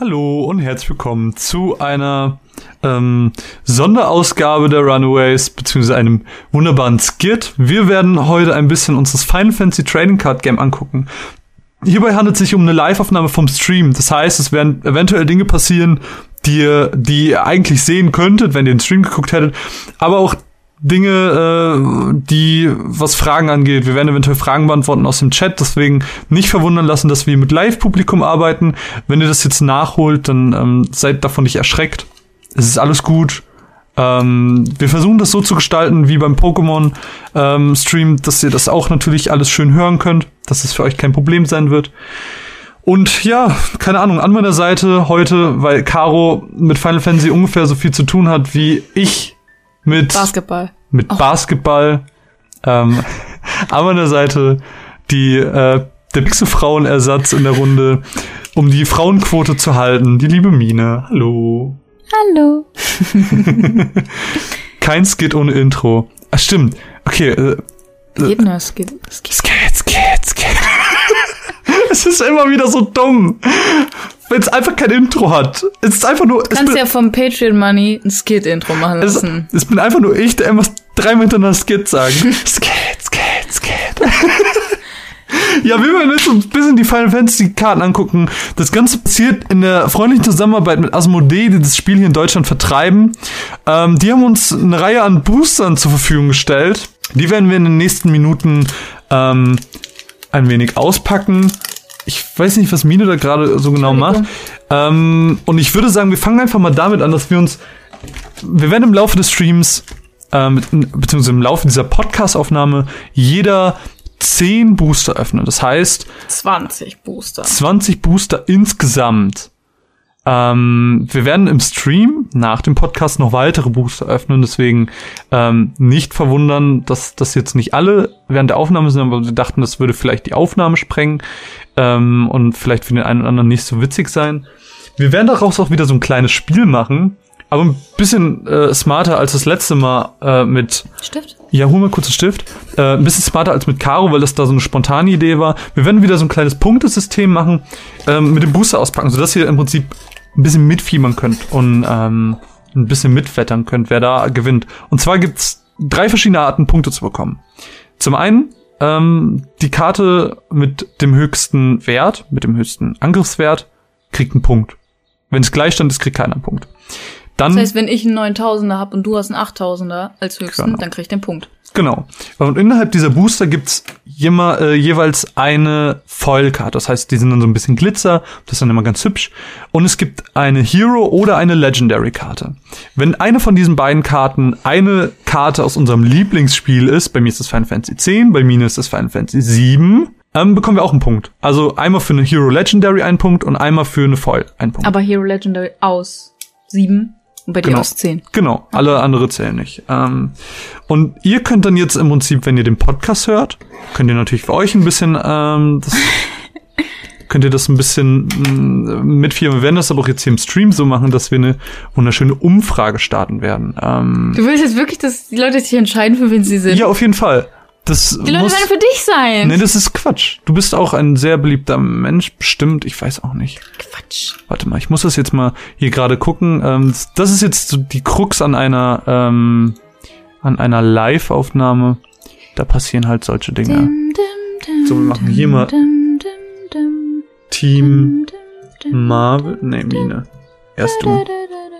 Hallo und herzlich willkommen zu einer ähm, Sonderausgabe der Runaways, beziehungsweise einem wunderbaren Skit. Wir werden heute ein bisschen uns das Final Fantasy Trading Card Game angucken. Hierbei handelt es sich um eine Live-Aufnahme vom Stream. Das heißt, es werden eventuell Dinge passieren, die ihr, die ihr eigentlich sehen könntet, wenn ihr den Stream geguckt hättet, aber auch Dinge, äh, die was Fragen angeht. Wir werden eventuell Fragen beantworten aus dem Chat, deswegen nicht verwundern lassen, dass wir mit Live-Publikum arbeiten. Wenn ihr das jetzt nachholt, dann ähm, seid davon nicht erschreckt. Es ist alles gut. Ähm, wir versuchen das so zu gestalten wie beim Pokémon-Stream, ähm, dass ihr das auch natürlich alles schön hören könnt, dass es für euch kein Problem sein wird. Und ja, keine Ahnung, an meiner Seite heute, weil Caro mit Final Fantasy ungefähr so viel zu tun hat wie ich mit Basketball. Mit oh. Basketball. Ähm, an meiner Seite die äh, der beste Frauenersatz in der Runde, um die Frauenquote zu halten. Die liebe Mine. Hallo. Hallo. Kein Skit ohne Intro. Ah, stimmt. Okay. Äh, Geht nur Skit. Skit, Skit, Skit. Skit. Es ist immer wieder so dumm wenn es einfach kein Intro hat. Es ist einfach nur. Du kannst ja vom Patreon Money ein Skit-Intro machen lassen. Es, es, bin einfach nur ich, der immer dreimal hintereinander Skit sagen. Skit, Skit, Skit. Ja, wir werden jetzt ein bisschen die Final Fantasy Karten angucken. Das Ganze passiert in der freundlichen Zusammenarbeit mit Asmodee, die das Spiel hier in Deutschland vertreiben. Ähm, die haben uns eine Reihe an Boostern zur Verfügung gestellt. Die werden wir in den nächsten Minuten ähm, ein wenig auspacken ich weiß nicht, was Mine da gerade so genau macht. Ähm, und ich würde sagen, wir fangen einfach mal damit an, dass wir uns, wir werden im Laufe des Streams, ähm, beziehungsweise im Laufe dieser Podcast-Aufnahme, jeder 10 Booster öffnen. Das heißt 20 Booster. 20 Booster insgesamt. Ähm, wir werden im Stream nach dem Podcast noch weitere Booster öffnen, deswegen ähm, nicht verwundern, dass das jetzt nicht alle während der Aufnahme sind, aber wir dachten, das würde vielleicht die Aufnahme sprengen ähm, und vielleicht für den einen oder anderen nicht so witzig sein. Wir werden daraus auch wieder so ein kleines Spiel machen, aber ein bisschen äh, smarter als das letzte Mal äh, mit Stift. Ja, hol mal kurz einen Stift. Äh, ein bisschen smarter als mit Caro, weil das da so eine spontane Idee war. Wir werden wieder so ein kleines Punktesystem machen, ähm, mit dem Booster auspacken, sodass ihr im Prinzip ein bisschen mitfiebern könnt und ähm, ein bisschen mitwettern könnt, wer da gewinnt. Und zwar gibt's drei verschiedene Arten, Punkte zu bekommen. Zum einen ähm, die Karte mit dem höchsten Wert, mit dem höchsten Angriffswert, kriegt einen Punkt. Wenn es Gleichstand ist, kriegt keiner einen Punkt. Dann, das heißt, wenn ich einen 9000er habe und du hast einen 8000er als höchsten, genau. dann krieg ich den Punkt. Genau. Und innerhalb dieser Booster gibt's jema, äh, jeweils eine Foil-Karte. Das heißt, die sind dann so ein bisschen Glitzer. Das ist dann immer ganz hübsch. Und es gibt eine Hero- oder eine Legendary-Karte. Wenn eine von diesen beiden Karten eine Karte aus unserem Lieblingsspiel ist, bei mir ist das Final Fantasy X, bei mir ist das Final Fantasy 7, ähm, bekommen wir auch einen Punkt. Also einmal für eine Hero Legendary einen Punkt und einmal für eine Foil einen Punkt. Aber Hero Legendary aus 7 und bei dir genau. aus 10. Genau, alle andere zählen nicht. Ähm, und ihr könnt dann jetzt im Prinzip, wenn ihr den Podcast hört, könnt ihr natürlich für euch ein bisschen ähm, das könnt ihr das ein bisschen mm, mitführen. Wir werden das aber auch jetzt hier im Stream so machen, dass wir eine wunderschöne Umfrage starten werden. Ähm, du willst jetzt wirklich, dass die Leute sich entscheiden, für wen sie sind? Ja, auf jeden Fall. Das die Leute muss, werden für dich sein. Nee, das ist Quatsch. Du bist auch ein sehr beliebter Mensch, bestimmt. Ich weiß auch nicht. Quatsch. Warte mal, ich muss das jetzt mal hier gerade gucken. Ähm, das ist jetzt so die Krux an einer ähm, an einer Live-Aufnahme. Da passieren halt solche Dinge. Dim, dim, dim, so, wir machen hier mal Team Marvel. Nee, Mine. Erst du.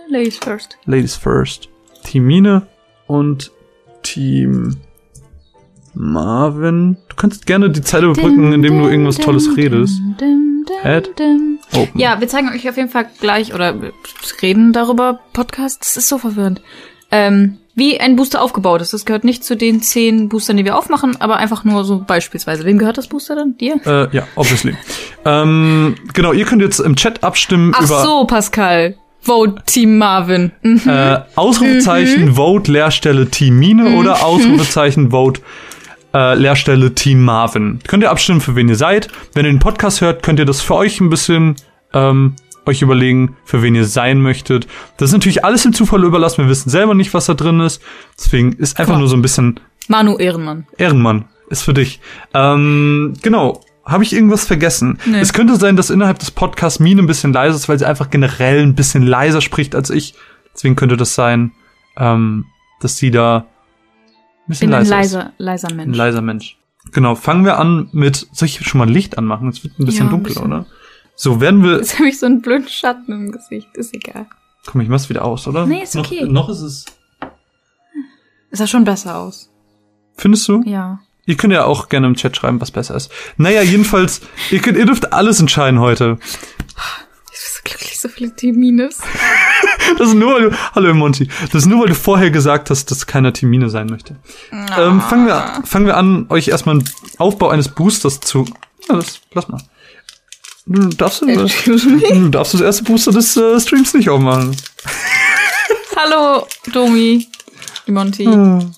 Ladies first. Ladies first. Team Mine und Team Marvin. Du kannst gerne die Zeit überbrücken, indem du irgendwas Tolles redest. Head. Open. Ja, wir zeigen euch auf jeden Fall gleich oder reden darüber Podcast. Das ist so verwirrend. Ähm, wie ein Booster aufgebaut ist. Das gehört nicht zu den zehn Boostern, die wir aufmachen, aber einfach nur so beispielsweise. Wem gehört das Booster dann? Dir? Äh, ja, obviously. ähm, genau, ihr könnt jetzt im Chat abstimmen Ach über. Ach so, Pascal. Vote Team Marvin. Mhm. Äh, Ausrufezeichen mhm. Vote Leerstelle Team Mine mhm. oder Ausrufezeichen Vote äh, Leerstelle Team Marvin. Könnt ihr abstimmen, für wen ihr seid. Wenn ihr den Podcast hört, könnt ihr das für euch ein bisschen ähm, euch überlegen, für wen ihr sein möchtet. Das ist natürlich alles dem Zufall überlassen. Wir wissen selber nicht, was da drin ist. Deswegen ist einfach Klar. nur so ein bisschen. Manu Ehrenmann. Ehrenmann ist für dich. Ähm, genau. habe ich irgendwas vergessen? Nee. Es könnte sein, dass innerhalb des Podcasts Mine ein bisschen leiser ist, weil sie einfach generell ein bisschen leiser spricht als ich. Deswegen könnte das sein, ähm, dass sie da bisschen bin ein leiser ist. leiser, leiser Ein Mensch. leiser Mensch. Genau, fangen wir an mit, soll ich schon mal ein Licht anmachen? Es wird ein bisschen Ja, ein dunkel, bisschen. oder? So, werden wir, Jetzt habe ich so einen blöden Schatten im Gesicht. Ist egal. komm, ich mach's wieder aus, oder? Nee, ist okay. Noch, noch ist es, Es sah schon besser aus. findest du? Ja. Ihr könnt ja auch gerne im Chat schreiben, was besser ist. Naja, jedenfalls, ihr, könnt, ihr dürft alles entscheiden heute. Ich bin so glücklich, so viele Termines. Das ist nur, weil du, hallo Monty, das ist nur, weil du vorher gesagt hast, dass keiner Termine sein möchte. Ähm, fangen, wir, fangen wir an, euch erstmal einen Aufbau eines Boosters zu, ja, das, lass mal. Du darfst, du, darfst das erste Booster des äh, Streams nicht aufmachen. Hallo, Domi. Monty. Hm.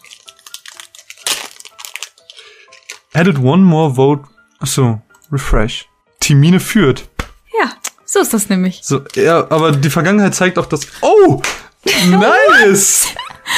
Added one more vote. Achso, refresh. Timine führt. Ja, so ist das nämlich. So, ja, aber die Vergangenheit zeigt auch, dass. Oh! Nice!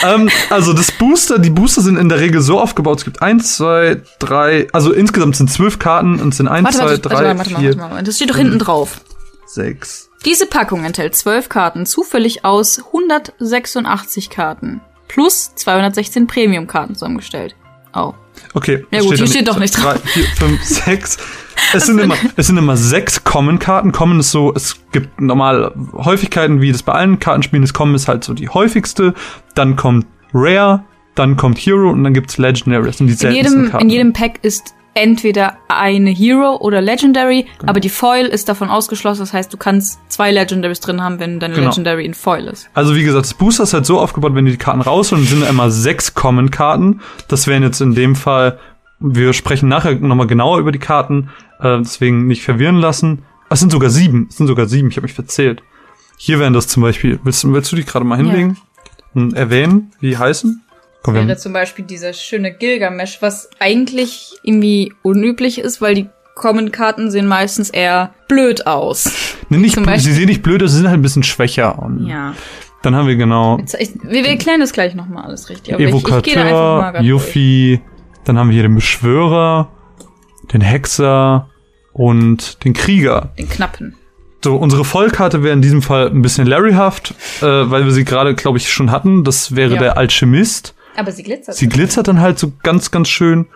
ähm, also das Booster, die Booster sind in der Regel so aufgebaut, es gibt eins, zwei, drei, also insgesamt sind zwölf Karten und es sind eins, zwei, drei, vier. Das steht doch hinten drauf. sechs. Diese Packung enthält zwölf Karten, zufällig aus 186 Karten. Plus 216 Premium-Karten zusammengestellt. Oh. Okay. Ja gut, hier da steht doch nicht Drei, vier, fünf, sechs. Es sind, immer, es sind immer sechs Common-Karten. Common ist so, es gibt normal Häufigkeiten, wie das bei allen Kartenspielen ist. Common ist halt so die häufigste. Dann kommt Rare, dann kommt Hero und dann gibt's Legendary. Das sind die In jedem, Karten. in jedem Pack ist entweder eine Hero oder Legendary, aber die Foil ist davon ausgeschlossen. Das heißt, du kannst zwei Legendaries drin haben, wenn deine Genau. Legendary in Foil ist. Also wie gesagt, das Booster ist halt so aufgebaut, wenn du die Karten rausholen, sind immer sechs Common-Karten. Das wären jetzt in dem Fall, wir sprechen nachher nochmal genauer über die Karten, äh, deswegen nicht verwirren lassen. Ah, Es sind sogar sieben, es sind sogar sieben, ich habe mich verzählt. Hier wären das zum Beispiel, willst, du- willst du die gerade mal hinlegen und erwähnen, wie die heißen? Komm, wir Wäre zum Beispiel dieser schöne Gilgamesh, was eigentlich irgendwie unüblich ist, weil die Common-Karten sehen meistens eher blöd aus. nee, nicht, zum sie sehen nicht blöd, aus, sie sind halt ein bisschen schwächer. Ja. Dann haben wir genau ich, wir, wir erklären das gleich nochmal alles richtig. Aber ich, ich gehe da einfach mal Evokateur, grad durch. Yuffie, dann haben wir hier den Beschwörer, den Hexer und den Krieger. Den knappen. So, unsere Vollkarte wäre in diesem Fall ein bisschen Larryhaft, äh, weil wir sie gerade, glaube ich, schon hatten. Das wäre Ja. der Alchemist. Aber sie glitzert. Sie glitzert dann halt so ganz, ganz schön.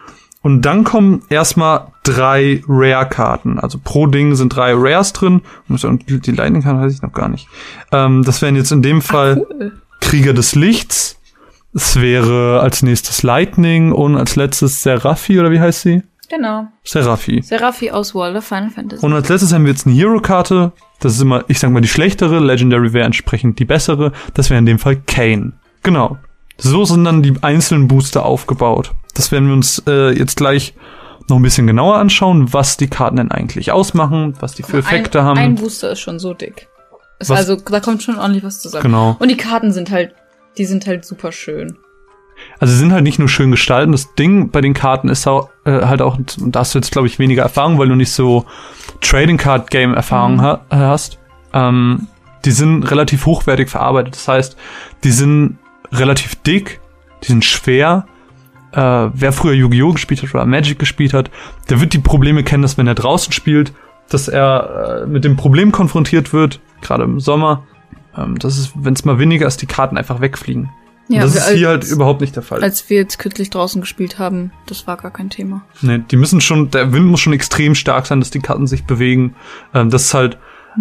Und dann kommen erstmal drei Rare-Karten. Also pro Ding sind drei Rares drin. Und die Lightning-Karte weiß ich noch gar nicht. Ähm, das wären jetzt in dem Fall cool. Krieger des Lichts. Es wäre als nächstes Lightning und als letztes Seraphi, oder wie heißt sie? Genau. Seraphi. Seraphi aus World of Final Fantasy. Und als letztes haben wir jetzt eine Hero-Karte. Das ist immer, ich sag mal, die schlechtere. Legendary wäre entsprechend die bessere. Das wäre in dem Fall Kane. Genau. So sind dann die einzelnen Booster aufgebaut. Das werden wir uns äh, jetzt gleich noch ein bisschen genauer anschauen, was die Karten denn eigentlich ausmachen, was die für Effekte ein, haben. Ein Booster ist schon so dick. Ist also, da kommt schon ordentlich was zusammen. Genau. Und die Karten sind halt, die sind halt super schön. Also sie sind halt nicht nur schön gestalten. Das Ding bei den Karten ist auch, äh, halt auch, da hast du jetzt, glaube ich, weniger Erfahrung, weil du nicht so Trading Card Game Erfahrung ha äh, hast. Ähm, die sind relativ hochwertig verarbeitet. Das heißt, die sind relativ dick, die sind schwer. Äh, wer früher Yu-Gi-Oh! gespielt hat oder Magic gespielt hat, der wird die Probleme kennen, dass wenn er draußen spielt, dass er äh, mit dem Problem konfrontiert wird, gerade im Sommer. Ähm, das ist, wenn es mal weniger ist, die Karten einfach wegfliegen. Und das ist hier als- halt überhaupt nicht der Fall. Als wir jetzt kürzlich draußen gespielt haben, das war gar kein Thema. Nee, die müssen schon, der Wind muss schon extrem stark sein, dass die Karten sich bewegen. Ähm, das ist halt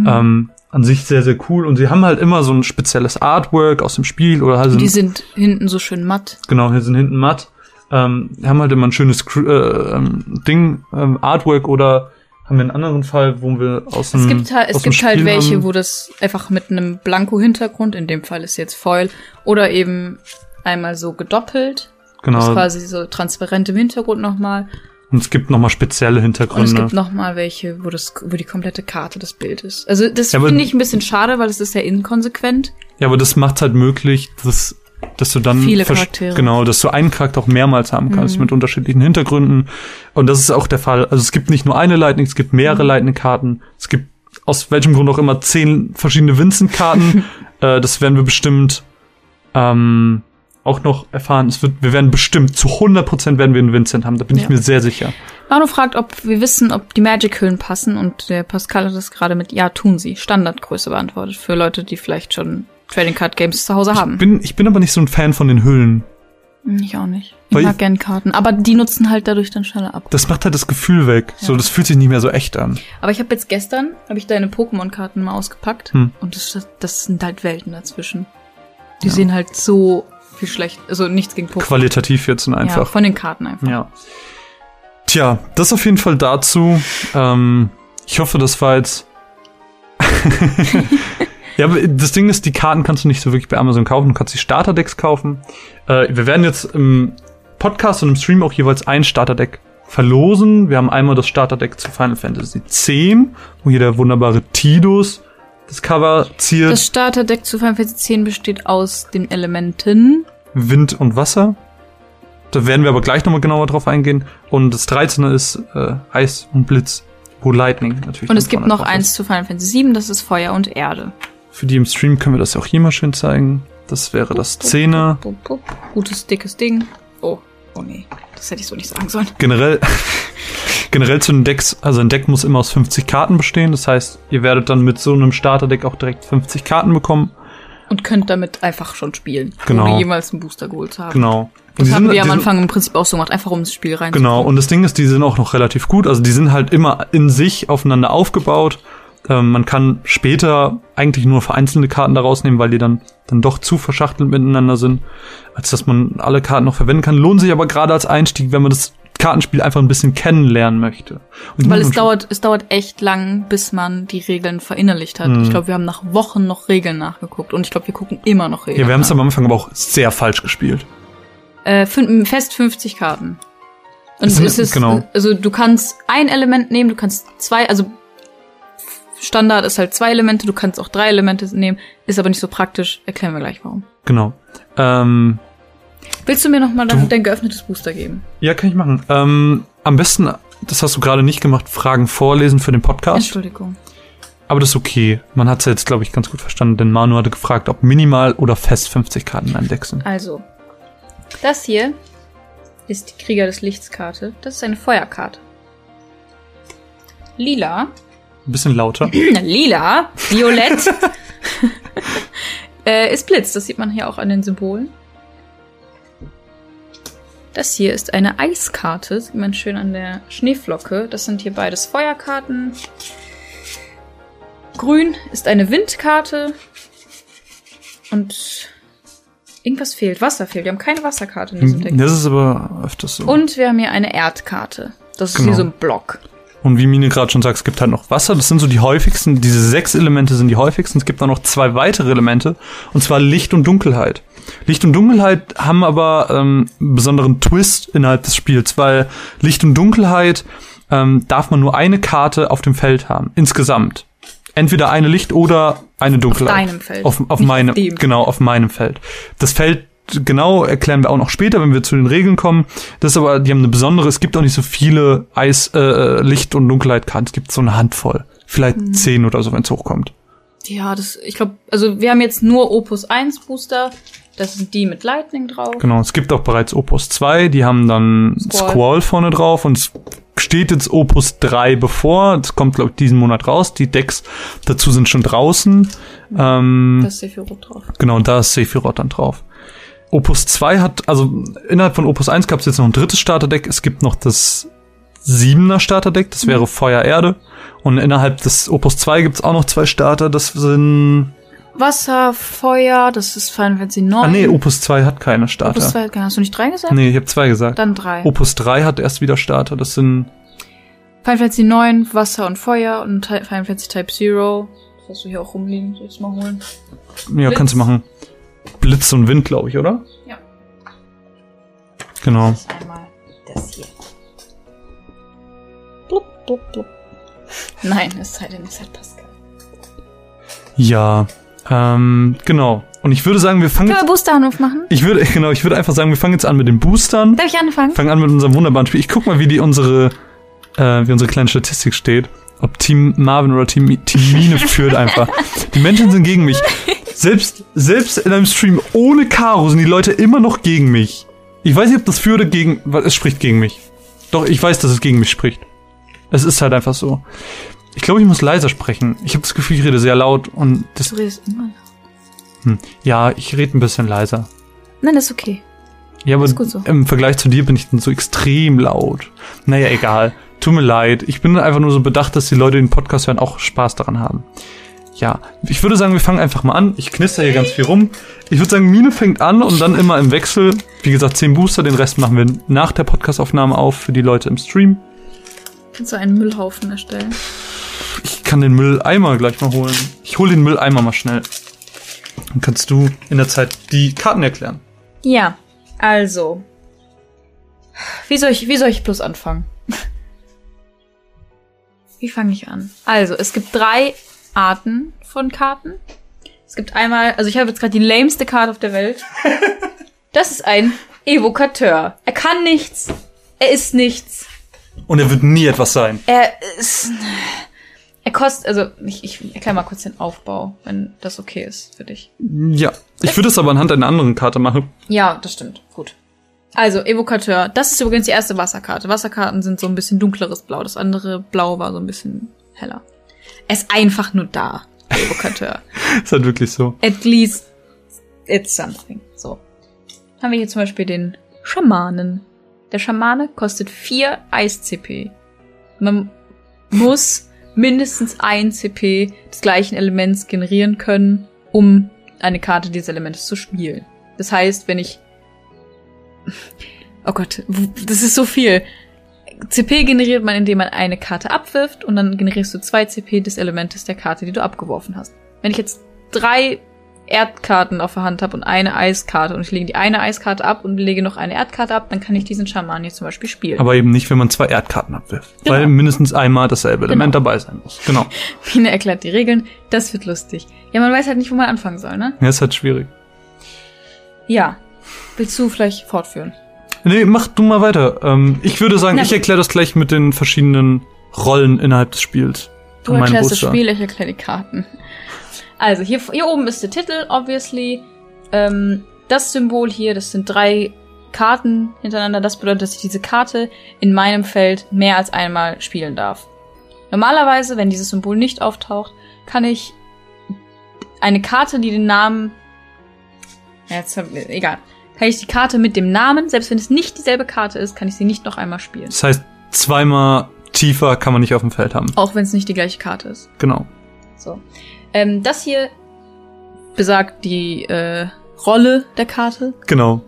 ähm, an sich sehr, sehr cool. Und sie haben halt immer so ein spezielles Artwork aus dem Spiel oder halt so Die sind hinten so schön matt. genau, hier sind hinten matt. Ähm, die haben halt immer ein schönes äh, ähm, Ding, ähm, Artwork oder haben wir einen anderen Fall, wo wir aus dem Es gibt halt, es gibt halt Spiel welche, haben. wo das einfach mit einem Blanko-Hintergrund, in dem Fall ist jetzt Foil, oder eben einmal so gedoppelt. Das ist genau. quasi so transparent im Hintergrund nochmal. Und es gibt nochmal spezielle Und es Hintergründe. gibt nochmal welche, wo das, wo die komplette Karte das Bild ist. Also das Ja, finde ich ein bisschen schade, weil es ist sehr inkonsequent. Ja, aber das macht halt möglich, dass, dass du dann Viele Charaktere. Mhm. Genau, dass du einen Charakter auch mehrmals haben kannst mit unterschiedlichen Hintergründen. Und das ist auch der Fall. Also es gibt nicht nur eine Lightning, es gibt Mhm. mehrere Lightning-Karten. Es gibt aus welchem Grund auch immer zehn verschiedene Vincent-Karten. äh, das werden wir bestimmt ähm, auch noch erfahren. Es wird, wir werden bestimmt zu 100% werden wir einen Vincent haben. Da bin ich Ja. mir sehr sicher. Manu fragt, ob wir wissen, ob die Magic-Hüllen passen und der Pascal hat das gerade mit Ja, tun sie. Standardgröße beantwortet. Für Leute, die vielleicht schon Trading Card Games zu Hause haben. Ich bin, ich bin aber nicht so ein Fan von den Hüllen. Hm, Ich auch nicht. Ich Weil- mag gern Karten. Aber die nutzen halt dadurch dann schneller ab. Das macht halt das Gefühl weg. So, Ja. das fühlt sich nicht mehr so echt an. Aber ich habe jetzt gestern, habe ich deine Pokémon-Karten mal ausgepackt. Hm. Und das, das sind halt Welten dazwischen. Die sehen halt so viel schlecht. Also nichts gegen Pokémon. Qualitativ jetzt und Ja, einfach. von den Karten einfach. Ja. Tja, das auf jeden Fall dazu. Ähm, ich hoffe, das war jetzt. ja, aber das Ding ist, die Karten kannst du nicht so wirklich bei Amazon kaufen. Du kannst die Starterdecks kaufen. Äh, wir werden jetzt im Podcast und im Stream auch jeweils ein Starterdeck verlosen. Wir haben einmal das Starterdeck zu Final Fantasy X, wo hier der wunderbare Tidus das Cover ziert. Das Starterdeck zu Final Fantasy X besteht aus den Elementen. Wind und Wasser. Da werden wir aber gleich nochmal genauer drauf eingehen. Und das 13. ist äh, Eis und Blitz, wo Lightning natürlich. Und es gibt noch eins ist. zu Final Fantasy VII, das ist Feuer und Erde. Für die im Stream können wir das ja auch hier mal schön zeigen. Das wäre das 10er. Pup, pup, pup. Gutes, dickes Ding. Oh, oh nee. Das hätte ich so nicht sagen sollen. Generell, generell zu den Decks, also ein Deck muss immer aus 50 Karten bestehen. Das heißt, ihr werdet dann mit so einem Starterdeck auch direkt 50 Karten bekommen. Und könnt damit einfach schon spielen. Genau. Ohne jemals einen Booster geholt zu haben. Genau. Und Das die haben sind- wir am Anfang im Prinzip auch so gemacht, einfach um ins Spiel rein. Genau, und das Ding ist, die sind auch noch relativ gut. Also die sind halt immer in sich aufeinander aufgebaut. Ähm, man kann später eigentlich nur vereinzelte Karten daraus nehmen, weil die dann, dann doch zu verschachtelt miteinander sind, als dass man alle Karten noch verwenden kann. Lohnt sich aber gerade als Einstieg, wenn man das Kartenspiel einfach ein bisschen kennenlernen möchte. Und Weil es dauert, es dauert echt lang, bis man die Regeln verinnerlicht hat. Mhm. Ich glaube, wir haben nach Wochen noch Regeln nachgeguckt und ich glaube, wir gucken immer noch Regeln. Ja, wir haben es am Anfang aber auch sehr falsch gespielt. äh, fest 50 Karten. Und es ist, genau. also du kannst ein Element nehmen, du kannst zwei, also Standard ist halt zwei Elemente, du kannst auch drei Elemente nehmen, ist aber nicht so praktisch. Erklären wir gleich warum. Genau. Ähm, Willst du mir noch mal Du- dein, dein geöffnetes Booster geben? ja, kann ich machen. Ähm, am besten, das hast du gerade nicht gemacht, Fragen vorlesen für den Podcast. Entschuldigung. Aber das ist okay. Man hat es jetzt, glaube ich, ganz gut verstanden, denn Manu hatte gefragt, ob minimal oder fest 50 Karten in einem Deck sind. Also, das hier ist die Krieger des Lichts Karte. Das ist eine Feuerkarte. Lila Ein bisschen lauter. Lila, Violett äh, ist Blitz. Das sieht man hier auch an den Symbolen. Das hier ist eine Eiskarte. Sieht man schön an der Schneeflocke. Das sind hier beides Feuerkarten. Grün ist eine Windkarte. Und irgendwas fehlt. Wasser fehlt. Wir haben keine Wasserkarte in diesem Deck. Das ist aber öfters so. Und wir haben hier eine Erdkarte. Das ist Genau. hier so ein Block. Und wie Mine gerade schon sagt, es gibt halt noch Wasser. Das sind so die häufigsten. Diese sechs Elemente sind die häufigsten. Es gibt auch noch zwei weitere Elemente. Und zwar Licht und Dunkelheit. Licht und Dunkelheit haben aber ähm, einen besonderen Twist innerhalb des Spiels, weil Licht und Dunkelheit ähm, darf man nur eine Karte auf dem Feld haben. Insgesamt. Entweder eine Licht oder eine Dunkelheit. deinem Feld, Auf, auf meinem, auf genau, auf meinem Feld. Das Feld genau erklären wir auch noch später, wenn wir zu den Regeln kommen. Das ist aber, die haben eine besondere, es gibt auch nicht so viele Eis, äh, Licht- und Dunkelheitkarten. Es gibt so eine Handvoll. Vielleicht Mhm. zehn oder so, wenn es hochkommt. Ja, das, ich glaube, also wir haben jetzt nur Opus 1 Booster. Das sind die mit Lightning drauf. Genau, es gibt auch bereits Opus 2, die haben dann Squall. Squall vorne drauf und es steht jetzt Opus 3 bevor. Das kommt, glaube ich, diesen Monat raus. Die Decks dazu sind schon draußen. Ähm, Da ist Sephiroth drauf. Genau, und da ist Sephiroth dann drauf. Opus 2 hat, also innerhalb von Opus 1 gab es jetzt noch ein drittes Starterdeck. Es gibt noch das siebener Starterdeck, das wäre Feuer, Erde. Und innerhalb des Opus 2 gibt es auch noch zwei Starter, das sind... Wasser, Feuer, das ist Final Fantasy 9. Ah nee, Opus 2 hat keine Starter. Opus 2, hast du nicht drei gesagt? Nee, ich habe zwei gesagt. Dann drei. Opus 3 hat erst wieder Starter, das sind... Final Fantasy 9, Wasser und Feuer und Final Fantasy Type Zero. Das hast du hier auch rumliegen. Soll ich mal holen? Ja, Blitz. kannst du machen. Blitz und Wind, glaube ich, oder? Ja. Genau. Das ist einmal das hier. Blub, blub, blub. Nein, es sei denn, es hat Pascal. Ja, ähm, genau. Und ich würde sagen, wir fangen Können jetzt... wir Boosteranruf machen? Ich würde, genau, ich würde einfach sagen, wir fangen jetzt an mit den Boostern. Darf ich anfangen? fangen an mit unserem wunderbaren Spiel. Ich guck mal, wie die unsere, äh, wie unsere kleine Statistik steht. Ob Team Marvin oder Team, Team Mine führt einfach. Die Menschen sind gegen mich. Selbst, selbst in einem Stream ohne Karo sind die Leute immer noch gegen mich. Ich weiß nicht, ob das für oder gegen, es spricht gegen mich. Doch, ich weiß, dass es gegen mich spricht. Es ist halt einfach so. Ich glaube, ich muss leiser sprechen. Ich habe das Gefühl, ich rede sehr laut und das. Du redest immer. Hm, ja, ich rede ein bisschen leiser. Nein, das ist okay. Ja, aber so. im Vergleich zu dir bin ich dann so extrem laut. Naja, egal. Tut mir leid. Ich bin einfach nur so bedacht, dass die Leute, die den Podcast hören, auch Spaß daran haben. Ja, ich würde sagen, wir fangen einfach mal an. Ich knister hier ganz viel rum. Ich würde sagen, Mine fängt an und dann immer im Wechsel. Wie gesagt, 10 Booster, den Rest machen wir nach der Podcastaufnahme auf für die Leute im Stream. Kannst du einen Müllhaufen erstellen? Ich kann den Mülleimer gleich mal holen. Ich hole den Mülleimer mal schnell. Dann kannst du in der Zeit die Karten erklären. Ja, also. Wie soll ich, wie soll ich bloß anfangen? Wie fange ich an? Also, es gibt drei Arten von Karten. Es gibt einmal, also ich habe jetzt gerade die lameste Karte auf der Welt. Das ist ein Evokateur. Er kann nichts. Er ist nichts. Und er wird nie etwas sein. Er ist. Er kostet, also ich, ich erkläre mal kurz den Aufbau, wenn das okay ist für dich. Ja. Ich würde es aber anhand einer anderen Karte machen. Ja, das stimmt. Gut. Also, Evokateur. Das ist übrigens die erste Wasserkarte. Wasserkarten sind so ein bisschen dunkleres Blau. Das andere Blau war so ein bisschen heller. Er ist einfach nur da, der Evokateur. Ist halt wirklich so. At least it's something. So. Haben wir hier zum Beispiel den Schamanen. Der Schamane kostet 4 Eis-CP. Man muss mindestens ein CP des gleichen Elements generieren können, um eine Karte dieses Elementes zu spielen. Das heißt, wenn ich Oh Gott, das ist so viel. CP generiert man, indem man eine Karte abwirft und dann generierst du zwei CP des Elementes der Karte, die du abgeworfen hast. Wenn ich jetzt drei Erdkarten auf der Hand habe und eine Eiskarte und ich lege die eine Eiskarte ab und lege noch eine Erdkarte ab, dann kann ich diesen Schaman jetzt zum Beispiel spielen. Aber eben nicht, wenn man zwei Erdkarten abwirft. Genau. Weil mindestens einmal dasselbe Element dabei sein muss. Genau. Pine erklärt die Regeln, das wird lustig. Ja, man weiß halt nicht, wo man anfangen soll, ne? Ja, ist halt schwierig. Ja. Willst du vielleicht fortführen? Nee, mach du mal weiter. Ähm, ich würde sagen, Na ich erkläre das gleich mit den verschiedenen Rollen innerhalb des Spiels. Du erklärst das. Spiel, ich erkläre die Karten. Also, hier, hier oben ist der Titel, obviously. Ähm, das Symbol hier, das sind drei Karten hintereinander. Das bedeutet, dass ich diese Karte in meinem Feld mehr als einmal spielen darf. Normalerweise, wenn dieses Symbol nicht auftaucht, kann ich eine Karte, die den Namen. Ja, jetzt egal. Kann ich die Karte mit dem Namen, selbst wenn es nicht dieselbe Karte ist, kann ich sie nicht noch einmal spielen. Das heißt, zweimal tiefer kann man nicht auf dem Feld haben. Auch wenn es nicht die gleiche Karte ist. Genau. So. Ähm, das hier besagt die äh, Rolle der Karte. Genau.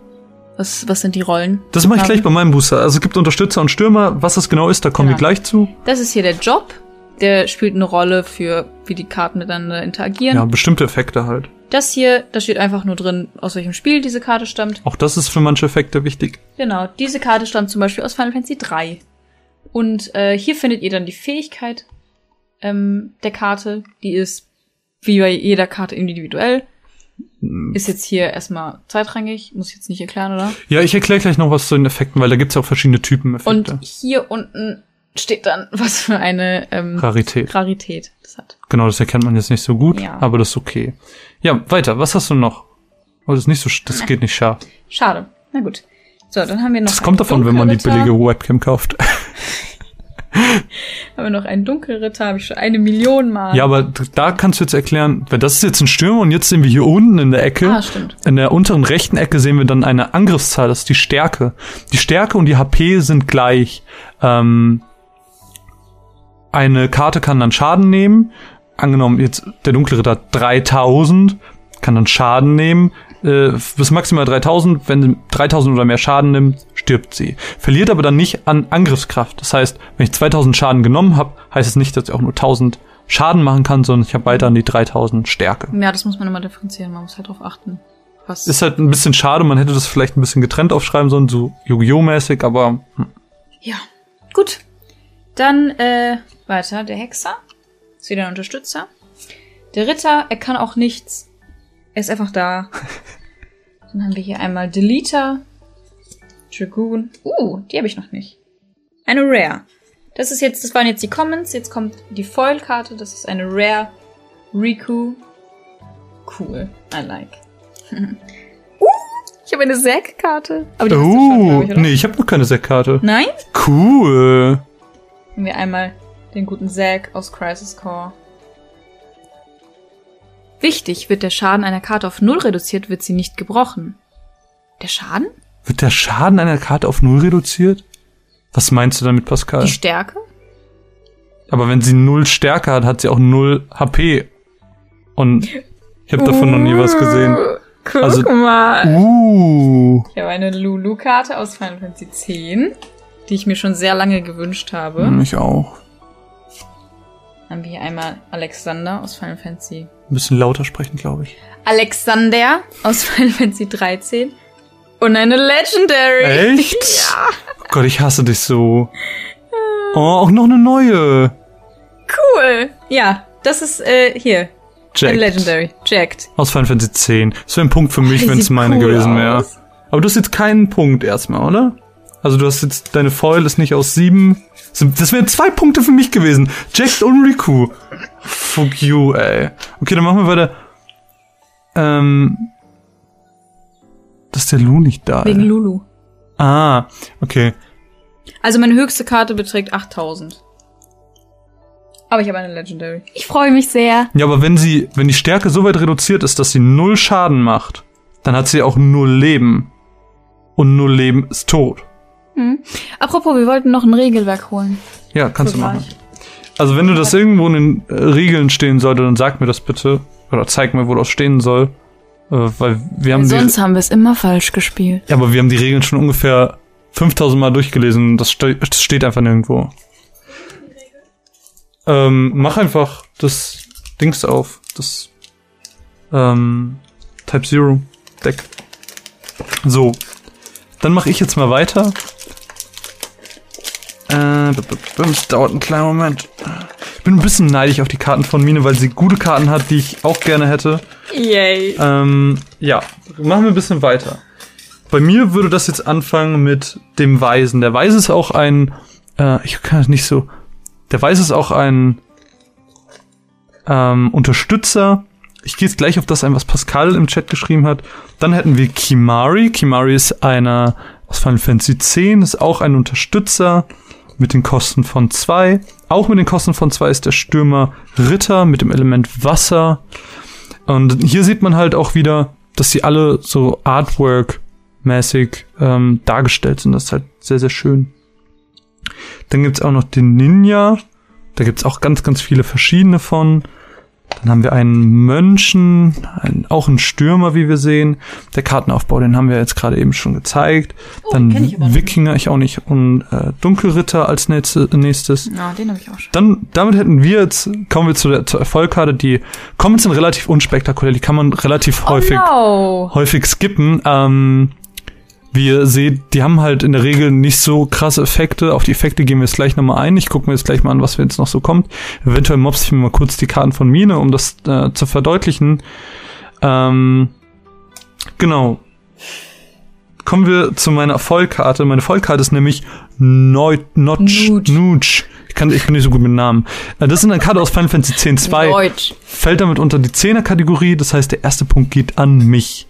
Was, was sind die Rollen? Das mache ich gleich bei meinem Booster. Also es gibt Unterstützer und Stürmer. Was das genau ist, da kommen Genau. wir gleich zu. Das ist hier der Job. Der spielt eine Rolle für, wie die Karten miteinander interagieren. Ja, bestimmte Effekte halt. Das hier, da steht einfach nur drin, aus welchem Spiel diese Karte stammt. Auch das ist für manche Effekte wichtig. Genau, diese Karte stammt zum Beispiel aus Final Fantasy 3. Und äh, hier findet ihr dann die Fähigkeit ähm, der Karte. Die ist wie bei jeder Karte individuell. Ist jetzt hier erstmal zweitrangig, muss ich jetzt nicht erklären, oder? Ja, ich erkläre gleich noch was zu den Effekten, weil da gibt's ja auch verschiedene Typen Effekte. Und hier unten steht dann, was für eine ähm, Rarität. Rarität das hat. Genau, das erkennt man jetzt nicht so gut, Ja. aber das ist okay. Ja, weiter. Was hast du noch? Oh, das ist nicht so, das geht nicht scharf. Schade. Na gut. So, dann haben wir noch Das kommt davon, wenn man die billige Webcam kauft. Haben wir noch einen Dunkelritter, habe ich schon eine Million Mal. Ja, aber da kannst du jetzt erklären, weil das ist jetzt ein Stürmer und jetzt sehen wir hier unten in der Ecke. Ah, stimmt. In der unteren rechten Ecke sehen wir dann eine Angriffszahl, das ist die Stärke. Die Stärke und die HP sind gleich. Ähm, eine Karte kann dann Schaden nehmen. Angenommen, jetzt der dunkle Ritter hat 3000, kann dann Schaden nehmen. Äh, bis maximal 3000. Wenn sie 3000 oder mehr Schaden nimmt, stirbt sie. Verliert aber dann nicht an Angriffskraft. Das heißt, wenn ich 2000 Schaden genommen habe, heißt es nicht, dass ich auch nur 1000 Schaden machen kann, sondern ich habe weiter an die 3000 Stärke. Ja, das muss man immer differenzieren. Man muss halt drauf achten. Was Ist halt ein bisschen schade, man hätte das vielleicht ein bisschen getrennt aufschreiben sollen, so Yu-Gi-Oh! mäßig, aber hm. Ja. Gut. Dann äh, weiter. Der Hexer. Ist wieder ein Unterstützer. Der Ritter, er kann auch nichts. Er ist einfach da. Dann haben wir hier einmal Deleter. Dragoon. Uh, die habe ich noch nicht. Eine Rare. Das ist jetzt, das waren jetzt die Commons. Jetzt kommt die Foil-Karte. Das ist eine Rare Riku. Cool. I like. uh, Ich habe eine Zack-Karte. Aber Oh, oder? nee, ich habe noch keine Sackkarte. Nein? Cool. Nehmen wir einmal den guten Zack aus Crisis Core. Wichtig, wird der Schaden einer Karte auf Null reduziert, wird sie nicht gebrochen. Der Schaden? Wird der Schaden einer Karte auf null reduziert? Was meinst du damit, Pascal? Die Stärke? Aber wenn sie null Stärke hat, hat sie auch null HP. Und ich habe davon noch nie was gesehen. Uh, Guck Also- mal. Uh. Ich habe eine Lulu-Karte aus Final Fantasy X, die ich mir schon sehr lange gewünscht habe. Ich auch. Haben wir hier einmal Alexander aus Final Fantasy. Ein bisschen lauter sprechen, glaube ich. Alexander aus Final Fantasy 13. Und eine Legendary. Echt? Ja. Oh Gott, ich hasse dich so. Oh, auch noch eine neue. Cool. Ja, das ist äh, hier. Eine Jack. Legendary. Jacked. Aus Final Fantasy 10. Das wäre ein Punkt für mich, Die wenn es meine cool gewesen wäre. Aber du hast jetzt keinen Punkt erstmal, oder? Also du hast jetzt, deine Foil ist nicht aus sieben. Das wären zwei Punkte für mich gewesen. Jacked und Riku. Fuck you, ey. Okay, dann machen wir weiter. Ähm. Dass der Lu nicht da Wegen ist. Lulu. Ah, okay. Also meine höchste Karte beträgt 8000. Aber ich habe eine Legendary. Ich freue mich sehr. Ja, aber wenn sie, wenn die Stärke so weit reduziert ist, dass sie null Schaden macht, dann hat sie auch null Leben. Und null Leben ist tot. Apropos, wir wollten noch ein Regelwerk holen. Ja, kannst So du machen. Also wenn du das irgendwo in den äh, Regeln stehen sollte, dann sag mir das bitte. Oder zeig mir, wo das stehen soll. Äh, weil wir haben die, Sonst haben wir es immer falsch gespielt. ja, aber wir haben die Regeln schon ungefähr 5000 Mal durchgelesen. Das, ste das steht einfach nirgendwo. Ähm, mach einfach das Dings auf. Das ähm, Type Zero Deck. So. Dann mache ich jetzt mal weiter. Äh, es dauert einen kleinen Moment. Ich bin ein bisschen neidisch auf die Karten von Mine, weil sie gute Karten hat, die ich auch gerne hätte. Yay. Ähm, ja, machen wir ein bisschen weiter. Bei mir würde das jetzt anfangen mit dem Weisen. Der Weise ist auch ein, äh, ich kann es nicht so, der Weise ist auch ein ähm, Unterstützer. Ich gehe jetzt gleich auf das ein, was Pascal im Chat geschrieben hat. Dann hätten wir Kimari. Kimari ist einer aus Final Fantasy X, ist auch ein Unterstützer mit den Kosten von zwei. Auch mit den Kosten von zwei ist der Stürmer Ritter mit dem Element Wasser. Und hier sieht man halt auch wieder, dass sie alle so Artwork-mäßig ähm, dargestellt sind. Das ist halt sehr, sehr schön. Dann gibt's auch noch den Ninja. Da gibt's auch ganz, ganz viele verschiedene von. Dann haben wir einen Mönchen, einen, auch einen Stürmer, wie wir sehen. Der Kartenaufbau, den haben wir jetzt gerade eben schon gezeigt. Dann kenn ich Wikinger, ich auch nicht. Und äh, Dunkelritter als nächste- nächstes. Na, den habe ich auch schon. Dann, damit hätten wir jetzt, kommen wir zu der zur Erfolgkarte, die Comments sind relativ unspektakulär, die kann man relativ häufig, Oh no. häufig skippen. Ähm, wie ihr seht, die haben halt in der Regel nicht so krasse Effekte. Auf die Effekte gehen wir jetzt gleich nochmal ein. Ich gucke mir jetzt gleich mal an, was jetzt noch so kommt. Eventuell mobs ich mir mal kurz die Karten von Mine, um das äh, zu verdeutlichen. Ähm, genau. Kommen wir zu meiner Vollkarte. Meine Vollkarte ist nämlich Neu Notch. Nutsch. Nutsch. Ich, kann, ich bin nicht so gut mit Namen. Äh, Das ist eine Karte aus Final Fantasy X 2 Deutsch. fällt damit unter die 10er Kategorie, das heißt, der erste Punkt geht an mich.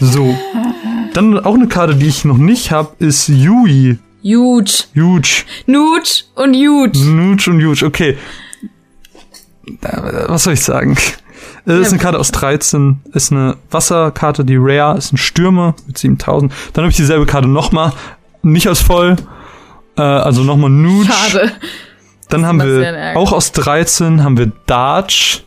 So. Dann auch eine Karte, die ich noch nicht habe, ist Yui. Huge. Huge. Nutsch und huge. Nuge und Huge. Okay. Äh, Was soll ich sagen? Äh, ist eine Karte aus 13, ist eine Wasserkarte, die Rare, ist ein Stürmer mit 7000. Dann habe ich dieselbe Karte nochmal, nicht aus voll, äh, also nochmal Nuge. Schade. Dann haben Das wir, auch aus 13 haben wir Darch.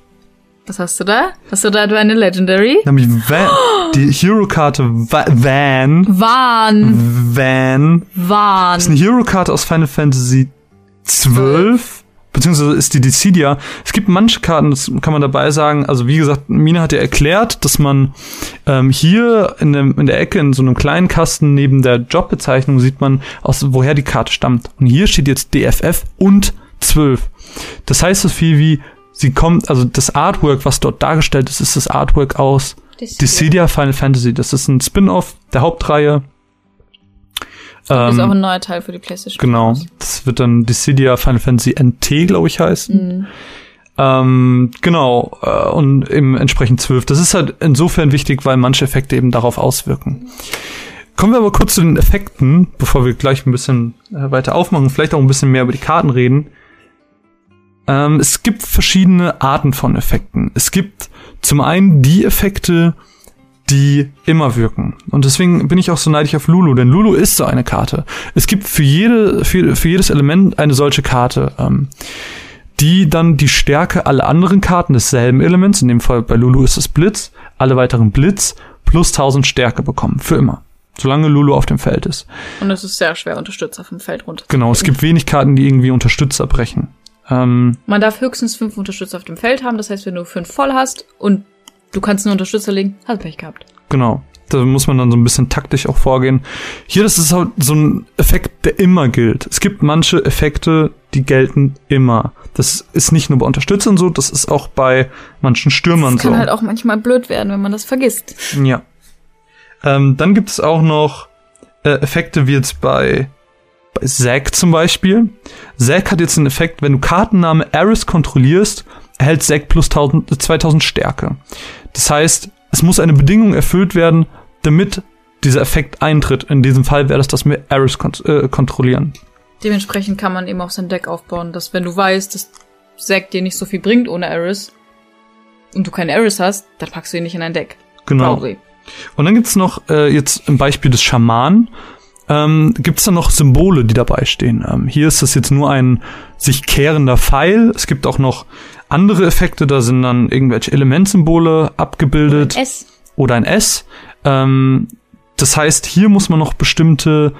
Was hast du da? Hast du da eine Legendary? Dann habe ich Van, die Hero-Karte Va- Van. Wahn. Van. Das ist eine Hero-Karte aus Final Fantasy 12. Beziehungsweise ist die Dissidia. Es gibt manche Karten, das kann man dabei sagen. Also wie gesagt, Mina hat ja erklärt, dass man ähm, hier in, dem, in der Ecke in so einem kleinen Kasten neben der Jobbezeichnung sieht man, aus woher die Karte stammt. Und hier steht jetzt DFF und 12. Das heißt so viel wie, sie kommt, also das Artwork, was dort dargestellt ist, ist das Artwork aus Dissidia Final Fantasy. Das ist ein Spin-off der Hauptreihe. Das ist auch Ähm, ein neuer Teil für die PlayStation. genau. Das wird dann Dissidia Final Fantasy NT, glaube ich, heißen. Mhm. Ähm, genau, äh, und eben entsprechend 12. Das ist halt insofern wichtig, weil manche Effekte eben darauf auswirken. Kommen wir aber kurz zu den Effekten, bevor wir gleich ein bisschen äh, weiter aufmachen, vielleicht auch ein bisschen mehr über die Karten reden. Ähm, es gibt verschiedene Arten von Effekten. Es gibt zum einen die Effekte, die immer wirken. Und deswegen bin ich auch so neidisch auf Lulu, denn Lulu ist so eine Karte. Es gibt für, jede, für, für jedes Element eine solche Karte, ähm, die dann die Stärke aller anderen Karten desselben Elements, in dem Fall bei Lulu ist es Blitz, alle weiteren Blitz plus 1000 Stärke bekommen. Für immer. Solange Lulu auf dem Feld ist. Und es ist sehr schwer, Unterstützer vom Feld runter. Genau, es gibt wenig Karten, die irgendwie Unterstützer brechen. Ähm, Man darf höchstens fünf Unterstützer auf dem Feld haben. Das heißt, wenn du fünf voll hast und du kannst einen Unterstützer legen, hast Pech gehabt. Genau. Da muss man dann so ein bisschen taktisch auch vorgehen. Hier, das ist halt so ein Effekt, der immer gilt. Es gibt manche Effekte, die gelten immer. Das ist nicht nur bei Unterstützern so, das ist auch bei manchen Stürmern Das kann so. halt auch manchmal blöd werden, wenn man das vergisst. Ja. Ähm, dann gibt es auch noch äh, Effekte wie jetzt bei Zack zum Beispiel. Zack hat jetzt einen Effekt, wenn du Kartenname Eris kontrollierst, erhält Zack plus 1000, 2000 Stärke. Das heißt, es muss eine Bedingung erfüllt werden, damit dieser Effekt eintritt. In diesem Fall wäre das das mit Eris kon äh, kontrollieren. Dementsprechend kann man eben auch sein Deck aufbauen, dass wenn du weißt, dass Zack dir nicht so viel bringt ohne Eris und du keine Eris hast, dann packst du ihn nicht in dein Deck. Genau. Probably. Und dann gibt's noch äh, jetzt im Beispiel des Schamanen, ähm, gibt's dann noch Symbole, die dabei stehen. Ähm, hier ist das jetzt nur ein sich kehrender Pfeil. Es gibt auch noch andere Effekte, da sind dann irgendwelche Elementsymbole abgebildet S. oder ein S. Ähm, das heißt, hier muss man noch bestimmte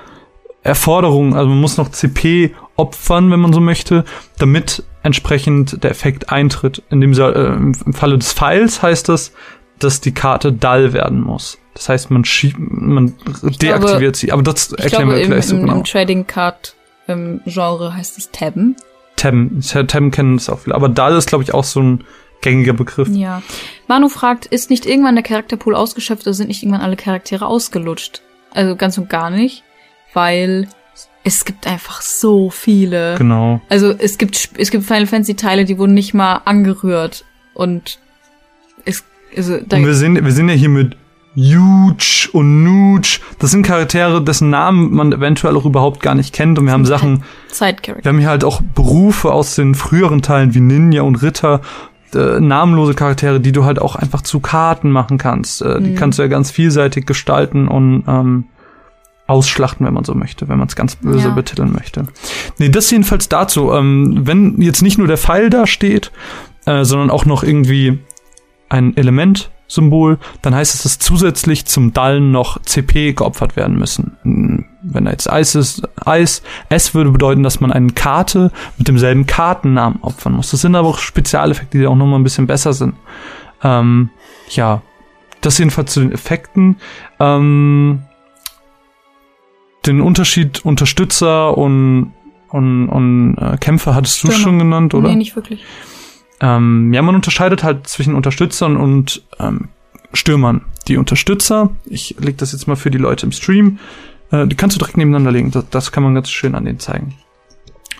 Erforderungen, also man muss noch CP opfern, wenn man so möchte, damit entsprechend der Effekt eintritt. In dem äh, im Falle des Pfeils heißt das, dass die Karte dull werden muss. Das heißt, man schiebt, man deaktiviert sie. Aber das Ich erklären glaube, wir im, gleich so im, genau. im Trading Card ähm, Genre heißt es Tabben. Tem, Tem kennen es auch viele. Aber dull ist, glaube ich, auch so ein gängiger Begriff. Ja. Manu fragt, ist nicht irgendwann der Charakterpool ausgeschöpft oder sind nicht irgendwann alle Charaktere ausgelutscht? Also ganz und gar nicht, weil es gibt einfach so viele. Genau. Also es gibt es gibt Final Fantasy Teile, die wurden nicht mal angerührt und es also da Und wir sind, wir sind ja hier mit Huge und Nuge. Das sind Charaktere, dessen Namen man eventuell auch überhaupt gar nicht kennt. Und wir haben Sachen, Character. wir haben hier halt auch Berufe aus den früheren Teilen wie Ninja und Ritter. Äh, namenlose Charaktere, die du halt auch einfach zu Karten machen kannst. Äh, Die kannst du ja ganz vielseitig gestalten und ähm, ausschlachten, wenn man so möchte, wenn man es ganz böse Ja. betiteln möchte. Nee, das jedenfalls dazu. Ähm, wenn jetzt nicht nur der Pfeil da steht, äh, sondern auch noch irgendwie ein Elementsymbol, dann heißt es, dass zusätzlich zum Dallen noch CP geopfert werden müssen. Hm, Wenn da jetzt Eis ist, Eis, S würde bedeuten, dass man eine Karte mit demselben Kartennamen opfern muss. Das sind aber auch Spezialeffekte, die auch nochmal ein bisschen besser sind. Ähm, ja, das jedenfalls zu den Effekten. Ähm, den Unterschied Unterstützer und, und, und äh, Kämpfer hattest du schon genannt, oder? Nee, nicht wirklich. Ähm, ja, man unterscheidet halt zwischen Unterstützern und ähm, Stürmern. Die Unterstützer, ich leg das jetzt mal für die Leute im Stream, äh, die kannst du direkt nebeneinander legen. Das, das kann man ganz schön an denen zeigen.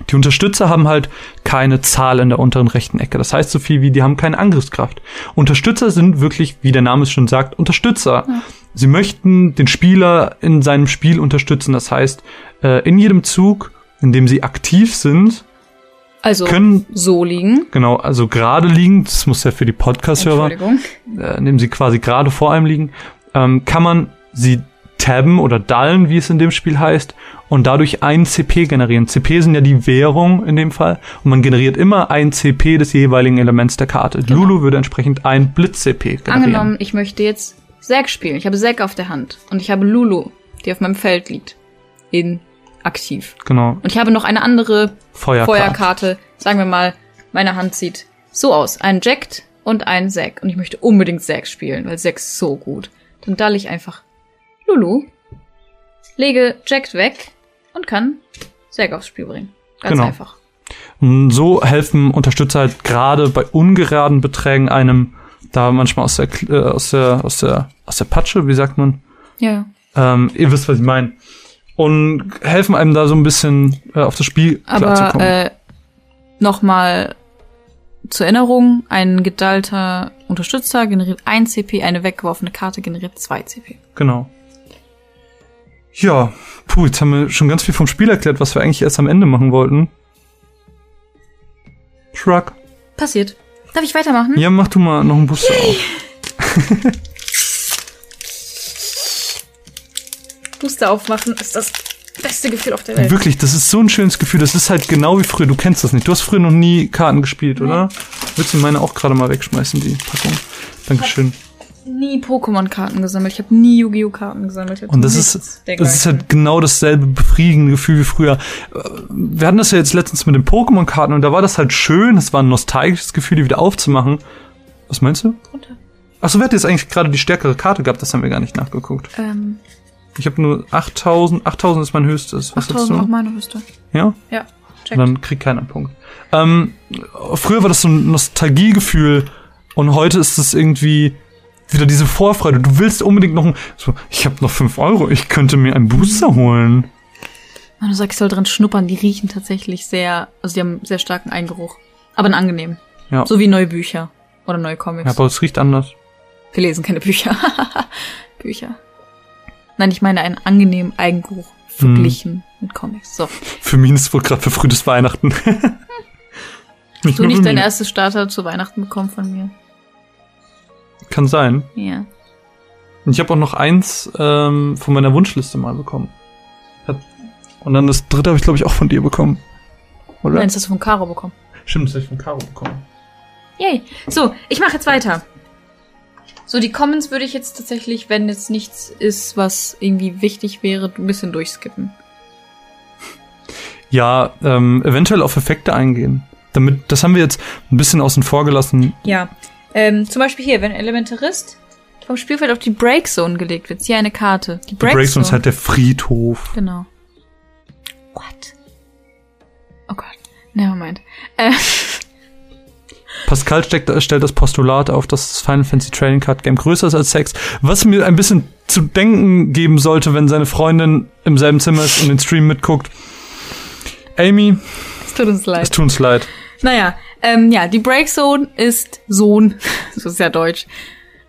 Die Unterstützer haben halt keine Zahl in der unteren rechten Ecke. Das heißt so viel wie, die haben keine Angriffskraft. Unterstützer sind wirklich, wie der Name es schon sagt, Unterstützer. Sie möchten den Spieler in seinem Spiel unterstützen. Das heißt, äh, in jedem Zug, in dem sie aktiv sind, Also können so liegen. Genau, also gerade liegen, das muss ja für die Podcast-Hörer, äh, indem sie quasi gerade vor einem liegen, ähm, kann man sie tabben oder dallen, wie es in dem Spiel heißt, und dadurch ein CP generieren. CP sind ja die Währung in dem Fall, und man generiert immer ein CP des jeweiligen Elements der Karte. Lulu würde entsprechend ein Blitz-CP generieren. Angenommen, ich möchte jetzt Zack spielen. Ich habe Zack auf der Hand und ich habe Lulu, die auf meinem Feld liegt, in aktiv. Genau, Und ich habe noch eine andere Feuerkarte. Feuerkarte. Sagen wir mal, meine Hand sieht so aus. Ein Jacked und ein Zack. Und ich möchte unbedingt Zack spielen, weil Zack ist so gut. Dann dalle ich einfach Lulu, lege Jacked weg und kann Zack aufs Spiel bringen. Ganz Genau. einfach. Und so helfen Unterstützer halt gerade bei ungeraden Beträgen einem da manchmal aus der, äh, aus der, aus der, aus der Patsche, wie sagt man? Ja. Ähm, ihr wisst, was ich meine. Und helfen einem da so ein bisschen äh, auf das Spiel Aber klarzukommen. äh, nochmal zur Erinnerung, ein gedallter Unterstützer generiert 1 CP, eine weggeworfene Karte generiert 2 CP. Genau. Ja, puh, jetzt haben wir schon ganz viel vom Spiel erklärt, was wir eigentlich erst am Ende machen wollten. Shrug. Passiert. Darf ich weitermachen? Ja, mach du mal noch einen Booster auf. Booster aufmachen ist das beste Gefühl auf der Welt. Wirklich, das ist so ein schönes Gefühl. Das ist halt genau wie früher. Du kennst das nicht. Du hast früher noch nie Karten gespielt, oder? Willst du meine auch gerade mal wegschmeißen, die Packung? Dankeschön. nie Pokémon-Karten gesammelt. Ich habe nie Yu-Gi-Oh! Karten gesammelt. Ich hab Und das ist, das ist halt genau dasselbe befriedigende Gefühl wie früher. Wir hatten das ja jetzt letztens mit den Pokémon-Karten und da war das halt schön. Das war ein nostalgisches Gefühl, die wieder aufzumachen. Was meinst du? Runter. Achso, wer hat jetzt eigentlich gerade die stärkere Karte gehabt? Das haben wir gar nicht nachgeguckt. Ähm, Ich habe nur 8000. 8000 ist mein höchstes. Was hast 8000 auch meine Höchste. Ja? Ja, check. Und dann kriegt keiner einen Punkt. Ähm, früher war das so ein Nostalgiegefühl und heute ist es irgendwie wieder diese Vorfreude. Du willst unbedingt noch ein, so, ich habe noch 5 Euro, ich könnte mir einen Booster holen. Wenn du sagst, ich soll dran schnuppern, die riechen tatsächlich sehr, also die haben einen sehr starken Eingeruch. Aber einen angenehmen. Ja. So wie neue Bücher. Oder neue Comics. Ja, aber es riecht anders. Wir lesen keine Bücher. Bücher. Nein, ich meine einen angenehmen Eigengeruch. Verglichen mit Comics. So. Für mich ist es wohl gerade verfrühtes Weihnachten. Hast du nicht dein erstes Starter zu Weihnachten bekommen von mir? Kann sein. Ja. Und ich habe auch noch eins ähm, von meiner Wunschliste mal bekommen. Und dann das dritte habe ich, glaube ich, auch von dir bekommen. Oder? Nein, das hast du von Caro bekommen. Stimmt, das habe ich von Caro bekommen. Yay. So, ich mache jetzt weiter. So, die Comments würde ich jetzt tatsächlich, wenn jetzt nichts ist, was irgendwie wichtig wäre, ein bisschen durchskippen. Ja, ähm, eventuell auf Effekte eingehen. Damit, das haben wir jetzt ein bisschen außen vor gelassen. Ja. Ähm, zum Beispiel hier, wenn Elementarist vom Spielfeld auf die Breakzone gelegt wird, ziehe eine Karte. Die Die Breakzone. Breakzone ist halt der Friedhof. Genau. What? Oh Gott. Nevermind. Äh, Pascal steckt, stellt das Postulat auf, dass das Final Fantasy Trading Card Game größer ist als Sex, was mir ein bisschen zu denken geben sollte, wenn seine Freundin im selben Zimmer ist und den Stream mitguckt. Amy, es tut uns leid. es tut uns leid. Naja, ähm, ja, die Breakzone ist Sohn. Das ist ja deutsch.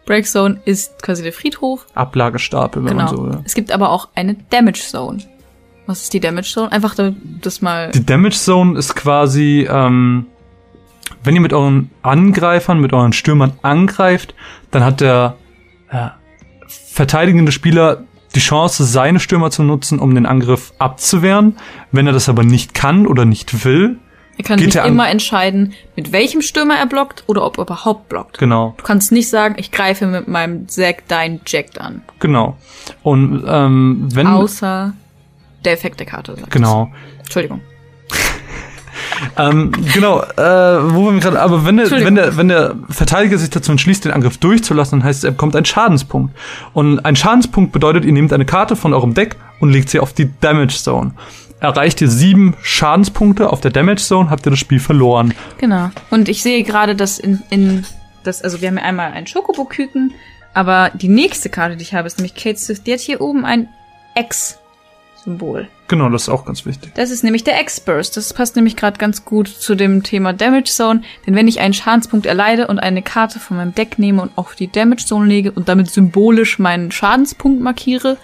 Breakzone ist quasi der Friedhof. Ablagestapel, wenn Genau. man so will. Es gibt aber auch eine Damage Zone. Was ist die Damage Zone? Einfach da- das mal. Die Damage Zone ist quasi, ähm, wenn ihr mit euren Angreifern, mit euren Stürmern angreift, dann hat der äh, verteidigende Spieler die Chance, seine Stürmer zu nutzen, um den Angriff abzuwehren. Wenn er das aber nicht kann oder nicht will, Er kann er an- immer entscheiden, mit welchem Stürmer er blockt oder ob er überhaupt blockt. genau, Du kannst nicht sagen, ich greife mit meinem Zack dein Jack an. genau. Und ähm, wenn Außer der Effekt der Karte. sagt genau, es. Entschuldigung. Ähm, genau, äh, wo wir gerade, aber wenn der, wenn der, wenn der Verteidiger sich dazu entschließt, den Angriff durchzulassen, dann heißt es, er bekommt einen Schadenspunkt. Und ein Schadenspunkt bedeutet, ihr nehmt eine Karte von eurem Deck und legt sie auf die Damage Zone. Erreicht ihr sieben Schadenspunkte auf der Damage Zone, habt ihr das Spiel verloren. Genau. Und ich sehe gerade, dass in, in das, also wir haben ja einmal einen Schokobo-Küken, aber die nächste Karte, die ich habe, ist nämlich Kate Sith. Die hat hier oben ein X-Symbol. Genau, das ist auch ganz wichtig. Das ist nämlich der X-Burst. Das passt nämlich gerade ganz gut zu dem Thema Damage Zone. Denn wenn ich einen Schadenspunkt erleide und eine Karte von meinem Deck nehme und auf die Damage Zone lege und damit symbolisch meinen Schadenspunkt markiere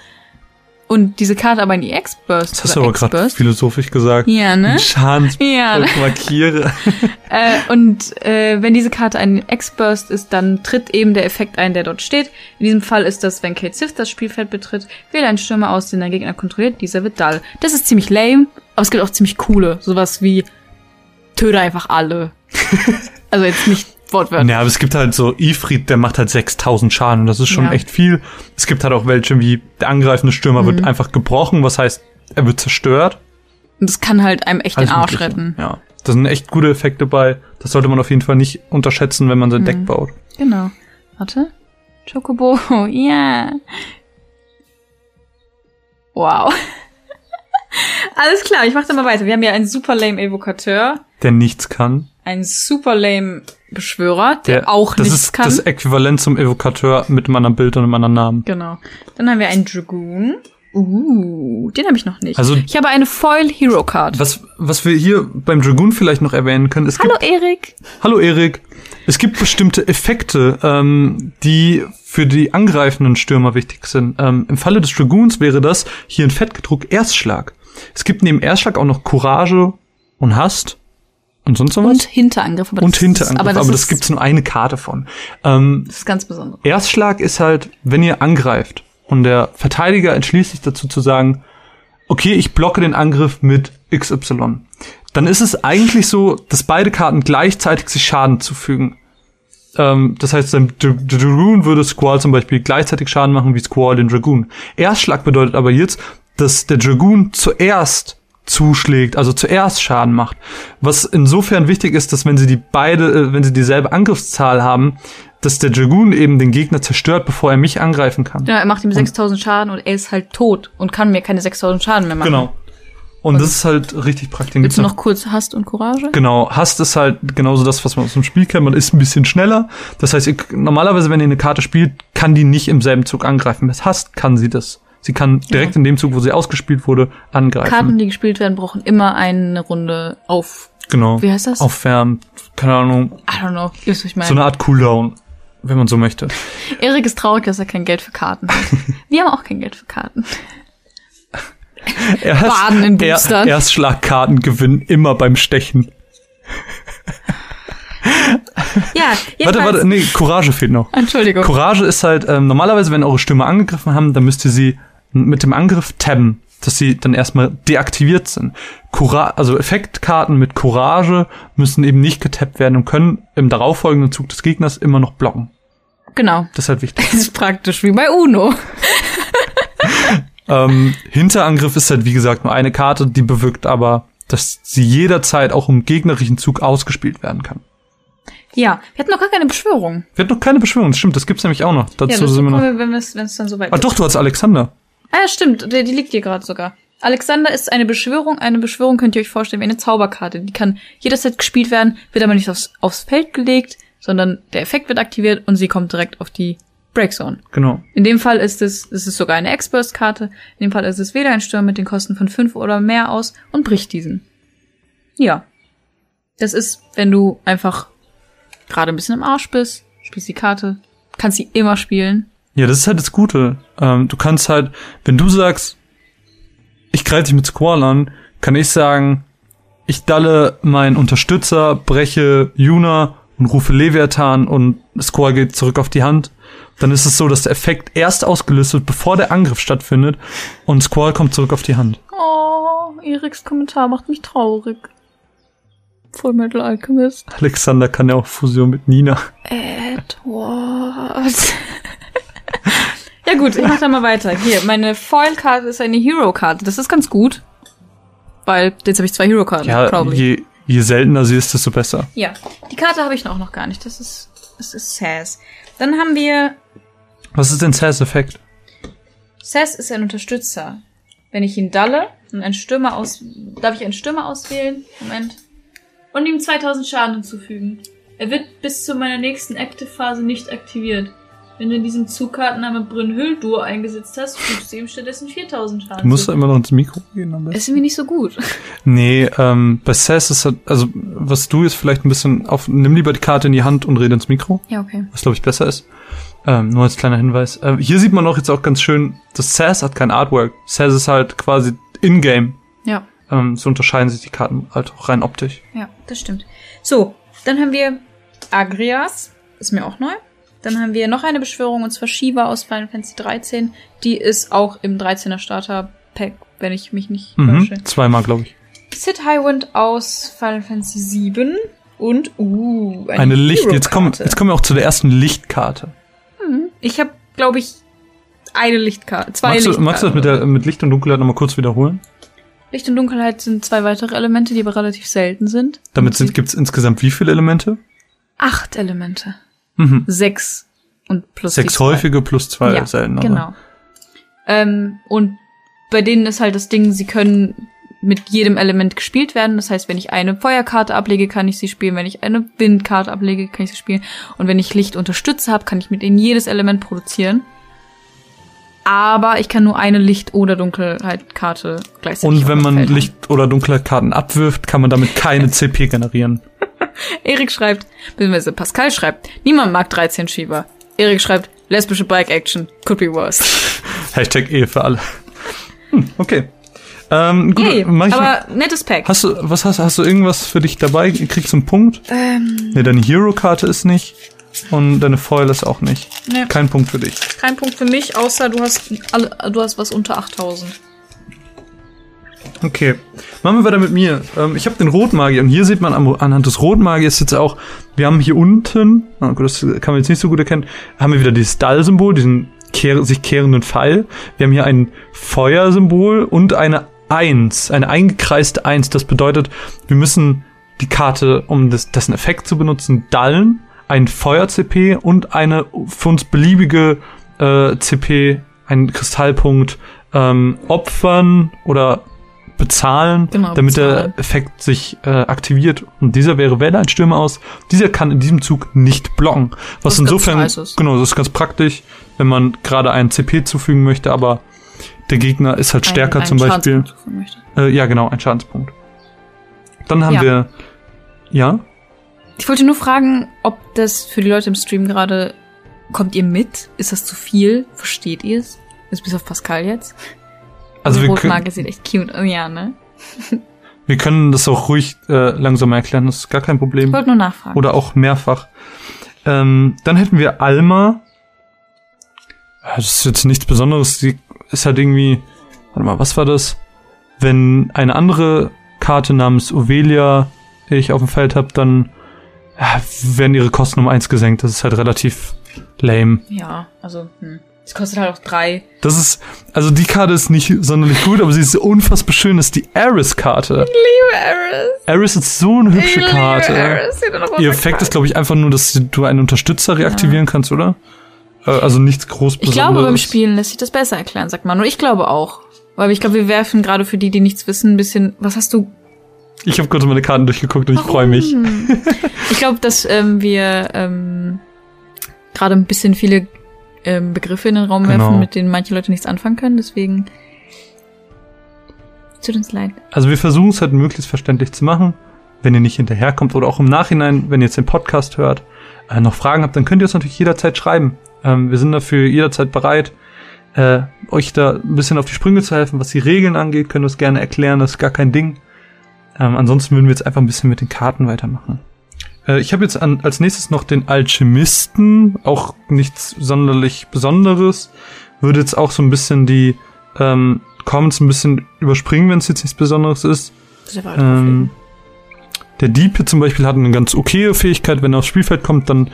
und diese Karte aber in die X-Burst Das hast du aber gerade philosophisch gesagt. Ja, ne? Schadenspunkt Ja, ne? markiere. Äh, und äh, wenn diese Karte ein X-Burst ist, dann tritt eben der Effekt ein, der dort steht. In diesem Fall ist das, wenn Kate Sith das Spielfeld betritt, wähle einen Stürmer aus, den der Gegner kontrolliert, dieser wird dull. Das ist ziemlich lame, aber es gibt auch ziemlich coole. Sowas wie töte einfach alle. also jetzt nicht wortwörtlich. Ja, aber es gibt halt so Ifrit, der macht halt 6000 Schaden. Das ist schon Ja. echt viel. Es gibt halt auch welche wie der angreifende Stürmer Mhm. wird einfach gebrochen, was heißt, er wird zerstört. Und das kann halt einem echt Alles den Arsch Mögliche. retten. Ja. Da sind echt gute Effekte bei. Das sollte man auf jeden Fall nicht unterschätzen, wenn man Mhm. sein Deck baut. Genau. Warte. Chocobo, ja. Wow. Alles klar, ich mach dann mal weiter. Wir haben ja einen super lame Evokateur. Der nichts kann. ein super lame Beschwörer, der, Der auch das nichts ist kann. das Äquivalent zum Evokateur mit einem anderen Bild und einem anderen Namen. genau. Dann haben wir einen Dragoon. Uh, den habe ich noch nicht. Also- ich habe eine Foil Hero Card. Was, was wir hier beim Dragoon vielleicht noch erwähnen können, es Hallo gibt, Erik. hallo Erik, es gibt bestimmte Effekte, ähm, die für die angreifenden Stürmer wichtig sind. Ähm, Im Falle des Dragoons wäre das hier in Fett gedruckt Erstschlag. Es gibt neben Erstschlag auch noch Courage und Hast und sonst noch was. Und Hinterangriff. Aber und das Hinterangriff, aber das, aber das gibt's nur eine Karte von. Ähm, das ist ganz besonders. Erstschlag ist halt, wenn ihr angreift und der Verteidiger entschließt sich dazu zu sagen, okay, ich blocke den Angriff mit XY. Dann ist es eigentlich so, dass beide Karten gleichzeitig sich Schaden zufügen. Ähm, das heißt, der Dragoon würde Squall zum Beispiel gleichzeitig Schaden machen wie Squall den Dragoon. Erstschlag bedeutet aber jetzt, dass der Dragoon zuerst zuschlägt, also zuerst Schaden macht. Was insofern wichtig ist, dass wenn sie die beide, äh, wenn sie dieselbe Angriffszahl haben, dass der Dragoon eben den Gegner zerstört, bevor er mich angreifen kann. Ja, er macht ihm 6000 Schaden und er ist halt tot und kann mir keine 6000 Schaden mehr machen. Genau. Und das ist halt richtig praktisch. Willst du noch kurz Hast und Courage? Genau, Hast ist halt genauso das, was man aus dem Spiel kennt. Man ist ein bisschen schneller. Das heißt, ihr, normalerweise, wenn ihr eine Karte spielt, kann die nicht im selben Zug angreifen. Mit Hast kann sie das. Sie kann direkt in dem Zug, wo sie ausgespielt wurde, angreifen. Karten, die gespielt werden, brauchen immer eine Runde auf. genau. Wie heißt das? Aufwärmen. Keine Ahnung. I don't know. Was ich meine. So eine Art Cooldown, wenn man so möchte. Erik ist traurig, dass er kein Geld für Karten hat. Wir haben auch kein Geld für Karten. Erst, Baden in er, Boostern. Erstschlagkarten gewinnen immer beim Stechen. Ja, Warte, warte, nee, Courage fehlt noch. Entschuldigung. Courage ist halt, ähm, normalerweise, wenn eure Stürmer angegriffen haben, dann müsst ihr sie mit dem Angriff tabben, dass sie dann erstmal deaktiviert sind. Coura also Effektkarten mit Courage müssen eben nicht getappt werden und können im darauffolgenden Zug des Gegners immer noch blocken. genau. Das ist halt wichtig. Das ist praktisch wie bei Uno. ähm, Hinterangriff ist halt, wie gesagt, nur eine Karte, die bewirkt aber, dass sie jederzeit auch im gegnerischen Zug ausgespielt werden kann. Ja, wir hatten noch gar keine Beschwörung. Wir hatten noch keine Beschwörung, das stimmt, das gibt's nämlich auch noch. Dazu Ja, sind wir noch. wir, wenn es wenn es dann soweit Ah, ist. doch, du hast Alexander. Ah, ja, stimmt. Die, die liegt hier gerade sogar. Alexander ist eine Beschwörung. Eine Beschwörung könnt ihr euch vorstellen wie eine Zauberkarte. Die kann jederzeit gespielt werden, wird aber nicht aufs, aufs Feld gelegt, sondern der Effekt wird aktiviert und sie kommt direkt auf die Breakzone. Genau. In dem Fall ist es, es ist sogar eine X-Burst-Karte. In dem Fall ist es weder ein Sturm mit den Kosten von fünf oder mehr aus und bricht diesen. Ja. Das ist, wenn du einfach gerade ein bisschen im Arsch bist, spielst die Karte, kannst sie immer spielen. Ja, das ist halt das Gute. Ähm, du kannst halt, wenn du sagst, ich greife dich mit Squall an, kann ich sagen, ich dalle meinen Unterstützer, breche Yuna und rufe Leviathan und Squall geht zurück auf die Hand. Dann ist es so, dass der Effekt erst ausgelöst wird, bevor der Angriff stattfindet und Squall kommt zurück auf die Hand. Oh, Eriks Kommentar macht mich traurig. Full Metal Alchemist. Alexander kann ja auch Fusion mit Nina. Edward. Ja gut, ich mach da mal weiter. Hier, meine Foil-Karte ist eine Hero-Karte. Das ist ganz gut. Weil jetzt habe ich zwei Hero-Karten. Ja, probably. je, je seltener sie ist, desto besser. Ja, die Karte habe ich noch, noch gar nicht. Das ist, das ist Sass. Dann haben wir, Was ist denn Sass-Effekt? Sass ist ein Unterstützer. Wenn ich ihn dalle und einen Stürmer aus, darf ich einen Stürmer auswählen? Moment. Und ihm 2000 Schaden hinzufügen. Er wird bis zu meiner nächsten Active-Phase nicht aktiviert. Wenn du in diesem Zug Kartenname Brünnhüll-Duo eingesetzt hast, fügst du ihm stattdessen 4000 Schaden Du musst da immer noch ins Mikro gehen am besten. Ist irgendwie nicht so gut. Nee, ähm, bei Sass ist halt, also was du jetzt vielleicht ein bisschen auf, nimm lieber die Karte in die Hand und rede ins Mikro, Ja, okay. was glaube ich besser ist. Ähm, nur als kleiner Hinweis. Ähm, hier sieht man auch jetzt auch ganz schön, dass Sass hat kein Artwork. Sass ist halt quasi in-game. Ja. Ähm, so unterscheiden sich die Karten halt auch rein optisch. Ja, das stimmt. So, dann haben wir Agrias, ist mir auch neu. Dann haben wir noch eine Beschwörung, und zwar Shiva aus Final Fantasy 13. Die ist auch im 13er Starter-Pack, wenn ich mich nicht Mhm. täusche. Zweimal, glaube ich. Sid Highwind aus Final Fantasy 7 und, uh, eine, Eine Licht, jetzt kommen, jetzt kommen wir auch zu der ersten Lichtkarte. Ich habe, glaube ich, eine Lichtkarte, zwei Magst du, Lichtkarten. magst du das mit, der, mit Licht und Dunkelheit nochmal kurz wiederholen? Licht und Dunkelheit sind zwei weitere Elemente, die aber relativ selten sind. Damit sind, gibt's insgesamt wie viele Elemente? Acht Elemente. Mhm. Sechs und plus Sechs häufige plus zwei ja, seltene. Genau. Ähm, und bei denen ist halt das Ding, sie können mit jedem Element gespielt werden. Das heißt, wenn ich eine Feuerkarte ablege, kann ich sie spielen. Wenn ich eine Windkarte ablege, kann ich sie spielen. Und wenn ich Licht unterstütze habe, kann ich mit ihnen jedes Element produzieren. aber ich kann nur eine Licht- oder Dunkelheit-Karte gleichzeitig Und wenn man. Licht- oder dunkle Karten abwirft, kann man damit keine CP generieren. Erik schreibt, beziehungsweise Pascal schreibt, niemand mag 13 Schieber. Erik schreibt, lesbische Bike-Action, could be worse. Hashtag Ehe für alle. Hm, okay. Ähm, gut, Yay, aber nettes Pack. hast du, was hast, hast du irgendwas für dich dabei? Kriegst du einen Punkt? Ähm, Ne, deine Hero-Karte ist nicht. Und deine Foil ist auch nicht. Nee. Kein Punkt für dich. kein Punkt für mich, außer du hast alle, du hast was unter 8000. Okay, machen wir weiter mit mir. Ähm, ich habe den Rotmagier und hier sieht man am, anhand des Rotmagiers jetzt auch, wir haben hier unten, ah, gut, das kann man jetzt nicht so gut erkennen, haben wir wieder dieses Dall-Symbol, diesen kehr, sich kehrenden Pfeil. Wir haben hier ein Feuersymbol und eine Eins, eine eingekreiste Eins. Das bedeutet, wir müssen die Karte, um das, dessen Effekt zu benutzen, dallen, ein Feuer-CP und eine für uns beliebige äh, CP, einen Kristallpunkt ähm, opfern oder bezahlen, Genau, damit bezahlen. der Effekt sich äh, aktiviert. Und dieser wäre Wähle ein Stürmer aus. Dieser kann in diesem Zug nicht blocken. Was ganz insofern, genau, das ist ganz praktisch, wenn man gerade einen CP zufügen möchte, aber der Gegner ist halt stärker zum Beispiel. Äh, ja, genau, ein Schadenspunkt. Dann haben Ja. wir, ja, Ich wollte nur fragen, ob das für die Leute im Stream gerade, kommt ihr mit? Ist das zu viel? Versteht ihr es? Ist bis auf Pascal jetzt? Also Die wir können, Rotmarke sieht echt cute. Oh, ja, ne? wir können das auch ruhig äh, langsam erklären, das ist gar kein Ich Problem. wollte nur nachfragen. Oder auch mehrfach. Ähm, dann hätten wir Alma. Das ist jetzt nichts Besonderes. Die ist halt irgendwie. Warte mal, was war das? Wenn eine andere Karte namens Ovelia ich auf dem Feld habe, dann ja, werden ihre Kosten um eins gesenkt. Das ist halt relativ lame. Ja, also, hm. Es kostet halt auch drei. Das ist, also die Karte ist nicht sonderlich gut, aber sie ist unfassbar schön. Das ist die Eris-Karte. Liebe Eris. Eris ist so eine hübsche Karte. Sie hat noch Ihr Effekt ist, glaube ich, einfach nur, dass du einen Unterstützer reaktivieren kannst, oder? Äh, Also nichts groß Ich glaube, beim Spielen lässt sich das besser erklären, sagt man. Und ich glaube auch. Weil ich glaube, wir werfen gerade für die, die nichts wissen, ein bisschen. Was hast du? Ich habe kurz meine Karten durchgeguckt und ich freue mich. Ich glaube, dass ähm, wir ähm, gerade ein bisschen viele ähm, Begriffe in den Raum Genau. werfen, mit denen manche Leute nichts anfangen können. Deswegen tut uns leid. Also wir versuchen es halt möglichst verständlich zu machen. Wenn ihr nicht hinterherkommt oder auch im Nachhinein, wenn ihr jetzt den Podcast hört, äh, noch Fragen habt, dann könnt ihr uns natürlich jederzeit schreiben. Ähm, wir sind dafür jederzeit bereit, äh, euch da ein bisschen auf die Sprünge zu helfen. Was die Regeln angeht, können wir es gerne erklären, das ist gar kein Ding. Ähm, ansonsten würden wir jetzt einfach ein bisschen mit den Karten weitermachen. Äh, ich habe jetzt an, als nächstes noch den Alchemisten, auch nichts sonderlich Besonderes. Würde jetzt auch so ein bisschen die ähm, Comments ein bisschen überspringen, wenn es jetzt nichts Besonderes ist. Ähm, der Dieb hier zum Beispiel hat eine ganz okaye Fähigkeit. Wenn er aufs Spielfeld kommt, dann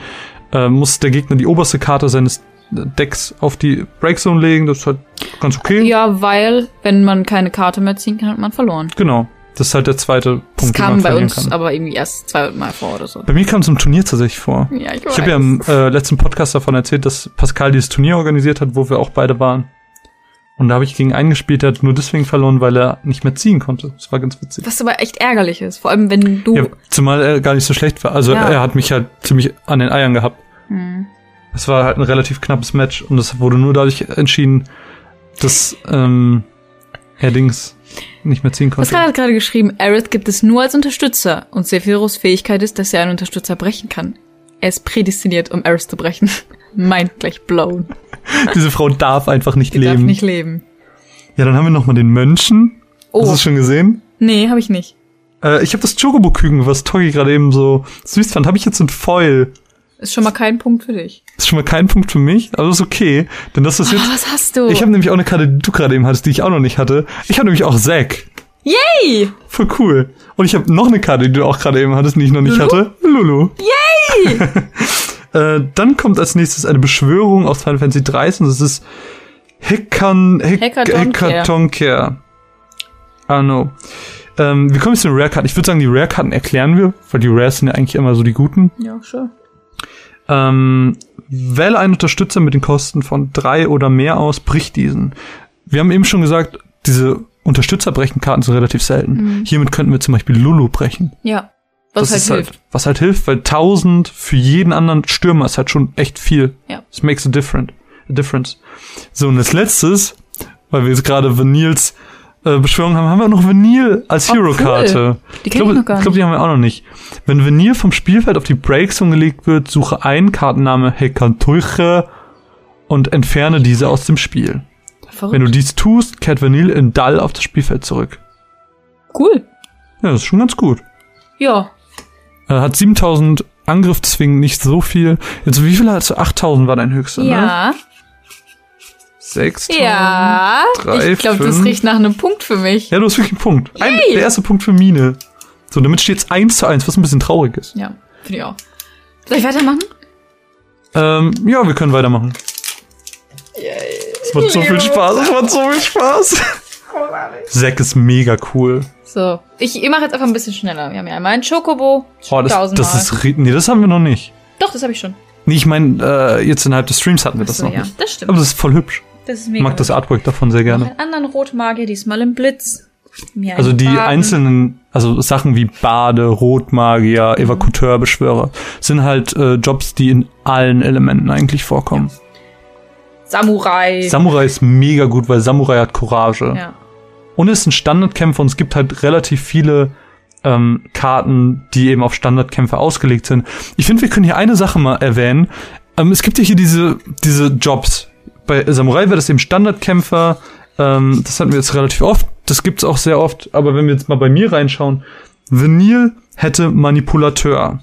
äh, muss der Gegner die oberste Karte seines Decks auf die Breakzone legen. Das ist halt ganz okay. Ja, weil, wenn man keine Karte mehr ziehen kann, hat man verloren. Genau. Das ist halt der zweite Das Punkt, den kam bei uns kann. aber irgendwie erst zwei-Mal vor oder so. Bei mir kam es im Turnier tatsächlich vor. Ja, ich weiß. Ich habe ja im äh, letzten Podcast davon erzählt, dass Pascal dieses Turnier organisiert hat, wo wir auch beide waren. Und da habe ich gegen einen gespielt, der hat nur deswegen verloren, weil er nicht mehr ziehen konnte. Das war ganz witzig. Was aber echt ärgerlich ist. Vor allem, wenn du. Ja, zumal er gar nicht so schlecht war. Also Ja. er hat mich halt ziemlich an den Eiern gehabt. Hm. Es war halt ein relativ knappes Match und es wurde nur dadurch entschieden, dass ähm, Herr Dings nicht mehr ziehen konnte. Pascal hat gerade geschrieben, Aerith gibt es nur als Unterstützer und Sephiros Fähigkeit ist, dass er einen Unterstützer brechen kann. Er ist prädestiniert, um Aerith zu brechen. Mind gleich blown. Diese Frau darf einfach nicht Die leben. darf nicht leben. Ja, dann haben wir noch mal den Mönchen. Oh, Hast du es schon gesehen? nee, habe ich nicht. Äh, ich habe das Chocobo-Küken, was Togi gerade eben so süß fand, habe ich jetzt in Foil. Ist schon mal kein Punkt für dich. Ist schon mal kein Punkt für mich, aber ist okay. Denn das ist Oh, jetzt. was hast du? Ich habe nämlich auch eine Karte, die du gerade eben hattest, die ich auch noch nicht hatte. Ich habe nämlich auch Zack. Yay! Voll cool. Und ich habe noch eine Karte, die du auch gerade eben hattest, die ich noch nicht Lulu? hatte. Lulu. Yay! äh, dann kommt als nächstes eine Beschwörung aus Final Fantasy 13. Das ist Hekan, Hek, Hekatonker. Hekatonker. Ah, no. Ähm, wir kommen jetzt zu den Rare-Karten. Ich würde sagen, die Rare-Karten erklären wir, weil die Rares sind ja eigentlich immer so die guten. Ja, sure. Ähm, wähle einen Unterstützer mit den Kosten von drei oder mehr aus, brich diesen. Wir haben eben schon gesagt, diese Unterstützerbrechenkarten sind relativ selten. Hiermit könnten wir zum Beispiel Lulu brechen. Ja. Was das halt ist hilft. halt, was halt hilft, weil 1000 für jeden anderen Stürmer ist halt schon echt viel. Ja. Das makes a difference. difference. So, und als letztes, weil wir jetzt gerade Vanils äh, Beschwörung haben, haben wir auch noch Vanil als Oh, Hero-Karte. cool. Die Ich kenn ich noch gar ich glaube, die haben wir auch noch nicht. Wenn Vanil vom Spielfeld auf die Breakzone gelegt wird, suche einen Kartenname Hekantuche und entferne diese aus dem Spiel. Verrückt. Wenn du dies tust, kehrt Vanil in Dull auf das Spielfeld zurück. cool. Ja, das ist schon ganz gut. Ja. Er hat 7000 Angriff, deswegen nicht so viel. Jetzt, wie viel hast du? 8000 war dein höchster, ne? Ja. 6000. Ja. drei, ich glaube, das riecht nach einem Punkt für mich. Ja, du hast wirklich einen Punkt. Ein, der erste Punkt für Mine. So, damit steht's 1 zu 1, was ein bisschen traurig ist. Ja, finde ich auch. Soll ich weitermachen? Ähm, ja, wir können weitermachen. Es macht so viel Spaß, es macht so viel Spaß. Zack ist mega cool. So. Ich, ich mache jetzt einfach ein bisschen schneller. Wir haben ja einmal einen Chocobo. Oh, das, das ist, nee, das haben wir noch nicht. Doch, das habe ich schon. Nee, ich meine, äh, jetzt innerhalb des Streams hatten wir das so, noch ja, nicht. das stimmt. Aber das ist voll hübsch. Das ist Ich mega. mag das. Artwork davon sehr gerne. einen anderen Rotmagier, diesmal im Blitz. Mir Also die Baden. einzelnen, also Sachen wie Bade, Rotmagier, Mhm. Evakuteur, Beschwörer, sind halt äh, Jobs, die in allen Elementen eigentlich vorkommen. Samurai. Samurai ist mega gut, weil Samurai hat Courage. ja. Und es ist ein Standardkämpfer und es gibt halt relativ viele ähm, Karten, die eben auf Standardkämpfe ausgelegt sind. Ich finde, wir können hier eine Sache mal erwähnen. Ähm, es gibt ja hier diese, diese Jobs. Bei Samurai wäre das eben Standardkämpfer. Ähm, das hatten wir jetzt relativ oft. Das gibt's auch sehr oft. Aber wenn wir jetzt mal bei mir reinschauen, Vanille hätte Manipulateur.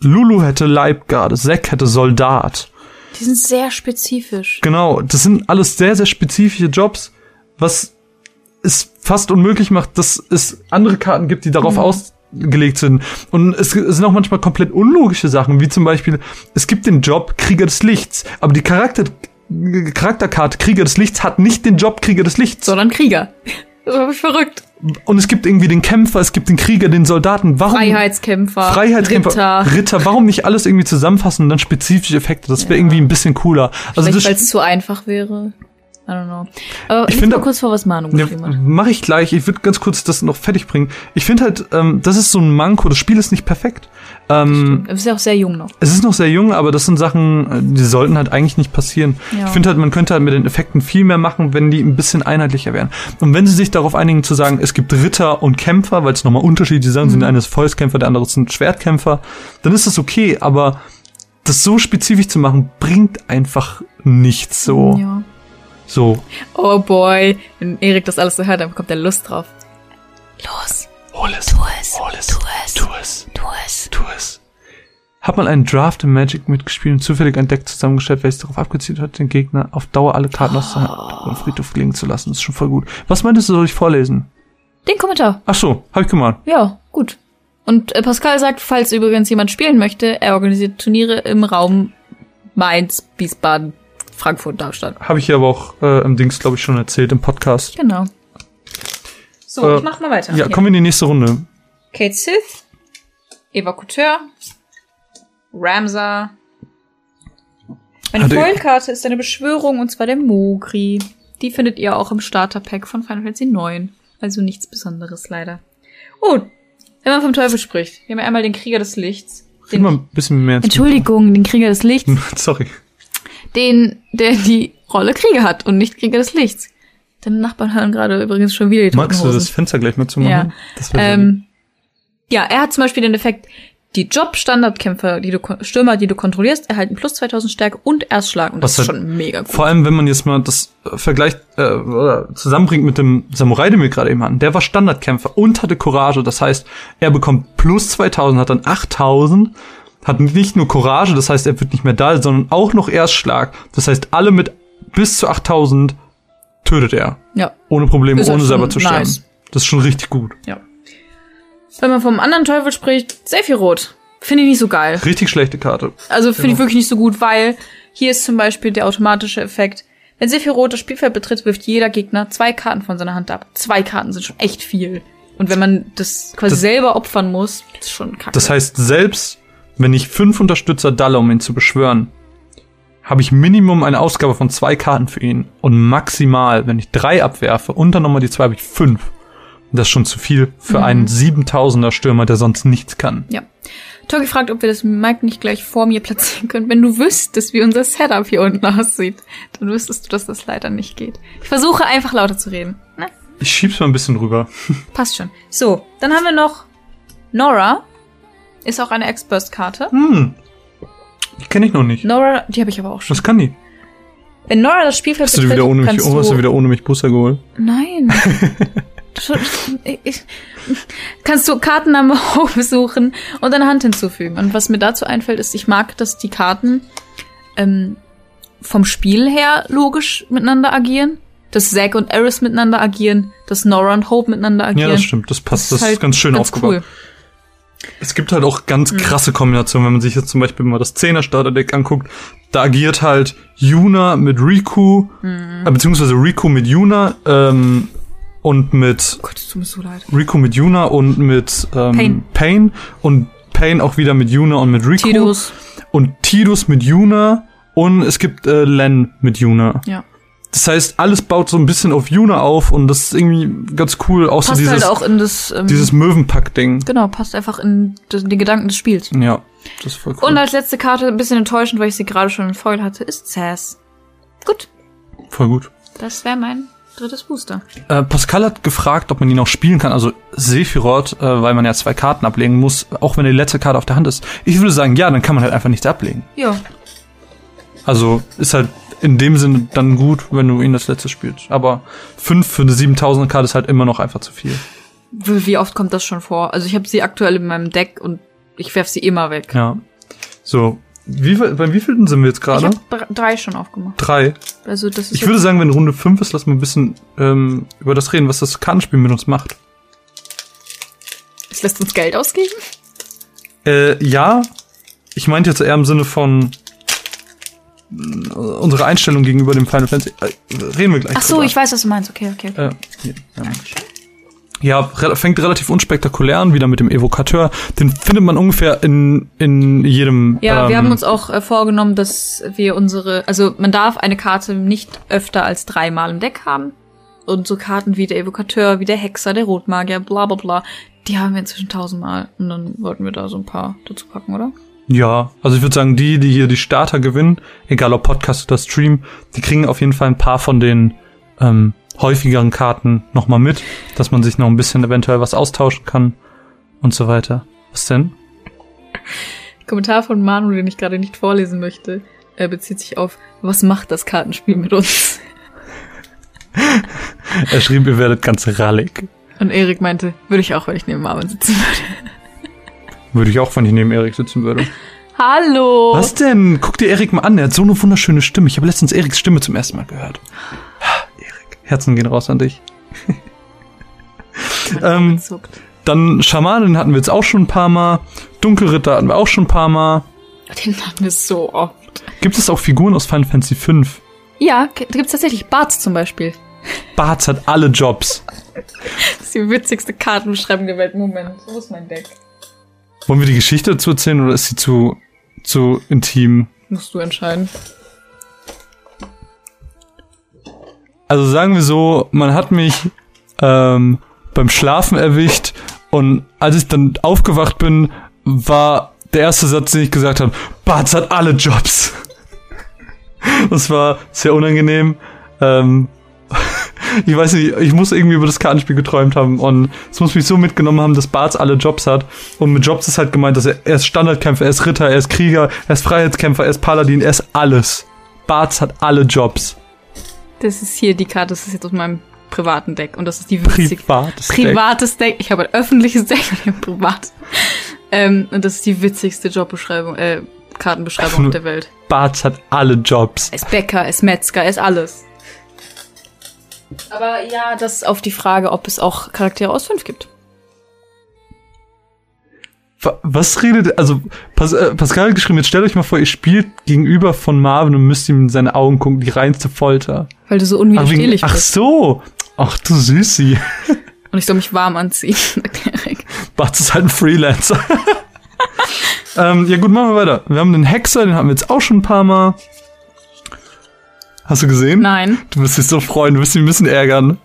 Lulu hätte Leibgarde. Zack hätte Soldat. Die sind sehr spezifisch. Genau, das sind alles sehr, sehr spezifische Jobs, was es fast unmöglich macht, dass es andere Karten gibt, die darauf ausgelegt sind. Und es, es sind auch manchmal komplett unlogische Sachen, wie zum Beispiel, es gibt den Job Krieger des Lichts, aber die Charakter, Charakterkarte Krieger des Lichts hat nicht den Job Krieger des Lichts. Sondern Krieger. Das war ich verrückt. Und es gibt irgendwie den Kämpfer, es gibt den Krieger, den Soldaten. Warum? Freiheitskämpfer. Freiheitskämpfer, Ritter. Ritter. Warum nicht alles irgendwie zusammenfassen und dann spezifische Effekte? Das wäre irgendwie ein bisschen cooler. Also Vielleicht, weil es zu einfach wäre. I don't know. Aber ich finde- kurz vor, was Manu Ja, geschrieben hat. mache ich gleich. Ich würde ganz kurz das noch fertig bringen. Ich finde halt, ähm, das ist so ein Manko. Das Spiel ist nicht perfekt. Ähm, Du bist ja auch sehr jung noch. es ist noch sehr jung, aber das sind Sachen, äh, die sollten halt eigentlich nicht passieren. Ja. Ich finde halt, man könnte halt mit den Effekten viel mehr machen, wenn die ein bisschen einheitlicher wären. Und wenn sie sich darauf einigen zu sagen, es gibt Ritter und Kämpfer, weil es nochmal unterschiedliche Sachen Mhm. sind, der eine ist Fäustkämpfer, der andere ist ein Schwertkämpfer, dann ist das okay, aber das so spezifisch zu machen, bringt einfach nichts so. Ja. So. Oh boy. Wenn Erik das alles so hört, dann bekommt er Lust drauf. Los. Hol es. Tu es. Hol es. Tu es. Tu es. Tu es. Tu es. Hab mal einen Draft im Magic mitgespielt und zufällig ein Deck zusammengestellt, welches darauf abgezielt hat, den Gegner auf Dauer alle Karten aus dem Friedhof gelegen zu lassen. Das ist schon voll gut. Was meintest du, soll ich vorlesen? Den Kommentar. Ach so, hab ich gemacht. Ja, gut. Und äh, Pascal sagt, falls übrigens jemand spielen möchte, er organisiert Turniere im Raum Mainz, Wiesbaden, Frankfurt, Darmstadt. Habe ich ja aber auch äh, im Dings, glaube ich, schon erzählt im Podcast. Genau. So, Äh, ich mach mal weiter. Ja, Hier. kommen wir in die nächste Runde. Kate Sith, Evakuteur, Ramsar. Eine Foilkarte ist eine Beschwörung und zwar der Mogri. Die findet ihr auch im Starterpack von Final Fantasy 9. Also nichts Besonderes leider. Oh, wenn man vom Teufel spricht. Wir haben ja einmal den Krieger des Lichts. Gib mal ein bisschen mehr Entschuldigung, den Krieger des Lichts. Sorry. Den, der die Rolle Krieger hat und nicht Krieger des Lichts. Deine Nachbarn hören gerade übrigens schon wieder die Magst du das Fenster gleich mal zumachen? Ja. Das Ähm, ja, er hat zum Beispiel den Effekt, die Job-Standardkämpfer, die du, Stürmer, die du kontrollierst, erhalten plus 2000 Stärke und Erstschlag. Und das Was ist halt- schon mega gut. Vor allem, wenn man jetzt mal das äh, vergleicht, äh, oder zusammenbringt mit dem Samurai, den wir gerade eben hatten. Der war Standardkämpfer und hatte Courage. Das heißt, er bekommt plus 2000, hat dann 8000, hat nicht nur Courage, das heißt, er wird nicht mehr da, sondern auch noch Erstschlag. Das heißt, alle mit bis zu 8000 tötet er. ja, Ohne Probleme, ohne selber zu sterben. nice. Das ist schon richtig gut. ja. Wenn man vom anderen Teufel spricht, Sephiroth. Finde ich nicht so geil. Richtig schlechte Karte. Also finde Genau. ich wirklich nicht so gut, weil hier ist zum Beispiel der automatische Effekt. Wenn Sephiroth das Spielfeld betritt, wirft jeder Gegner zwei Karten von seiner Hand ab. Zwei Karten sind schon echt viel. Und wenn man das quasi Das- selber opfern muss, ist schon kacke. Das heißt, selbst wenn ich fünf Unterstützer dalle, um ihn zu beschwören, habe ich Minimum eine Ausgabe von zwei Karten für ihn. Und maximal, wenn ich drei abwerfe und dann nochmal die zwei, habe ich fünf. Das ist schon zu viel für einen 7000er Stürmer, der sonst nichts kann. Ja. Togi fragt, ob wir das Mic nicht gleich vor mir platzieren können. Wenn du wüsstest, wie unser Setup hier unten aussieht, dann wüsstest du, dass das leider nicht geht. Ich versuche einfach lauter zu reden. Ne? Ich schieb's mal ein bisschen rüber. Passt schon. So, dann haben wir noch Nora. Ist auch eine Ex-Burst-Karte. Hm. Die kenne ich noch nicht. Nora, die habe ich aber auch schon. Was kann die? Wenn Nora das Spielfeld Hast du, die wieder ohne mich, oh, hast du wieder ohne mich Booster geholt? Nein. Ich- ich- kannst du Kartennamen aufsuchen und eine Hand hinzufügen. Und was mir dazu einfällt, ist, ich mag, dass die Karten ähm, vom Spiel her logisch miteinander agieren. Dass Zack und Eris miteinander agieren, dass Nora und Hope miteinander agieren. Ja, das stimmt. Das passt. Das, ist halt ganz schön ganz aufgebaut. cool. Es gibt halt auch ganz krasse Kombinationen, wenn man sich jetzt zum Beispiel mal das 10er Starterdeck anguckt. Da agiert halt Yuna mit Riku, äh, beziehungsweise Riku mit Yuna ähm, und mit Gott, es tut mir so leid. Riku mit Yuna und mit ähm, Pain. Pain und Pain auch wieder mit Yuna und mit Riku Tidus. und Tidus mit Yuna und es gibt äh, Len mit Yuna. Ja. Das heißt, alles baut so ein bisschen auf Yuna auf und das ist irgendwie ganz cool. So Passt dieses, halt auch in das, ähm, dieses Möwenpack-Ding. genau, passt einfach in den Gedanken des Spiels. Ja, das ist voll cool. Und als letzte Karte, ein bisschen enttäuschend, weil ich sie gerade schon in Foil hatte, ist Sass. Gut, voll gut. das wäre mein drittes Booster. Äh, Pascal hat gefragt, ob man ihn auch spielen kann. Also Sephiroth, äh, weil man ja zwei Karten ablegen muss, auch wenn die letzte Karte auf der Hand ist. Ich würde sagen, ja, dann kann man halt einfach nichts ablegen. Ja, Also ist halt in dem Sinne dann gut, wenn du ihn das letzte spielst. Aber fünf für eine 7000er Karte ist halt immer noch einfach zu viel. wie oft kommt das schon vor? Also ich habe sie aktuell in meinem Deck und ich werf sie immer weg. Ja. So, wie, beim wievielten sind wir jetzt Ich gerade? habe drei schon aufgemacht. Drei. Also das ist Ich würde sagen, wenn Runde fünf ist, lass mal ein bisschen ähm, über das reden, was das Kartenspiel mit uns macht. es lässt uns Geld ausgeben. Äh, ja, ich meinte jetzt eher im Sinne von unsere Einstellung gegenüber dem Final Fantasy. Äh, reden wir gleich. Ach so, drüber. ich weiß, was du meinst. Okay, okay. okay. Äh, hier, ja. Ja, fängt relativ unspektakulär an, wieder mit dem Evokateur. Den findet man ungefähr in, in jedem. Ja, wir ähm, haben uns auch äh, vorgenommen, dass wir unsere, also man darf eine Karte nicht öfter als dreimal im Deck haben. Und so Karten wie der Evokateur, wie der Hexer, der Rotmagier, bla bla bla, die haben wir inzwischen tausendmal. Und dann wollten wir da so ein paar dazu packen, oder? Ja, also ich würde sagen, die, die hier die Starter gewinnen, egal ob Podcast oder Stream, die kriegen auf jeden Fall ein paar von den ähm, häufigeren Karten nochmal mit, dass man sich noch ein bisschen eventuell was austauschen kann und so weiter. Was denn? Kommentar von Manu, den ich gerade nicht vorlesen möchte, äh, bezieht sich auf, was macht das Kartenspiel mit uns? Er schrieb, ihr werdet ganz rallig. Und Erik meinte, würde ich auch, wenn ich neben Marvin sitzen würde. Würde ich auch, wenn ich neben Erik sitzen würde. Hallo! Was denn? Guck dir Erik mal an, er hat so eine wunderschöne Stimme. Ich habe letztens Eriks Stimme zum ersten Mal gehört. Erik, Herzen gehen raus an dich. ähm, dann Schamanin hatten wir jetzt auch schon ein paar Mal. Dunkelritter hatten wir auch schon ein paar Mal. Den hatten wir so oft. Gibt es auch Figuren aus Final Fantasy V? Ja, da gibt's tatsächlich Barts zum Beispiel. Bart's hat alle Jobs. Das ist die witzigste Kartenbeschreibung der Welt. Moment, wo ist mein Deck? Wollen wir die Geschichte dazu erzählen oder ist sie zu, zu intim? Musst du entscheiden. Also sagen wir so, man hat mich ähm, beim Schlafen erwischt und als ich dann aufgewacht bin, war der erste Satz, den ich gesagt habe, Bart's hat alle Jobs. Das war sehr unangenehm. Ähm, ich weiß nicht, ich muss irgendwie über das Kartenspiel geträumt haben und es muss mich so mitgenommen haben, dass Bart's alle Jobs hat. Und mit Jobs ist halt gemeint, dass er, er ist Standardkämpfer, er ist Ritter, er ist Krieger, er ist Freiheitskämpfer, er ist Paladin, er ist alles. Bart's hat alle Jobs. Das ist hier die Karte, das ist jetzt aus meinem privaten Deck. Und das ist die witzigste. Privates Deck. Privates Deck. Ich habe ein öffentliches Deck und ein privat. Ähm, und das ist die witzigste Jobbeschreibung, äh, Kartenbeschreibung auf der Welt. Bart's hat alle Jobs. Er ist Bäcker, er ist Metzger, er ist alles. Aber ja, das ist auf die Frage, ob es auch Charaktere aus fünf gibt. Wa- Was redet, also Pas äh, Pascal hat geschrieben, jetzt stellt euch mal vor, ihr spielt gegenüber von Marvin und müsst ihm in seine Augen gucken, die reinste Folter. Weil du so Ach, wegen, unwiderstehlich ach so, ach du Süßi. Und ich soll mich warm anziehen, sagt Erik. Bart ist halt ein Freelancer. ähm, ja gut, machen wir weiter. Wir haben den Hexer, den haben wir jetzt auch schon ein paar Mal. Hast du gesehen? Nein. Du wirst dich so freuen, du wirst dich ein bisschen ärgern.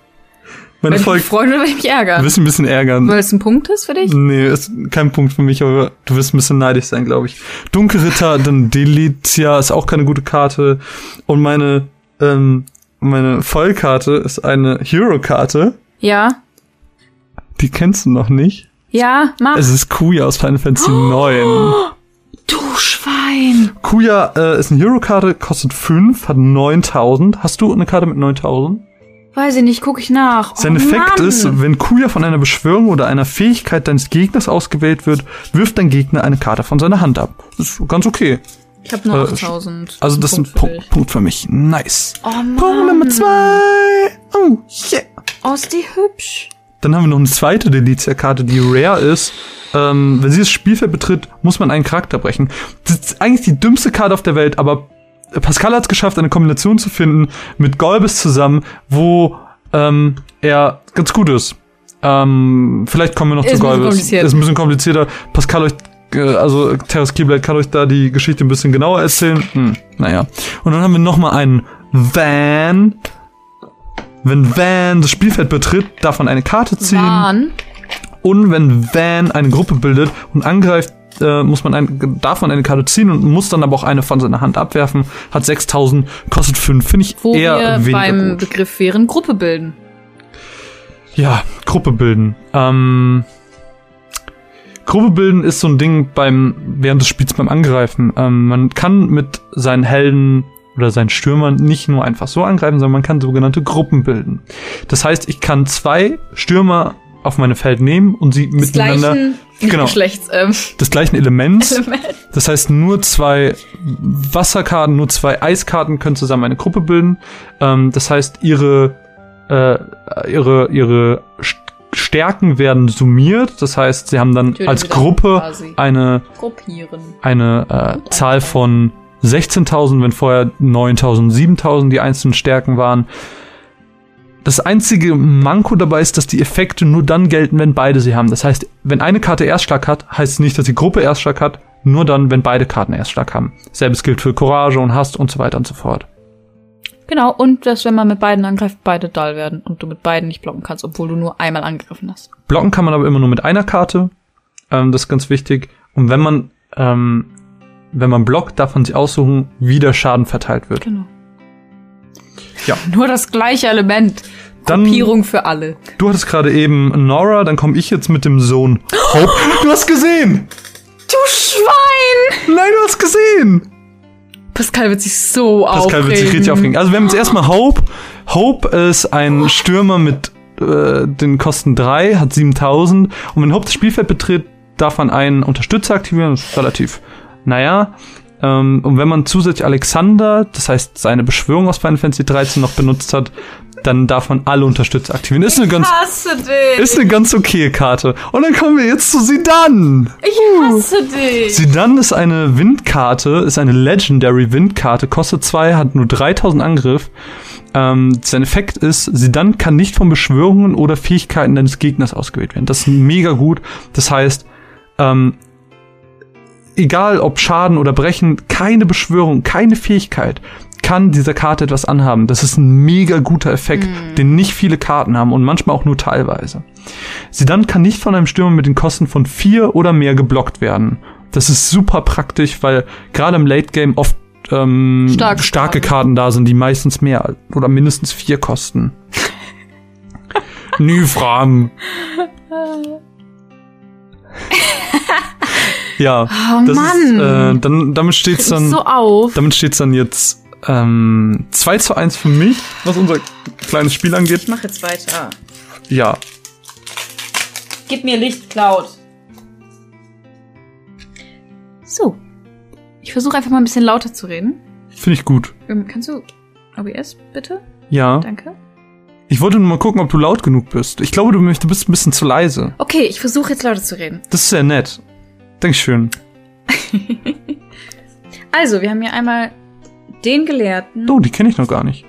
Meine ich Folge mich freuen oder weil ich mich Du ärgere? wirst ein bisschen ärgern. Weil es ein Punkt ist für dich? Nee, ist kein Punkt für mich, aber du wirst ein bisschen neidisch sein, glaube ich. Dunkelritter, dann Delitia ist auch keine gute Karte. Und meine, ähm, meine Vollkarte ist eine Hero-Karte. Ja. Die kennst du noch nicht. Ja, mach. Es ist Kuya aus Final Fantasy 9. du Schwein. Kuya äh, ist eine Hero-Karte, kostet 5, hat 9000. Hast du eine Karte mit 9000? Weiß ich nicht, guck ich nach. Sein oh, Effekt Mann. ist, wenn Kuya von einer Beschwörung oder einer Fähigkeit deines Gegners ausgewählt wird, wirft dein Gegner eine Karte von seiner Hand ab. Das ist ganz okay. Ich habe nur äh, 8000. Also das ist ein Punkt für Punkt. Punkt für mich. Nice. Oh Mann. Punkt Nummer zwei. Oh, yeah. Oh, ist die hübsch. Dann haben wir noch eine zweite Delicia-Karte, die rare ist. Ähm, wenn sie das Spielfeld betritt, muss man einen Charakter brechen. Das ist eigentlich die dümmste Karte auf der Welt, aber Pascal hat es geschafft, eine Kombination zu finden mit Golbes zusammen, wo ähm, er ganz gut ist. Ähm, vielleicht kommen wir noch Ist zu kompliziert. Ist ein bisschen komplizierter. Pascal euch, äh, also Terras Keyblade kann euch da die Geschichte ein bisschen genauer erzählen. Hm, naja. Und dann haben wir noch mal einen Van. Wenn Van das Spielfeld betritt, darf man eine Karte ziehen. Wahn. Und wenn Van eine Gruppe bildet und angreift, äh, muss man ein, darf man eine Karte ziehen und muss dann aber auch eine von seiner Hand abwerfen. Hat 6000, kostet 5. Finde ich Wo eher wir weniger beim gut. Begriff wären Gruppe bilden. Ja, Gruppe bilden. Ähm, Gruppe bilden ist so ein Ding beim während des Spiels beim Angreifen. Ähm, man kann mit seinen Helden oder seinen Stürmern nicht nur einfach so angreifen, sondern man kann sogenannte Gruppen bilden. Das heißt, ich kann zwei Stürmer auf meine Feld nehmen und sie Des miteinander gleichen genau. Geschlechts, ähm, des gleichen Elements. Element. Das heißt, nur zwei Wasserkarten, nur zwei Eiskarten können zusammen eine Gruppe bilden. Ähm, das heißt, ihre, äh, ihre, ihre St- Stärken werden summiert. Das heißt, sie haben dann Natürlich als Gruppe eine, eine äh, Zahl von 16.000, wenn vorher 9.000, 7.000 die einzelnen Stärken waren. Das einzige Manko dabei ist, dass die Effekte nur dann gelten, wenn beide sie haben. Das heißt, wenn eine Karte Erstschlag hat, heißt es nicht, dass die Gruppe Erstschlag hat, nur dann, wenn beide Karten Erstschlag haben. Selbes gilt für Courage und Hast und so weiter und so fort. Genau, und dass wenn man mit beiden angreift, beide dull werden und du mit beiden nicht blocken kannst, obwohl du nur einmal angegriffen hast. Blocken kann man aber immer nur mit einer Karte. Ähm, das ist ganz wichtig. Und wenn man, ähm, wenn man blockt, darf man sich aussuchen, wie der Schaden verteilt wird. Genau. Ja. Nur das gleiche Element. Dann- Gruppierung für alle. Du hattest gerade eben Nora, dann komme ich jetzt mit dem Sohn Hope. Du hast gesehen! Du Schwein! Nein, du hast gesehen! Pascal wird sich so Pascal wird sich aufregen. richtig aufregen. Also wir haben jetzt erstmal Hope. Hope ist ein Stürmer mit äh, den Kosten 3, hat 7000. Und wenn Hope das Spielfeld betritt, darf man einen Unterstützer aktivieren. Das ist relativ, naja. Ähm, und wenn man zusätzlich Alexander, das heißt seine Beschwörung aus Final Fantasy 13 noch benutzt hat, dann darf man alle Unterstützer aktivieren. Ist eine ganz, hasse dich. ist eine ganz okaye Karte. Und dann kommen wir jetzt zu Sidan. Ich hasse dich. Sidan ist eine Windkarte, ist eine Legendary Windkarte, kostet zwei, hat nur 3000 Angriff. Ähm, sein Effekt ist, Sidan kann nicht von Beschwörungen oder Fähigkeiten deines Gegners ausgewählt werden. Das ist mega gut. Das heißt, ähm, egal ob Schaden oder Brechen, keine Beschwörung, keine Fähigkeit kann dieser Karte etwas anhaben. Das ist ein mega guter Effekt, den nicht viele Karten haben und manchmal auch nur teilweise. Sie dann kann nicht von einem Stürmer mit den Kosten von vier oder mehr geblockt werden. Das ist super praktisch, weil gerade im Late Game oft ähm, Starke starke Karten. Karten da sind, die meistens mehr oder mindestens vier kosten. Fragen. ja, Oh das Mann. ist, äh, dann, damit steht's dann, so auf. damit steht's dann jetzt ähm, 2 zu 1 für mich, was unser kleines Spiel angeht. Ich mach jetzt weiter. Ja, Gib mir Licht, Cloud. So. Ich versuche einfach mal ein bisschen lauter zu reden. finde ich gut. Ähm, kannst du OBS bitte? Ja. Danke. Ich wollte nur mal gucken, ob du laut genug bist. Ich glaube, du bist ein bisschen zu leise. Okay, ich versuche jetzt lauter zu reden. Das ist sehr nett. Dankeschön. Also, wir haben hier einmal den Gelehrten. Oh, die kenne ich noch gar nicht.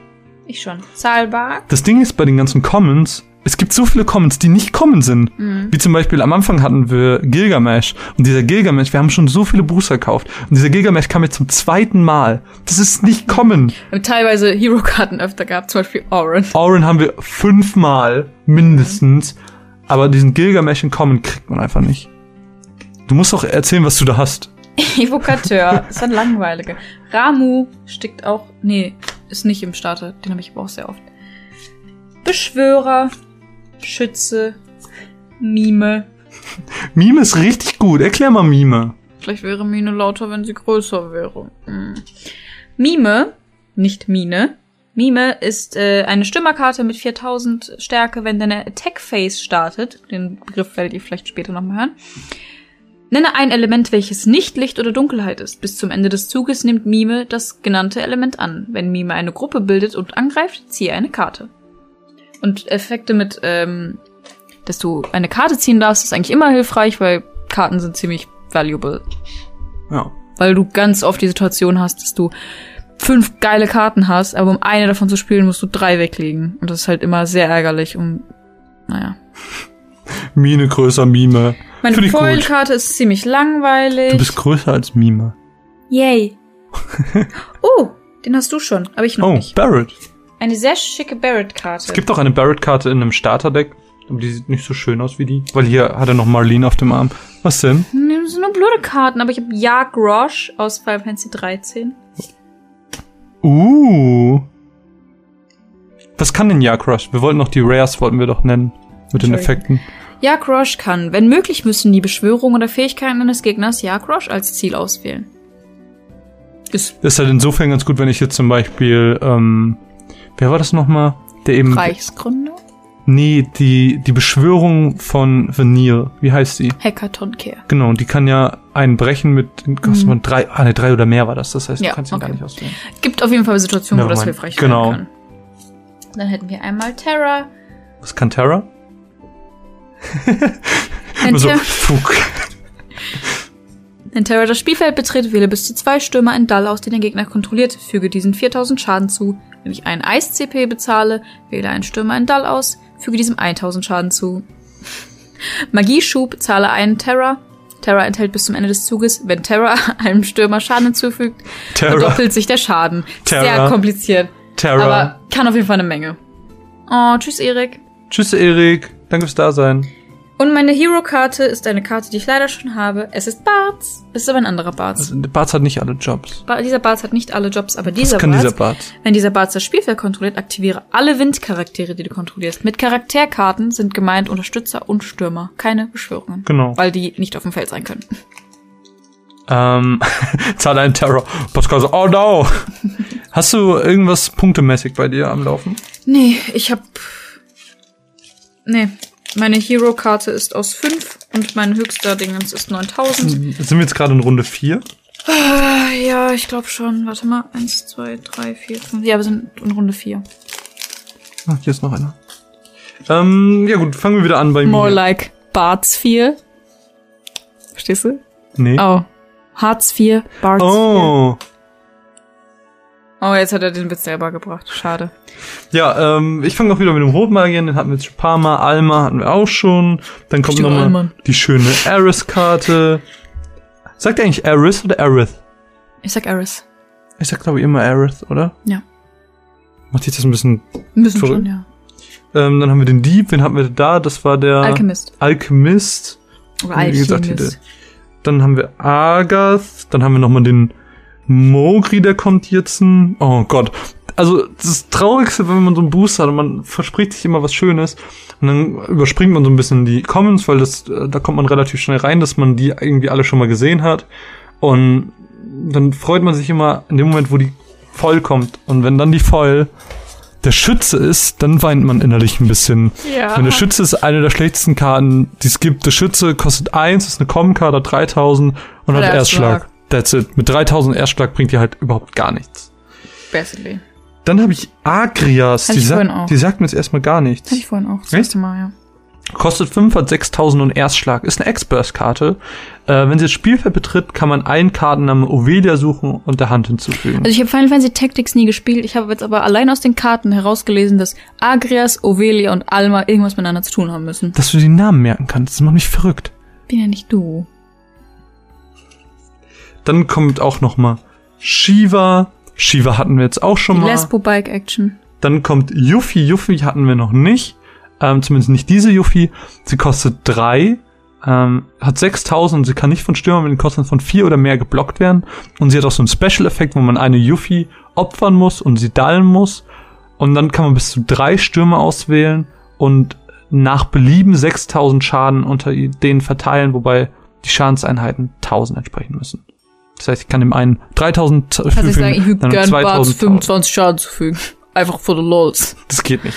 Ich schon. Zahlbar. Das Ding ist bei den ganzen Commons, es gibt so viele Commons, die nicht Common sind. Wie zum Beispiel am Anfang hatten wir Gilgamesh. Und dieser Gilgamesh, wir haben schon so viele Booster gekauft. Und dieser Gilgamesh kam jetzt zum zweiten Mal. Das ist nicht Common. Haben teilweise Hero-Karten öfter gehabt, zum Beispiel Auron. Auron haben wir fünfmal mindestens. Aber diesen Gilgamesh in Common kriegt man einfach nicht. Du musst doch erzählen, was du da hast. Evokateur, ist ein langweiliger. Ramu stickt auch, nee, ist nicht im Starter, den habe ich aber auch sehr oft. Beschwörer, Schütze, Mime. Mime ist richtig gut. Erklär mal Mime. Vielleicht wäre Mine lauter, wenn sie größer wäre. Hm. Mime, nicht Mine. Mime ist äh, eine Stürmerkarte mit 4000 Stärke, wenn deine Attack Phase startet. Den Begriff werdet ihr vielleicht später nochmal hören. Nenne ein Element, welches nicht Licht oder Dunkelheit ist. Bis zum Ende des Zuges nimmt Mime das genannte Element an. Wenn Mime eine Gruppe bildet und angreift, ziehe eine Karte. Und Effekte mit, ähm, dass du eine Karte ziehen darfst, ist eigentlich immer hilfreich, weil Karten sind ziemlich valuable. Ja. Weil du ganz oft die Situation hast, dass du fünf geile Karten hast, aber um eine davon zu spielen, musst du drei weglegen. Und das ist halt immer sehr ärgerlich und, naja. Mine größer Mime. Meine. Foil-Karte ist ziemlich langweilig. Du bist größer als Mime. Yay. oh, den hast du schon, aber ich noch Oh, nicht. Barrett. Eine sehr schicke Barrett-Karte. Es gibt auch eine Barrett-Karte in einem Starterdeck. Aber die sieht nicht so schön aus wie die. Weil hier hat er noch Marlene auf dem Arm. Was denn? Nee, Das sind nur blöde Karten, aber ich habe Jagd Roche aus Final Fantasy 13. Uh. Was kann denn Yakrush? Wir wollten noch die Rares, wollten wir doch nennen. Mit den. Effekten. Jagd Roche kann, wenn möglich, müssen die Beschwörung oder Fähigkeiten eines Gegners Jagd Roche als Ziel auswählen. Ist Das ist halt insofern ganz gut, wenn ich jetzt zum Beispiel, ähm, wer war das nochmal? Der eben. Reichsgründer? Nee, die, die Beschwörung von Vanille. Wie heißt die? Hackathon Care. Genau, und die kann ja einen brechen mit kostet man drei, ah ne, drei oder mehr war das. Das heißt, Mhm. Ja, du kannst ihn gar okay. nicht auswählen. Gibt auf jeden Fall Situationen, wo das hilfreich Genau. sein kann. Dann hätten wir einmal Terra. Was kann Terra? Wenn, so, fuck. wenn Terra das Spielfeld betritt, wähle bis zu zwei Stürmer einen Dall aus, den der Gegner kontrolliert. Füge diesen 4000 Schaden zu. Wenn ich einen Eis-CP bezahle, wähle einen Stürmer einen Dall aus. Füge diesem 1000 Schaden zu. Magieschub, zahle einen Terra. Terra enthält bis zum Ende des Zuges, wenn Terra einem Stürmer Schaden hinzufügt, Terra. verdoppelt sich der Schaden. Terra. Sehr kompliziert. Terra. Aber kann auf jeden Fall eine Menge. Oh, tschüss, Erik. Tschüss, Erik. Danke fürs Dasein. Und meine Hero-Karte ist eine Karte, die ich leider schon habe. Es ist Barts. Es ist aber ein anderer Barts. Also, Barz hat nicht alle Jobs. Ba dieser Barts hat nicht alle Jobs, aber dieser Was kann Barts, dieser Barz? wenn dieser Barts das Spielfeld kontrolliert, aktiviere alle Windcharaktere, die du kontrollierst. Mit Charakterkarten sind gemeint Unterstützer und Stürmer, keine Beschwörungen. Genau. Weil die nicht auf dem Feld sein können. Ähm, zahle einen Terror. Pascal so, oh no. Hast du irgendwas punktemäßig bei dir am Laufen? Nee, ich hab. Nee. Meine Hero-Karte ist aus 5 und mein höchster Dingens ist 9000. Sind wir jetzt gerade in Runde 4? Ah, ja, ich glaube schon. Warte mal. 1, 2, 3, 4, 5. Ja, wir sind in Runde 4. Ach, hier ist noch einer. Ähm, ja gut, fangen wir wieder an bei More mir. like Barts 4. Verstehst du? Nee. Oh. Hartz 4, Barts 4. Oh. Oh, jetzt hat er den Witz selber gebracht. Schade. Ja, ähm, ich fange auch wieder mit dem Rotmagier, den hatten wir jetzt schon ein paar Mal. Alma hatten wir auch schon. Dann kommt nochmal die schöne Eris-Karte. Sagt ihr eigentlich Eris oder Aerith? Ich sag Eris. Ich sag glaube ich immer Aerith, oder? Ja. Macht dich das ein bisschen. Ein bisschen Verrückt. schon, ja. Ähm, dann haben wir den Dieb, wen hatten wir da? Das war der Alchemist. Alchemist. Oder Wie gesagt, Alchemist. Dann haben wir Agath. Dann haben wir nochmal den Mogri, der kommt jetzt. Ein, oh Gott. Also das Traurigste, wenn man so einen Booster hat und man verspricht sich immer was Schönes und dann überspringt man so ein bisschen die Commons, weil das, äh, da kommt man relativ schnell rein, dass man die irgendwie alle schon mal gesehen hat. Und dann freut man sich immer in dem Moment, wo die voll kommt. Und wenn dann die voll der Schütze ist, dann weint man innerlich ein bisschen. Ja. Wenn der Schütze ist eine der schlechtesten Karten, die es gibt. Der Schütze kostet 1, ist eine Common-Karte, hat 3000 und hat Hat Erstschlag. Erstschlag. That's it. Mit 3000 Erstschlag bringt die halt überhaupt gar nichts. Basically. Dann habe ich Agrias. Hatte Die, ich sa vorhin auch. die sagt mir jetzt erstmal gar nichts. Hatte ich vorhin auch. Das erste Mal, ja. Kostet 5 hat 6000 und Erstschlag. Ist eine X-Burst-Karte. Äh, wenn sie das Spielfeld betritt, kann man einen Kartennamen Ovelia suchen und der Hand hinzufügen. Also ich habe Final Fantasy Tactics nie gespielt. Ich habe jetzt aber allein aus den Karten herausgelesen, dass Agrias, Ovelia und Alma irgendwas miteinander zu tun haben müssen. Dass du die Namen merken kannst, das macht mich verrückt. Bin ja nicht du. Dann kommt auch noch mal Shiva. Shiva hatten wir jetzt auch schon Die mal. Lesbo-Bike-Action. Dann kommt Yuffie. Yuffie hatten wir noch nicht. Ähm, zumindest nicht diese Yuffie. Sie kostet drei, ähm, hat 6000 und sie kann nicht von Stürmern mit den Kosten von vier oder mehr geblockt werden. Und sie hat auch so einen Special-Effekt, wo man eine Yuffie opfern muss und sie dallen muss. Und dann kann man bis zu drei Stürme auswählen und nach Belieben 6000 Schaden unter denen verteilen, wobei die Schadenseinheiten 1000 entsprechen müssen. Das heißt, ich kann dem einen 3000 Kannst fügen, sagen, ich würde gerne Barts 2000. 25 Schaden zufügen. Einfach for the lols. Das geht nicht.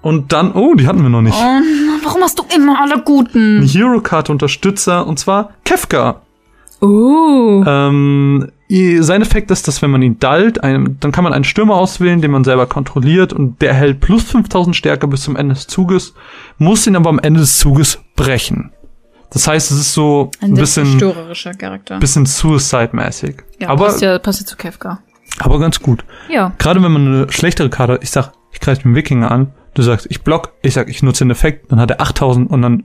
Und dann, oh, die hatten wir noch nicht. Oh, warum hast du immer alle guten? Eine Hero-Karte Unterstützer und zwar Kefka. Oh. Ähm, sein Effekt ist, dass wenn man ihn ein, dann kann man einen Stürmer auswählen, den man selber kontrolliert und der erhält plus 5000 Stärke bis zum Ende des Zuges, muss ihn aber am Ende des Zuges brechen. Das heißt, es ist so ein, Ein bisschen, zerstörerischer Charakter. bisschen Suicide-mäßig. Ja, aber, passt ja, passt ja zu Kefka. aber ganz gut. Ja. Gerade wenn man eine schlechtere Karte hat, ich sag, ich greife den Wikinger an, du sagst, ich block, ich sag, ich nutze den Effekt, dann hat er 8000 und dann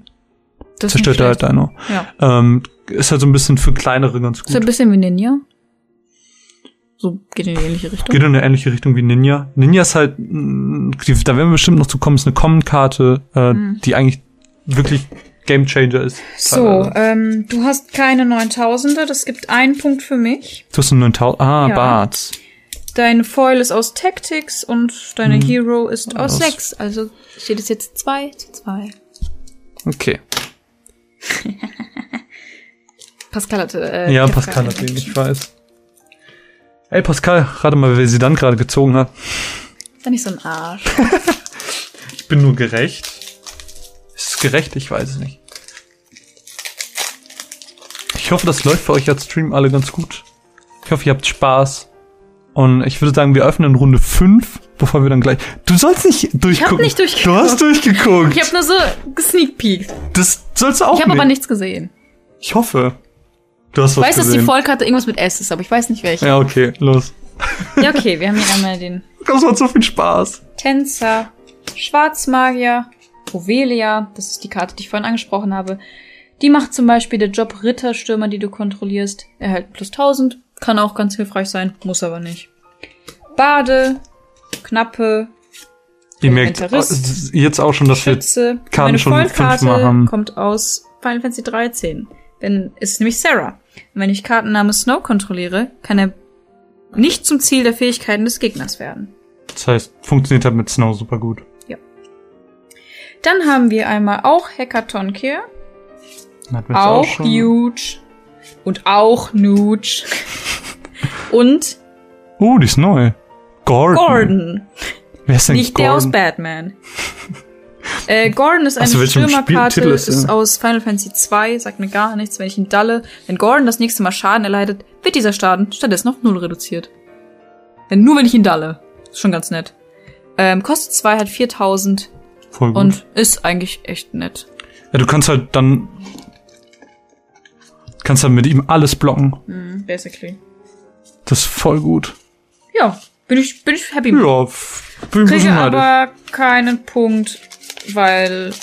Das ist zerstört er halt. Dino. Ja. Ähm, ist halt so ein bisschen für kleinere ganz Ist ja ein gut. bisschen wie Ninja. So geht in die ähnliche Richtung. Geht in eine ähnliche Richtung wie Ninja. Ninja ist halt, die, da werden wir bestimmt noch zu kommen, ist eine Common-Karte, äh, die eigentlich wirklich Game Changer ist. So, ähm, du hast keine 9000er, das gibt einen Punkt für mich. Du hast einen 9000, ah, Ja. Barts. Dein Foil ist aus Tactics und deine Mhm. Hero ist aus Aus- 6. Also steht es jetzt 2 zu 2. Okay. Pascal hatte. Äh, ja, Pascal hat den, eingereicht. ich weiß. Ey, Pascal, rate mal, wer sie dann gerade gezogen hat. Ist nicht so ein Arsch. Ich bin nur gerecht. Ist es gerecht? Ich weiß es nicht. Ich hoffe, das läuft für euch als Stream alle ganz gut. Ich hoffe, ihr habt Spaß. Und ich würde sagen, wir öffnen Runde 5, bevor wir dann gleich. Du sollst nicht durchgucken. nicht durchgeguckt. Du hast durchgeguckt. Ich habe nur so gesneakpeekt. das sollst du auch Ich habe aber nichts gesehen. Ich hoffe. Du hast Ich was weiß, dass die gesehen. Vollkarte irgendwas mit S ist, aber ich weiß nicht welche. ja, okay, los. Ja, okay, wir haben hier einmal den Das macht so viel Spaß. Tänzer, Schwarzmagier, Ovelia, das ist die Karte, die ich vorhin angesprochen habe. Die macht zum Beispiel der Job Ritterstürmer, die du kontrollierst, erhält plus 1000, kann auch ganz hilfreich sein, muss aber nicht. Bade, Knappe, Ihr merkt äh, jetzt auch schon, dass wir Schütze. Karten Meine schon Vollkarte fünfmal haben. kommt aus Final Fantasy 13. Denn ist nämlich Sarah. Und wenn ich Kartenname Snow kontrolliere, kann er nicht zum Ziel der Fähigkeiten des Gegners werden. Das heißt, funktioniert halt mit Snow super gut. Dann haben wir einmal auch wir jetzt auch schon. huge und auch Nuge und Oh, die ist neu. Gordon. Gordon, Wer ist denn nicht Gordon? der aus Batman. äh, Gordon ist eine welchem Stürmerkarte, ist, ist aus Final Fantasy 2, sagt mir gar nichts, wenn ich ihn dalle. Wenn Gordon das nächste Mal Schaden erleidet, wird dieser Schaden stattdessen auf null reduziert. Denn nur wenn ich ihn dalle. Ist schon ganz nett. Ähm, kostet 2, hat 4000 Voll gut. und ist eigentlich echt nett. ja, du kannst halt dann kannst halt mit ihm alles blocken. Mhm, basically. Das ist voll gut. Ja, bin ich, bin ich happy. Ja, bin Kriege bisschen neidisch. aber keinen Punkt, weil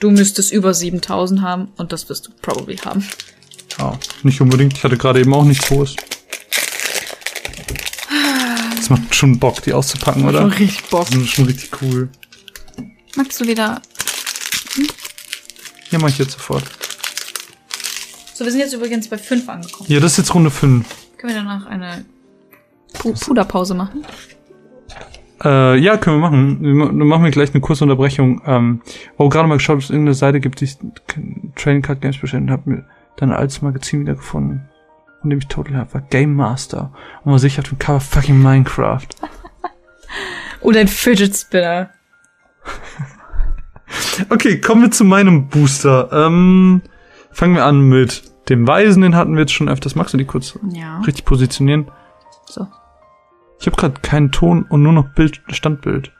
du müsstest über 7000 haben und das wirst du probably haben. Ja, nicht unbedingt. Ich hatte gerade eben auch nichts hohes. Das macht schon Bock, die auszupacken, oder? richtig Bock. Das ist schon richtig cool. Magst du wieder... Hier mache ich jetzt sofort. So, wir sind jetzt übrigens bei 5 angekommen. Ja, das ist jetzt Runde 5. Können wir danach eine Pu Puderpause machen? Äh, ja, können wir machen. Wir machen wir gleich eine kurze Unterbrechung. Ähm, oh, gerade mal geschaut, ob es irgendeine Seite gibt, die ich Trading Card Games bestellt und habe mir dann altes Magazin wiedergefunden. Und dem ich total habe, war Game Master. Und man sich auf dem Cover fucking Minecraft. Oder ein Fidget Spinner. Okay, kommen wir zu meinem Booster. Ähm, fangen wir an mit dem Weisen, den hatten wir jetzt schon öfters. Magst du die kurz Ja. richtig positionieren? So. Ich habe gerade keinen Ton und nur noch Bild, Standbild.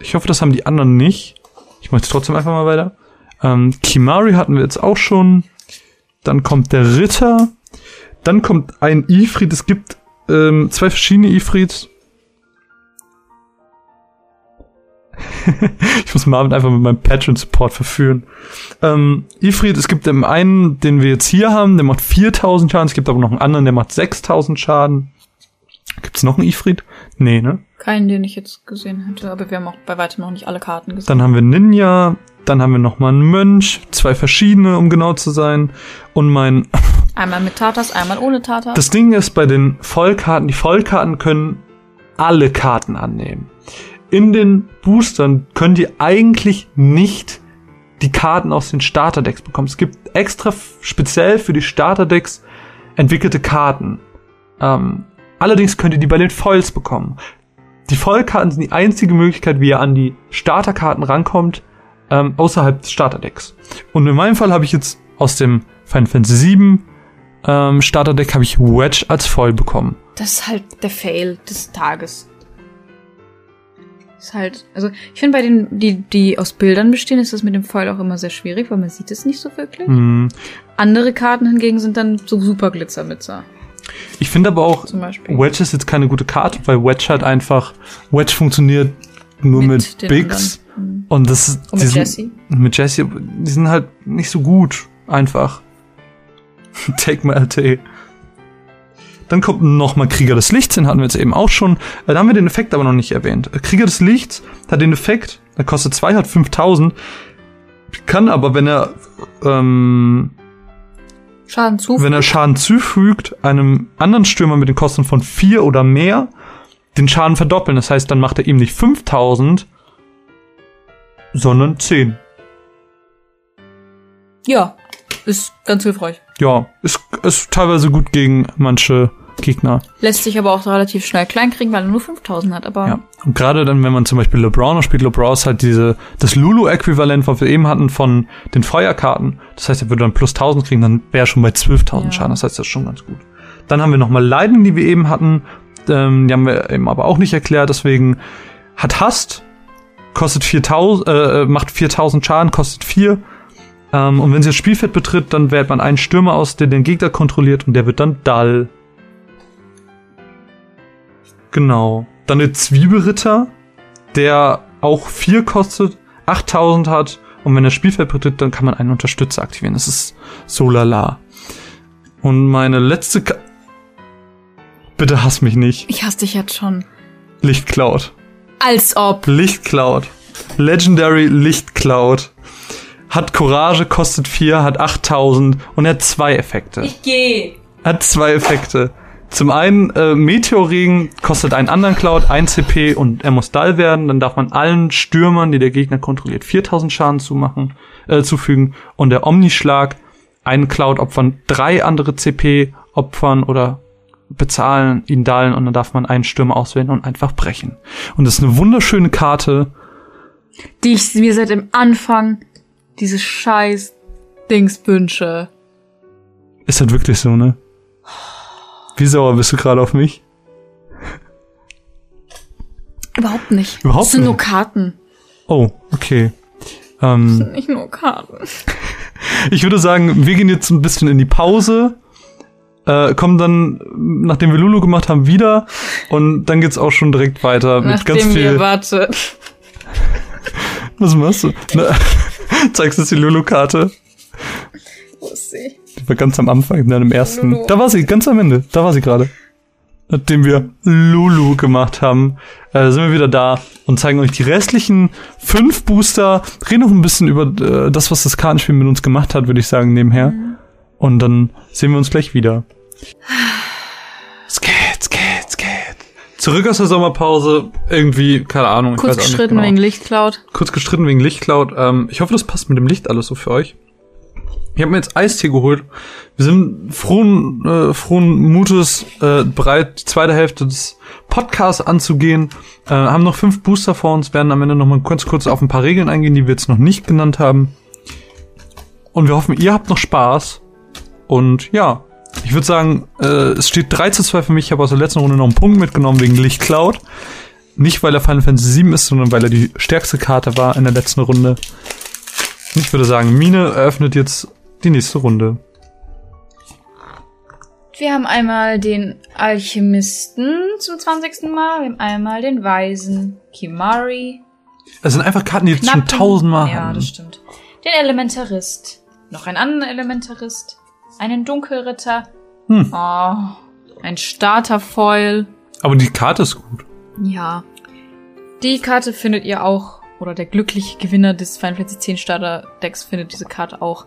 Ich hoffe, das haben die anderen nicht. Ich möchte trotzdem einfach mal weiter. Ähm, Kimari hatten wir jetzt auch schon. Dann kommt der Ritter. Dann kommt ein Ifrit. Es gibt ähm, zwei verschiedene Ifrits. Ich muss Marvin einfach mit meinem Patreon-Support verführen. Ähm, Ifrit, es gibt den einen, den wir jetzt hier haben, der macht 4000 Schaden. Es gibt aber noch einen anderen, der macht 6000 Schaden. Gibt's noch einen Ifrit? Nee, ne? Keinen, den ich jetzt gesehen hätte, aber wir haben auch bei weitem noch nicht alle Karten gesehen. Dann haben wir Ninja, dann haben wir noch mal einen Mönch, zwei verschiedene, um genau zu sein. Und mein. Einmal mit Tatas, einmal ohne Tatas. Das Ding ist bei den Vollkarten, die Vollkarten können alle Karten annehmen. In den Boostern können die eigentlich nicht die Karten aus den Starterdecks bekommen. Es gibt extra speziell für die Starterdecks entwickelte Karten. Ähm, allerdings könnt ihr die bei den Foils bekommen. Die Vollkarten sind die einzige Möglichkeit, wie ihr an die Starterkarten rankommt, ähm, außerhalb des Starterdecks. Und in meinem Fall habe ich jetzt aus dem Final Fantasy VII ähm, Starterdeck habe ich Wedge als Foil bekommen. Das ist halt der Fail des Tages. Ist halt, also ich finde bei den, die, die aus Bildern bestehen, ist das mit dem Foil auch immer sehr schwierig, weil man sieht es nicht so wirklich. Mhm. Andere Karten hingegen sind dann so super Glitzermitzer. Ich finde aber auch. Wedge ist jetzt keine gute Karte, weil Wedge halt einfach, Wedge funktioniert nur mit, Mit Bigs. Mhm. Und das ist, Und mit sind- Jessie. Mit Jessie, die sind halt nicht so gut, einfach. Take my LT. Dann kommt noch mal Krieger des Lichts, den hatten wir jetzt eben auch schon. Äh, Da haben wir den Effekt aber noch nicht erwähnt. Äh, Krieger des Lichts hat den Effekt, der kostet 2, hat 5000, kann aber, wenn er, ähm, Schaden zu. wenn er Schaden zufügt, einem anderen Stürmer mit den Kosten von 4 oder mehr, den Schaden verdoppeln. Das heißt, dann macht er ihm nicht 5000, sondern 10. Ja, ist ganz hilfreich. Ja, ist, ist teilweise gut gegen manche Gegner. Lässt sich aber auch relativ schnell klein kriegen, weil er nur 5000 hat. Aber Ja. Und gerade dann, wenn man zum Beispiel LeBron spielt, LeBron ist halt diese, das Lulu-Äquivalent, was wir eben hatten von den Feuerkarten. Das heißt, er würde dann plus 1000 kriegen, dann wäre er schon bei 12.000 Ja. Schaden. Das heißt, das ist schon ganz gut. Dann haben wir nochmal Leiden, die wir eben hatten. Ähm, die haben wir eben aber auch nicht erklärt. Deswegen hat Hast, kostet 4000, äh, macht 4000 Schaden, kostet 4. Ähm, und wenn sie das Spielfeld betritt, dann wählt man einen Stürmer aus, der den Gegner kontrolliert und der wird dann Dull. Genau. Dann der Zwiebelritter, der auch 4 kostet, 8000 hat und wenn er Spielfeld betritt, dann kann man einen Unterstützer aktivieren. Das ist so lala. Und meine letzte Ka Bitte hass mich nicht. ich hasse dich jetzt schon. Lichtcloud. Als ob. Lichtcloud. Legendary Lichtcloud. Hat Courage, kostet 4, hat 8000 und er hat zwei Effekte. Ich geh. hat zwei Effekte. Zum einen, äh, Meteorregen kostet einen anderen Cloud 1 CP und er muss Dull werden. Dann darf man allen Stürmern, die der Gegner kontrolliert, 4000 Schaden zumachen, äh, zufügen. Und der Omnischlag, einen Cloud opfern, drei andere CP opfern oder bezahlen, ihn dullen und dann darf man einen Stürmer auswählen und einfach brechen. Und das ist eine wunderschöne Karte. Die ich mir seit dem Anfang dieses scheiß Dings wünsche. Ist halt wirklich so, ne? Wie sauer bist du gerade auf mich? Überhaupt nicht. Überhaupt das sind nicht. nur Karten. Oh, okay. Ähm, Nicht nur Karten. Ich würde sagen, wir gehen jetzt ein bisschen in die Pause, äh, kommen dann, nachdem wir Lulu gemacht haben, wieder und dann geht's auch schon direkt weiter mit ganz Nachdem wir, viel. warte. Was machst du? Na, zeigst du die Lulu-Karte? Wo ist sie? Die war ganz am Anfang, in deinem ersten. Lulu. Da war sie, ganz am Ende. Da war sie gerade. Nachdem wir Lulu gemacht haben, äh, sind wir wieder da und zeigen euch die restlichen fünf Booster. Reden noch ein bisschen über äh, das, was das Kartenspiel mit uns gemacht hat, würde ich sagen, nebenher. Und dann sehen wir uns gleich wieder. Zurück aus der Sommerpause. Irgendwie, keine Ahnung. Kurz gestritten genau wegen Lichtcloud. kurz gestritten wegen Lichtcloud. Ähm, ich hoffe, das passt mit dem Licht alles so für euch. Ich habe mir jetzt Eistee geholt. Wir sind frohen, äh, frohen Mutes äh, bereit, die zweite Hälfte des Podcasts anzugehen. Äh, haben noch fünf Booster vor uns, werden am Ende noch mal ganz kurz auf ein paar Regeln eingehen, die wir jetzt noch nicht genannt haben. Und wir hoffen, ihr habt noch Spaß. Und ja, ich würde sagen, äh, es steht 3 zu 2 für mich. Ich habe aus der letzten Runde noch einen Punkt mitgenommen wegen Lichtcloud. Nicht, weil er Final Fantasy VII ist, sondern weil er die stärkste Karte war in der letzten Runde. Ich würde sagen, Mine eröffnet jetzt die nächste Runde. Wir haben einmal den Alchemisten zum 20. Mal, wir haben einmal den Weisen Kimari. Es sind einfach Karten, die jetzt schon Knappen- tausendmal Ja, haben. das stimmt. Den Elementarist. Noch einen anderen Elementarist. Einen Dunkelritter. Hm. Oh, ein Starterfoil. Aber die Karte ist gut. Ja. Die Karte findet ihr auch, oder der glückliche Gewinner des Final Fantasy X Starter Decks findet diese Karte auch.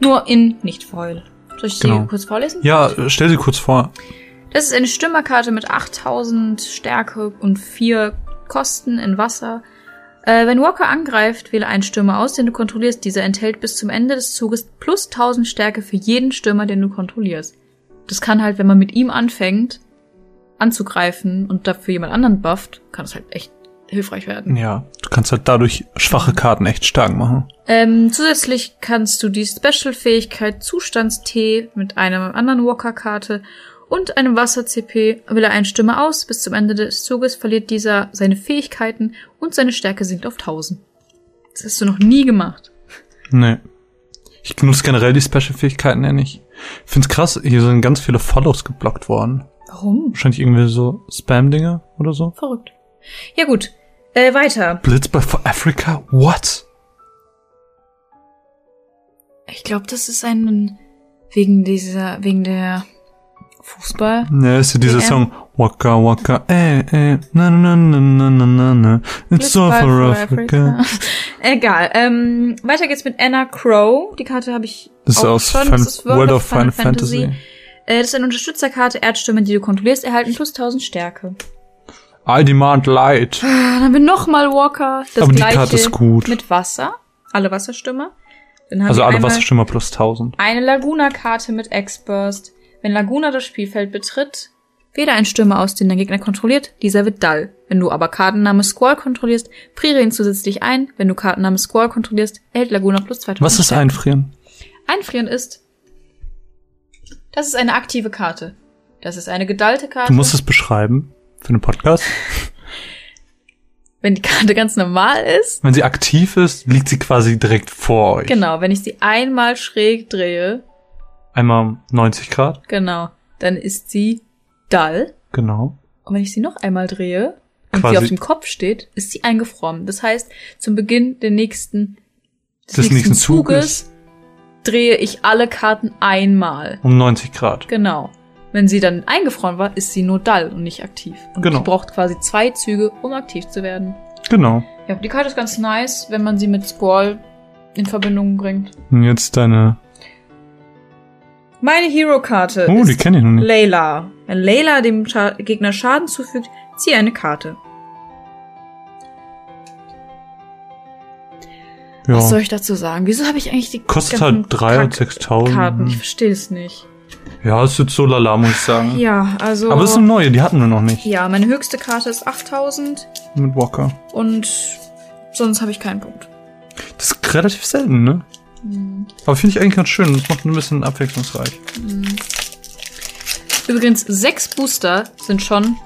Nur in Nicht-Foil. Soll ich Genau. die kurz vorlesen? Ja, stell sie kurz vor. Das ist eine Stürmerkarte mit 8000 Stärke und 4 Kosten in Wasser. Äh, wenn Walker angreift, wähle einen Stürmer aus, den du kontrollierst. Dieser enthält bis zum Ende des Zuges plus 1000 Stärke für jeden Stürmer, den du kontrollierst. Das kann halt, wenn man mit ihm anfängt, anzugreifen und dafür jemand anderen bufft, kann es halt echt hilfreich werden. Ja, du kannst halt dadurch schwache Karten echt stark machen. Ähm, zusätzlich kannst du die Special-Fähigkeit Zustands-T mit einer anderen Walker-Karte und einem Wasser-CP wähle einen Stimme aus. Bis zum Ende des Zuges verliert dieser seine Fähigkeiten und seine Stärke sinkt auf 1000. Das hast du noch nie gemacht. Nee. Ich benutze generell die Special-Fähigkeiten ja nicht. Ich find's krass, hier sind ganz viele Follows geblockt worden. Warum? Wahrscheinlich irgendwie so Spam-Dinge oder so. Verrückt. Ja gut, äh, weiter. Blitzball for Africa? What? Ich glaube, das ist ein wegen dieser wegen der Fußball. Ne, ist ja dieser WM. Song Waka Waka, eh, eh, na na na na na na na, it's all for Africa. Egal. Ähm, weiter geht's mit Anna Crow. Die Karte habe ich Das ist auch aus schon. Fan das ist World of Final Fantasy. Äh, das ist eine Unterstützerkarte. Erdstürme, die du kontrollierst, erhalten plus 1000 Stärke. I demand light. Dann haben wir nochmal Walker. Das Aber die gleiche Karte ist gut. Mit Wasser. Alle haben Also alle einmal Wasserstürmer plus 1000. eine Laguna-Karte mit X-Burst. Wenn Laguna das Spielfeld betritt, wähle ein Stürmer aus, den der Gegner kontrolliert. Dieser wird dull. Wenn du aber Kartenname Squall kontrollierst, friere ihn zusätzlich ein. Wenn du Kartenname Squall kontrollierst, erhält Laguna plus 2000 Was ist einfrieren? Einfrieren ist. Das ist eine aktive Karte. Das ist eine gedallte Karte. Du musst es beschreiben für den Podcast. wenn die Karte ganz normal ist. Wenn sie aktiv ist, liegt sie quasi direkt vor euch. Genau, wenn ich sie einmal schräg drehe, Einmal 90 Grad. genau, dann ist sie dull. Genau. Und wenn ich sie noch einmal drehe und Quasi- sie auf dem Kopf steht, ist sie eingefroren. Das heißt, zum Beginn der nächsten, des, Des nächsten nächsten Zuges drehe ich alle Karten einmal. Um 90 Grad. Genau. Wenn sie dann eingefroren war, ist sie nur dull und nicht aktiv. Und Genau. sie braucht quasi zwei Züge, um aktiv zu werden. Genau. Ja, die Karte ist ganz nice, wenn man sie mit Squall in Verbindung bringt. Und jetzt deine. Meine Hero-Karte Oh, die ist kenne ich noch nicht. Layla. Wenn Layla dem Scha Gegner Schaden zufügt, ziehe eine Karte. Ja. Was soll ich dazu sagen? Wieso habe ich eigentlich die Kostet halt 3 und Kack- 6000. Karten? Ich verstehe es nicht. Ja, ist jetzt so lala, muss ich sagen. Ja, also. Aber es ist eine neue, die hatten wir noch nicht. ja, meine höchste Karte ist 8000 Mit Walker. und sonst habe ich keinen Punkt. Das ist relativ selten, ne? Hm. Aber finde ich eigentlich ganz schön. Das macht ein bisschen abwechslungsreich. Übrigens, sechs Booster sind schon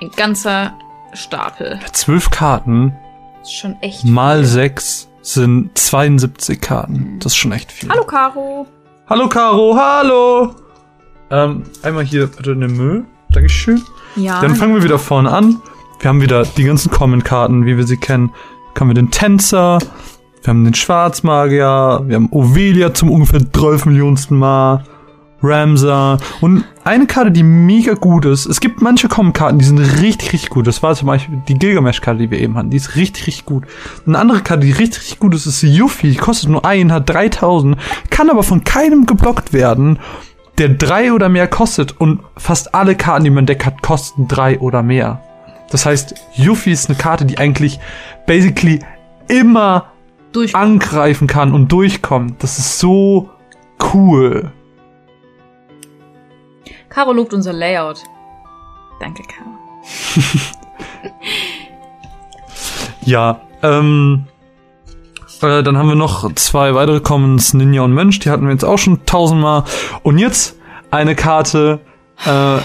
ein ganzer Stapel. Zwölf Karten Das ist schon echt. mal viel. sechs sind 72 Karten. Das ist schon echt viel. Hallo, Caro. Hallo Caro, hallo! Ähm, einmal hier bitte eine Müll. Dankeschön. Ja. Dann fangen wir wieder vorne an. Wir haben wieder die ganzen Common-Karten, wie wir sie kennen. Dann haben wir den Tänzer, wir haben den Schwarzmagier, wir haben Ovelia zum ungefähr 12 Millionsten Mal, Ramsa und eine Karte, die mega gut ist. Es gibt manche Common-Karten, die sind richtig, richtig gut. Das war zum Beispiel die Gilgamesh-Karte, die wir eben hatten. Die ist richtig, richtig gut. Eine andere Karte, die richtig, richtig gut ist, ist Yuffie. Die kostet nur einen, hat 3000, kann aber von keinem geblockt werden der drei oder mehr kostet und fast alle Karten, die man Deck hat, kosten drei oder mehr. Das heißt, Yuffie ist eine Karte, die eigentlich basically immer Durch. angreifen kann und durchkommt. Das ist so cool. Caro lobt unser Layout. Danke, Caro. Ja, ähm, äh, dann haben wir noch zwei weitere Commons, Ninja und Mönch, die hatten wir jetzt auch schon tausendmal. Und jetzt eine Karte, äh,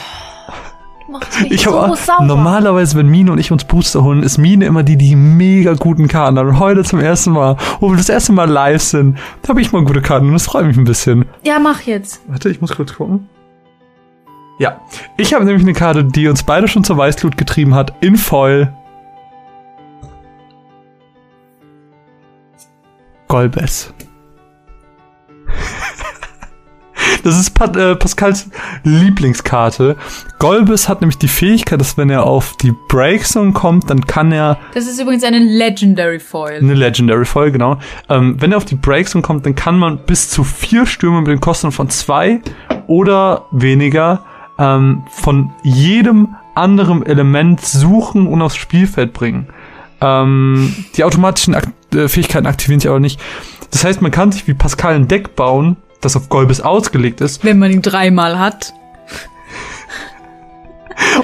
macht mich Ich so habe sauer. normalerweise, wenn Mine und ich uns Booster holen, ist Mine immer die, die mega guten Karten hat. Und heute zum ersten Mal, wo wir das erste Mal live sind, da habe ich mal gute Karten und das freut mich ein bisschen. Ja, mach jetzt. Warte, ich muss kurz gucken. Ja, ich habe nämlich eine Karte, die uns beide schon zur Weißglut getrieben hat, in Foil. Golbes. Das ist Pat, äh, Pascals Lieblingskarte. Golbes hat nämlich die Fähigkeit, dass wenn er auf die Breakzone kommt, dann kann er Das ist übrigens eine Legendary Foil. eine Legendary Foil, genau. Ähm, wenn er auf die Breakzone kommt, dann kann man bis zu vier Stürme mit den Kosten von zwei oder weniger ähm, von jedem anderen Element suchen und aufs Spielfeld bringen. Ähm, die automatischen Ak äh, Fähigkeiten aktivieren sich aber nicht. Das heißt, man kann sich wie Pascal ein Deck bauen, das auf Golbes ausgelegt ist, Wenn man ihn dreimal hat.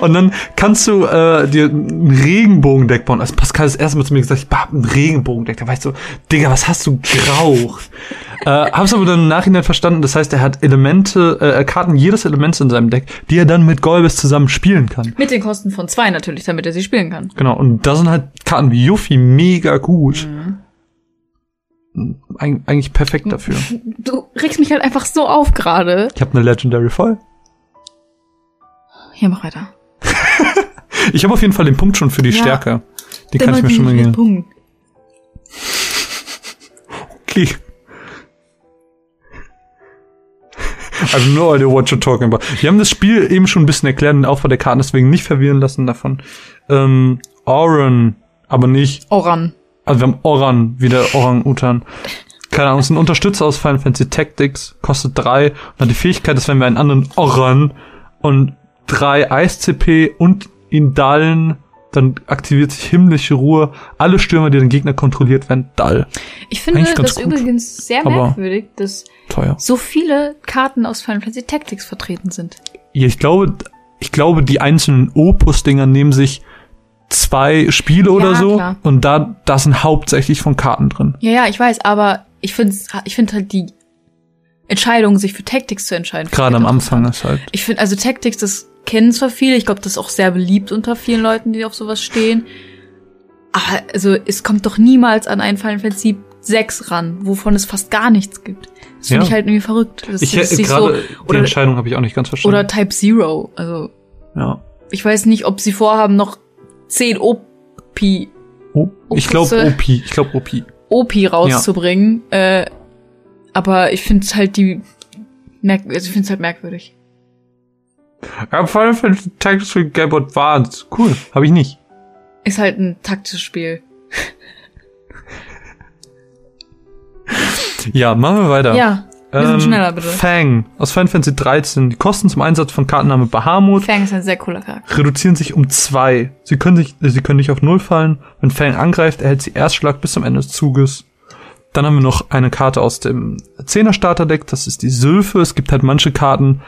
Und dann kannst du äh, dir ein Regenbogendeck bauen. Als Pascal das erste Mal zu mir gesagt, ich hab ein Regenbogendeck. Da weißt du, Digga, was hast du geraucht? äh, hab's aber dann im Nachhinein verstanden. Das heißt, er hat Elemente, äh, Karten jedes Elements in seinem Deck, die er dann mit Golbes zusammen spielen kann. Mit den Kosten von zwei natürlich, damit er sie spielen kann. Genau. Und da sind halt Karten wie Yuffie mega gut. Eig eigentlich perfekt dafür. Du regst mich halt einfach so auf gerade. Ich habe eine Legendary voll. Hier, mach weiter. Ich habe auf jeden Fall den Punkt schon für die Ja. Stärke. Den kann ich mir schon mal geben. Punkt. Okay. I have no idea what you're talking about. Wir haben das Spiel eben schon ein bisschen erklärt, den Aufbau der Karten, deswegen nicht verwirren lassen davon. Ähm, Oran, aber nicht, Oran. Also wir haben Oran, wieder Orang-Utan. Keine Ahnung, ist ein Unterstützer aus Final Fantasy Tactics, kostet drei und hat die Fähigkeit, dass wenn wir einen anderen Oran und drei Eis-CP und ihn dallen, dann aktiviert sich himmlische Ruhe. Alle Stürmer, die den Gegner kontrolliert werden, dall. Ich finde das gut. übrigens sehr merkwürdig, dass Teuer. so viele Karten aus Final Fantasy Tactics vertreten sind. Ja, ich glaube, ich glaube, die einzelnen Opus-Dinger nehmen sich zwei Spiele oder so klar. und da, da sind hauptsächlich von Karten drin. Ja, ja, ich weiß, aber ich finde ich finde halt die Entscheidung, sich für Tactics zu entscheiden. Gerade am ich Anfang ist halt. Ich finde, also Tactics, das kennen zwar viele, ich glaube, das ist auch sehr beliebt unter vielen Leuten, die auf sowas stehen. Aber also es kommt doch niemals an einen Final Fantasy 6 ran, wovon es fast gar nichts gibt. Das finde Ja. ich halt irgendwie verrückt. Das Ich nicht gerade die oder, Entscheidung habe ich auch nicht ganz verstanden. oder Type Zero. Also ja. ich weiß nicht, ob sie vorhaben, noch 10 OP, ich glaube. OP, ich glaube OP. OP rauszubringen. Äh, aber ich finde es halt die merk also ich finde es halt merkwürdig. Ja, Final Fantasy Tactics für Game Boy Advance. Cool, habe ich nicht. Ist halt ein taktisches Spiel. Ja, machen wir weiter. Ja, wir sind schneller bitte. Fang aus Final Fantasy 13. Die Kosten zum Einsatz von Kartenname Bahamut Fang ist ein sehr cooler Charakter. reduzieren sich um zwei. Sie können sich, äh, sie können nicht auf Null fallen. Wenn Fang angreift, erhält sie Erstschlag bis zum Ende des Zuges. Dann haben wir noch eine Karte aus dem 10er Starterdeck. Das ist die Sylphe. Es gibt halt manche Karten,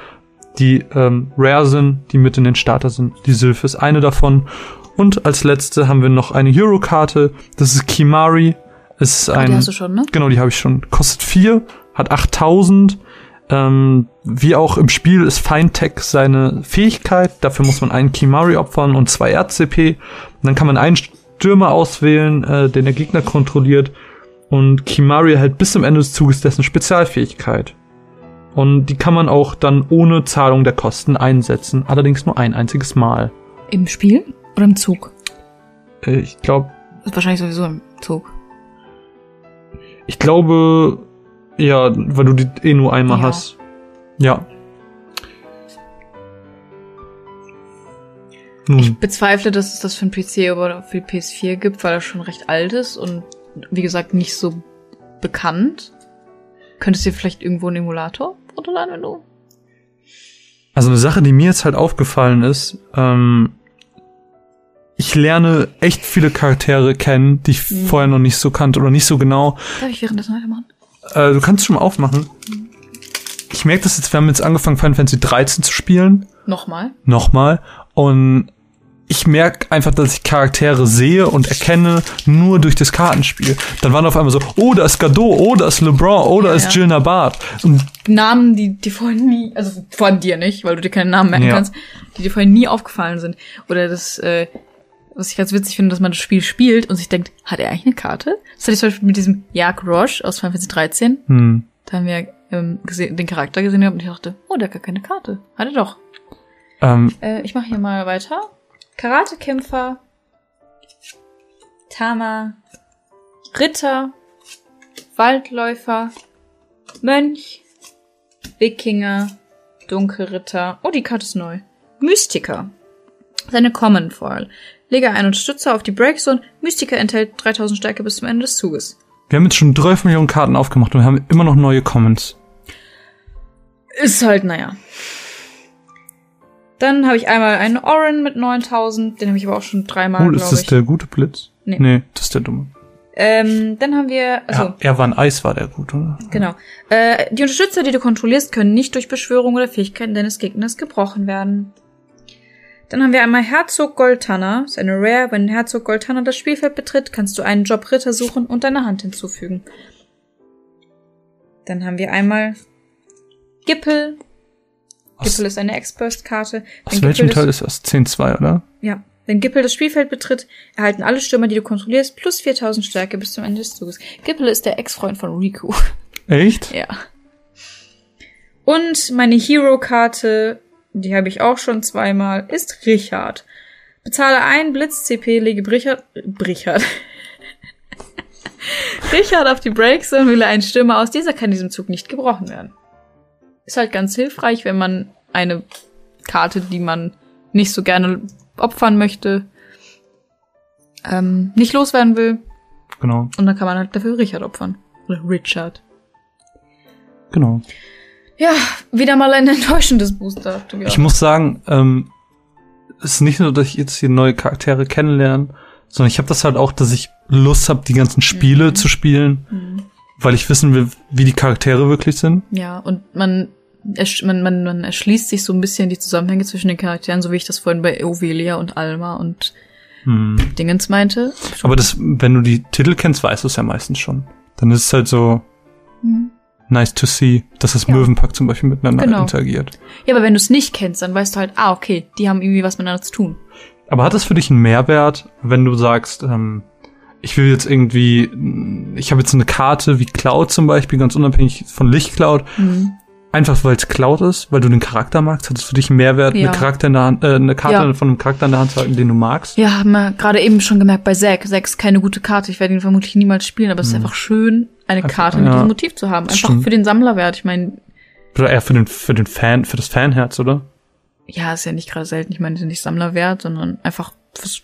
die ähm, rare sind, die mit in den Starter sind. Die Sylphe ist eine davon. Und als letzte haben wir noch eine Hero-Karte. Das ist Kimari. Es ist Ah, ein, die hast du schon, ne? Genau, die habe ich schon. Kostet vier, hat 8000. Ähm, wie auch im Spiel ist Feintech seine Fähigkeit. Dafür muss man einen Kimari opfern und zwei RCP. Und dann kann man einen Stürmer auswählen, äh, den der Gegner kontrolliert. Und Kimari erhält bis zum Ende des Zuges dessen Spezialfähigkeit. Und die kann man auch dann ohne Zahlung der Kosten einsetzen. Allerdings nur ein einziges Mal. Im Spiel oder im Zug? Äh, ich glaube, Das ist wahrscheinlich sowieso im Zug. Ich glaube, ja, weil du die eh nur einmal Ja. hast. Ja. Nun, Bezweifle, dass es das für den PC oder für die PS4 gibt, weil das schon recht alt ist und wie gesagt nicht so bekannt. Könntest du dir vielleicht irgendwo einen Emulator runterladen, wenn du? also eine Sache, die mir jetzt halt aufgefallen ist, ähm, ich lerne echt viele Charaktere kennen, die ich Mhm. vorher noch nicht so kannte oder nicht so genau. Darf ich währenddessen weitermachen? Äh, du kannst schon mal aufmachen. Ich merke das jetzt, wir haben jetzt angefangen, Final Fantasy 13 zu spielen. Nochmal. nochmal. Und ich merke einfach, dass ich Charaktere sehe und erkenne nur durch das Kartenspiel. Dann waren auf einmal so, oh, da ist Gadot, oh, da ist LeBron, oh, da Ja, ist ja. Jill Nabart. Und Namen, die dir vorher nie, also von dir nicht, weil du dir keine Namen merken Ja. kannst, die dir vorher nie aufgefallen sind. Oder das, äh, was ich ganz witzig finde, dass man das Spiel spielt und sich denkt, hat er eigentlich eine Karte? Das hatte ich zum Beispiel mit diesem Jagd Roche aus Final Fantasy 13. hm, Da haben wir ähm, gesehen, den Charakter gesehen und ich dachte, oh, der hat gar keine Karte. Hat er doch. ähm, Äh, ich mache hier mal weiter. Karatekämpfer, Tama, Ritter, Waldläufer, Mönch, Wikinger, Dunkelritter. Oh, die Karte ist neu. Mystiker. Seine Common Foil. Lege einen Unterstützer auf die Breakzone. Mystiker enthält 3000 Stärke bis zum Ende des Zuges. wir haben jetzt schon 12 Millionen Karten aufgemacht und wir haben immer noch neue Comments. Ist halt, naja. Dann habe ich einmal einen Oren mit 9000. Den habe ich aber auch schon dreimal, Oh, ist das ich. der gute Blitz? Nee. Nee, das ist der dumme. Ähm, dann haben wir, also, Ja, er war ein Eis, war der gut, oder? genau. Äh, die Unterstützer, die du kontrollierst, können nicht durch Beschwörung oder Fähigkeiten deines Gegners gebrochen werden. Dann haben wir einmal Herzog Goltanner. Das ist eine Rare. Wenn Herzog Goltanner das Spielfeld betritt, kannst du einen Job Ritter suchen und deine Hand hinzufügen. Dann haben wir einmal Gippel. Aus, Gippel ist eine Ex-Burst-Karte. aus welchem Teil ist das? 10-2, oder? Ja. Wenn Gippel das Spielfeld betritt, erhalten alle Stürmer, die du kontrollierst, plus 4000 Stärke bis zum Ende des Zuges. Gippel ist der Ex-Freund von Riku. Echt? ja. Und meine Hero-Karte, die habe ich auch schon zweimal, ist Richard. Bezahle ein Blitz-CP, lege Brichard, Brichard. Richard auf die Breaks und wähle einen Stürmer aus. Dieser kann in diesem Zug nicht gebrochen werden. Ist halt ganz hilfreich, wenn man eine Karte, die man nicht so gerne opfern möchte, ähm, nicht loswerden will. Genau, Und dann kann man halt dafür Richard opfern. Oder Richard. genau. Ja, wieder mal ein enttäuschendes Booster. Ich muss sagen, ähm, es ist nicht nur, dass ich jetzt hier neue Charaktere kennenlerne, sondern ich habe das halt auch, dass ich Lust habe, die ganzen Spiele Mhm. zu spielen, weil ich wissen will, wie die Charaktere wirklich sind. Ja, und man, man, man, man erschließt sich so ein bisschen die Zusammenhänge zwischen den Charakteren, so wie ich das vorhin bei Ovelia und Alma und Hm. Dingens meinte. Aber das, wenn du die Titel kennst, weißt du es ja meistens schon. Dann ist es halt so Hm. Nice to see, dass das Ja. Möwenpack zum Beispiel miteinander Genau. interagiert. Ja, aber wenn du es nicht kennst, dann weißt du halt, ah, okay, die haben irgendwie was miteinander zu tun. Aber hat das für dich einen Mehrwert, wenn du sagst, ähm, ich will jetzt irgendwie, ich habe jetzt eine Karte wie Cloud zum Beispiel, ganz unabhängig von Lichtcloud, Mhm. Einfach weil es Cloud ist, weil du den Charakter magst, hat es für dich einen Mehrwert, Ja. eine Charakter in der Hand, äh, eine Karte Ja. von einem Charakter in der Hand zu halten, den du magst? Ja, haben wir gerade eben schon gemerkt bei Zack. Zack ist keine gute Karte. Ich werde ihn vermutlich niemals spielen, aber es ist einfach schön, eine Einfach- Karte mit ja. diesem Motiv zu haben. Einfach stimmt. für den Sammlerwert. Ich meine, Oder eher für den, für den Fan, für das Fanherz, oder? ja, ist ja nicht gerade selten. Ich meine, sind nicht Sammlerwert, sondern einfach fürs,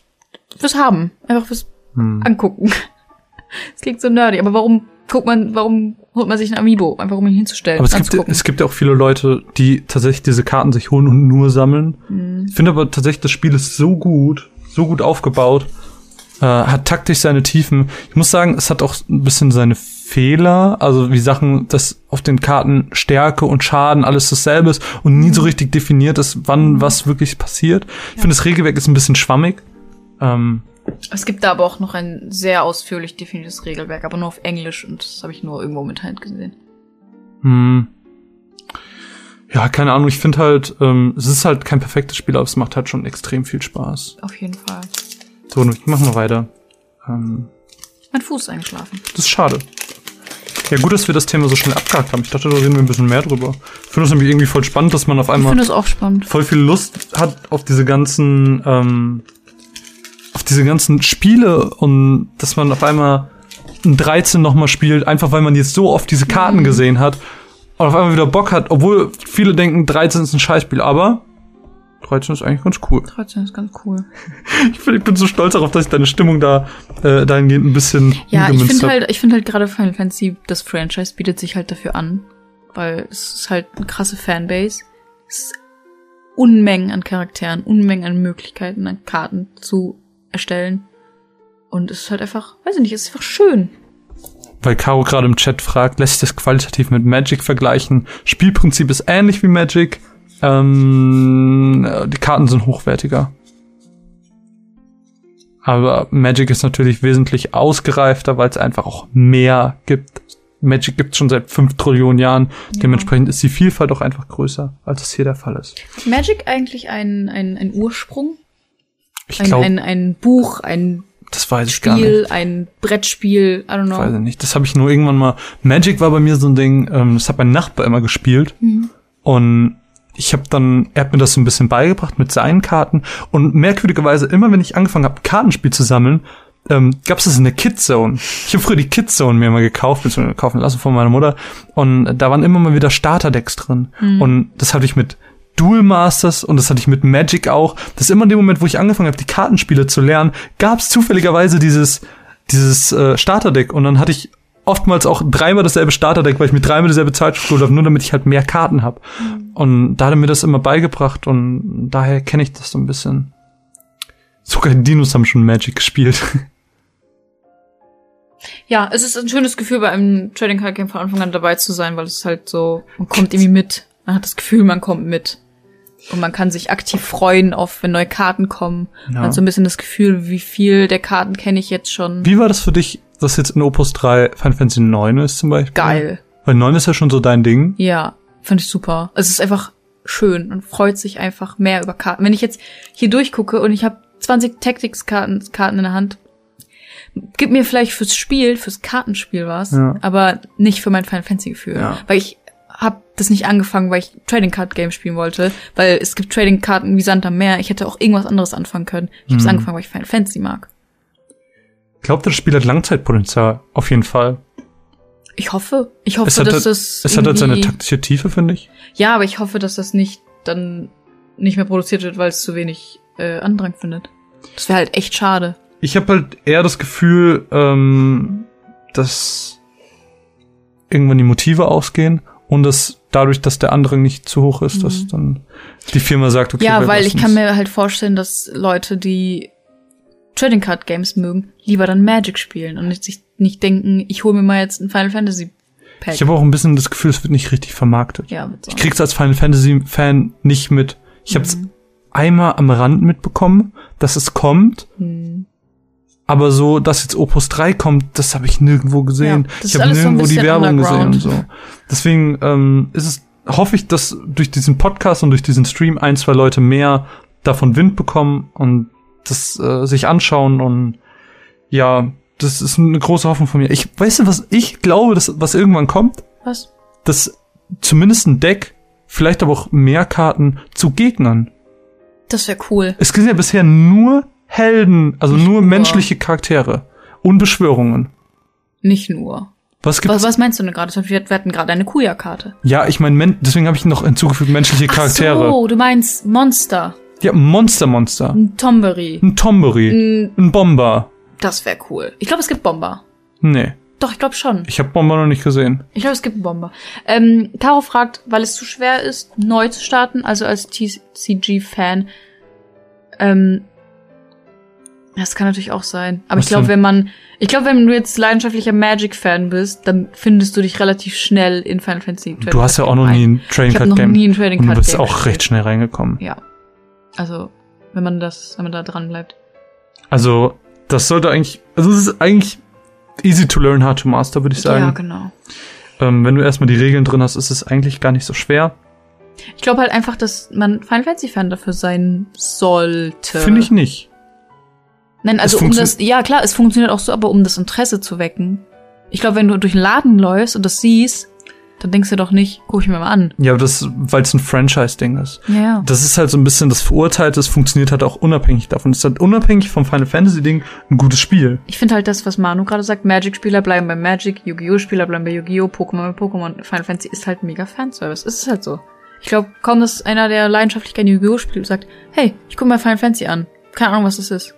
fürs Haben. Einfach fürs Hm. Angucken. Es klingt so nerdy, aber warum guckt man, warum holt man sich ein Amiibo? Einfach um ihn hinzustellen. Aber es gibt, es gibt ja auch viele Leute, die tatsächlich diese Karten sich holen und nur sammeln. Mhm. Ich finde aber tatsächlich, das Spiel ist so gut, so gut aufgebaut, äh, hat taktisch seine Tiefen. Ich muss sagen, es hat auch ein bisschen seine Fehler, also wie Sachen, dass auf den Karten Stärke und Schaden alles dasselbe ist und nie so richtig definiert ist, wann was wirklich passiert. Ich finde, das Regelwerk ist ein bisschen schwammig. Ähm, Es gibt da aber auch noch ein sehr ausführlich definiertes Regelwerk, aber nur auf Englisch und das habe ich nur irgendwo mit Hand gesehen. Hm. Ja, keine Ahnung. Ich finde halt, ähm, es ist halt kein perfektes Spiel, aber es macht halt schon extrem viel Spaß. Auf jeden Fall. So, ich mach mal weiter. Ähm, Mein Fuß ist eingeschlafen. das ist schade. Ja, gut, dass wir das Thema so schnell abgehakt haben. Ich dachte, da reden wir ein bisschen mehr drüber. Ich finde es nämlich irgendwie voll spannend, dass man auf Ich einmal finde es auch spannend. voll viel Lust hat auf diese ganzen, ähm, auf diese ganzen Spiele und dass man auf einmal ein 13 nochmal spielt, einfach weil man jetzt so oft diese Karten Mhm. gesehen hat und auf einmal wieder Bock hat, obwohl viele denken, 13 ist ein Scheißspiel, aber 13 ist eigentlich ganz cool. 13 ist ganz cool. Ich, find, ich bin so stolz darauf, dass ich deine Stimmung da äh, dahingehend ein bisschen Ja, ich finde halt, ich finde halt gerade Final Fantasy, das Franchise bietet sich halt dafür an, weil es ist halt eine krasse Fanbase. Es ist Unmengen an Charakteren, Unmengen an Möglichkeiten, an Karten zu erstellen. Und es ist halt einfach, weiß ich nicht, es ist einfach schön. Weil Caro gerade im Chat fragt, lässt sich das qualitativ mit Magic vergleichen? Spielprinzip ist ähnlich wie Magic. Ähm, äh, die Karten sind hochwertiger. Aber Magic ist natürlich wesentlich ausgereifter, weil es einfach auch mehr gibt. Magic gibt es schon seit fünf Trillionen Jahren. Ja. Dementsprechend ist die Vielfalt auch einfach größer, als es hier der Fall ist. Magic eigentlich ein, ein, ein Ursprung? Ich Ein, glaube, ein, ein Buch, ein das weiß ich gar nicht. Spiel, ein Brettspiel, I don't know. Weiß ich nicht. Das habe ich nur irgendwann mal. Magic war bei mir so ein Ding, ähm, das hat mein Nachbar immer gespielt. Mhm. Und ich habe dann, er hat mir das so ein bisschen beigebracht mit seinen Karten. Und merkwürdigerweise, immer wenn ich angefangen habe, Kartenspiel zu sammeln, ähm, gab es das in der Kidzone. Ich habe früher die Kidzone mir mal gekauft, beziehungsweise kaufen lassen von meiner Mutter. Und da waren immer mal wieder Starterdecks drin. Und das hatte ich mit Duel Masters und das hatte ich mit Magic auch. Das ist immer in dem Moment, wo ich angefangen habe, die Kartenspiele zu lernen, gab es zufälligerweise dieses, dieses äh, Starterdeck. Und dann hatte ich oftmals auch dreimal dasselbe Starterdeck, weil ich mir dreimal dieselbe Zeit geholt habe, nur damit ich halt mehr Karten habe. Und da hat er mir das immer beigebracht und daher kenne ich das so ein bisschen. Sogar die Dinos haben schon Magic gespielt. Ja, es ist ein schönes Gefühl, bei einem Trading Card Game von Anfang an dabei zu sein, weil es halt so, man kommt irgendwie mit. Man hat das Gefühl, man kommt mit. Und man kann sich aktiv freuen auf, wenn neue Karten kommen. Man Ja. hat so ein bisschen das Gefühl, wie viel der Karten kenne ich jetzt schon. Wie war das für dich, dass jetzt in Opus 3 Final Fantasy 9 ist zum Beispiel? Geil. Weil 9 ist ja schon so dein Ding. Ja, fand ich super. Es ist einfach schön. Man freut sich einfach mehr über Karten. Wenn ich jetzt hier durchgucke und ich habe 20 Tactics-Karten Karten in der Hand, gib mir vielleicht fürs Spiel, fürs Kartenspiel was, Ja. aber nicht für mein Final Fantasy Gefühl. Ja. Weil ich das nicht angefangen, weil ich Trading Card Game spielen wollte, weil es gibt Trading Karten wie Sand am Meer. Ich hätte auch irgendwas anderes anfangen können. Ich habe es Mhm. angefangen, weil ich Final Fantasy mag. Glaubt ihr, das Spiel hat Langzeitpotenzial? Auf jeden Fall. Ich hoffe, ich hoffe, Es hat, dass halt, das es hat halt seine taktische Tiefe, finde ich. Ja, aber ich hoffe, dass das nicht dann nicht mehr produziert wird, weil es zu wenig äh, Andrang findet. Das wäre halt echt schade. Ich habe halt eher das Gefühl, ähm, dass irgendwann die Motive ausgehen und dass dadurch, dass der Andrang nicht zu hoch ist, dass dann die Firma sagt, okay, Mhm. ja, weil ich kann mir halt vorstellen, dass Leute, die Trading Card Games mögen, lieber dann Magic spielen und nicht sich nicht denken, ich hole mir mal jetzt ein Final Fantasy Pack. Ich habe auch ein bisschen das Gefühl, es wird nicht richtig vermarktet. ja. Ich krieg's als Final Fantasy Fan nicht mit. Ich habe es Mhm. einmal am Rand mitbekommen, dass es kommt, Hm. Aber so, dass jetzt Opus 3 kommt, das habe ich nirgendwo gesehen. Ja, ich habe alles so nirgendwo die Werbung gesehen und so. Deswegen ähm, ist es hoffe ich, dass durch diesen Podcast und durch diesen Stream ein, zwei Leute mehr davon Wind bekommen und das äh, sich anschauen und ja, das ist eine große Hoffnung von mir. Ich weißt du, was ich glaube, dass was irgendwann kommt, Was? dass zumindest ein Deck, vielleicht aber auch mehr Karten zu Gegnern. Das wäre cool. Es sind ja bisher nur Helden, also Nicht nur nur. menschliche Charaktere und Beschwörungen. Nicht nur. Was gibt's? Was, was meinst du denn gerade? Wir hatten gerade eine Kuya-Karte. Ja, ich meine, deswegen habe ich noch hinzugefügt menschliche Charaktere. Ach so, du meinst Monster. Ja, Monster Monster. Ein Tomberry. Ein Tombery, Ein, ein Bomber. das wäre cool. Ich glaube, es gibt Bomber. Nee, Doch, ich glaube schon. ich habe Bomber noch nicht gesehen. Ich glaube, es gibt einen Bomber. Ähm, Caro fragt, weil es zu schwer ist, neu zu starten, also als TCG-Fan. Ähm, das kann natürlich auch sein. Aber Was ich glaube, wenn man, ich glaube, wenn du jetzt leidenschaftlicher Magic-Fan bist, dann findest du dich relativ schnell in Final Fantasy. Du hast ja auch noch nie ein Trading Ich Card noch Game nie ein Trading und du bist auch gespielt. recht schnell reingekommen. Ja. Also, wenn man das, wenn man da dran bleibt. Also, das sollte eigentlich, also es ist eigentlich easy to learn, hard to master, würde ich sagen. Ja, genau. ähm, wenn du erstmal die Regeln drin hast, ist es eigentlich gar nicht so schwer. Ich glaube halt einfach, dass man Final Fantasy Fan dafür sein sollte. Finde ich nicht. Nein, also um das, ja klar, es funktioniert auch so, aber um das Interesse zu wecken. Ich glaube, wenn du durch den Laden läufst und das siehst, dann denkst du doch nicht, guck ich mir mal an. Ja, aber das, weil es ein Franchise-Ding ist. Ja, ja. Das ist halt so ein bisschen das Verurteilte, es funktioniert halt auch unabhängig davon. Es ist halt unabhängig vom Final Fantasy-Ding ein gutes Spiel. Ich finde halt das, was Manu gerade sagt, Magic-Spieler bleiben bei Magic, Yu-Gi-Oh! Spieler bleiben bei Yu-Gi-Oh! Pokémon bei Pokémon. Final Fantasy ist halt mega Fanservice. Es ist halt so. Ich glaube kaum, dass einer, der leidenschaftlich gerne Yu-Gi-Oh! spielt, sagt, hey, ich guck mal Final Fantasy an. Keine Ahnung, was das ist.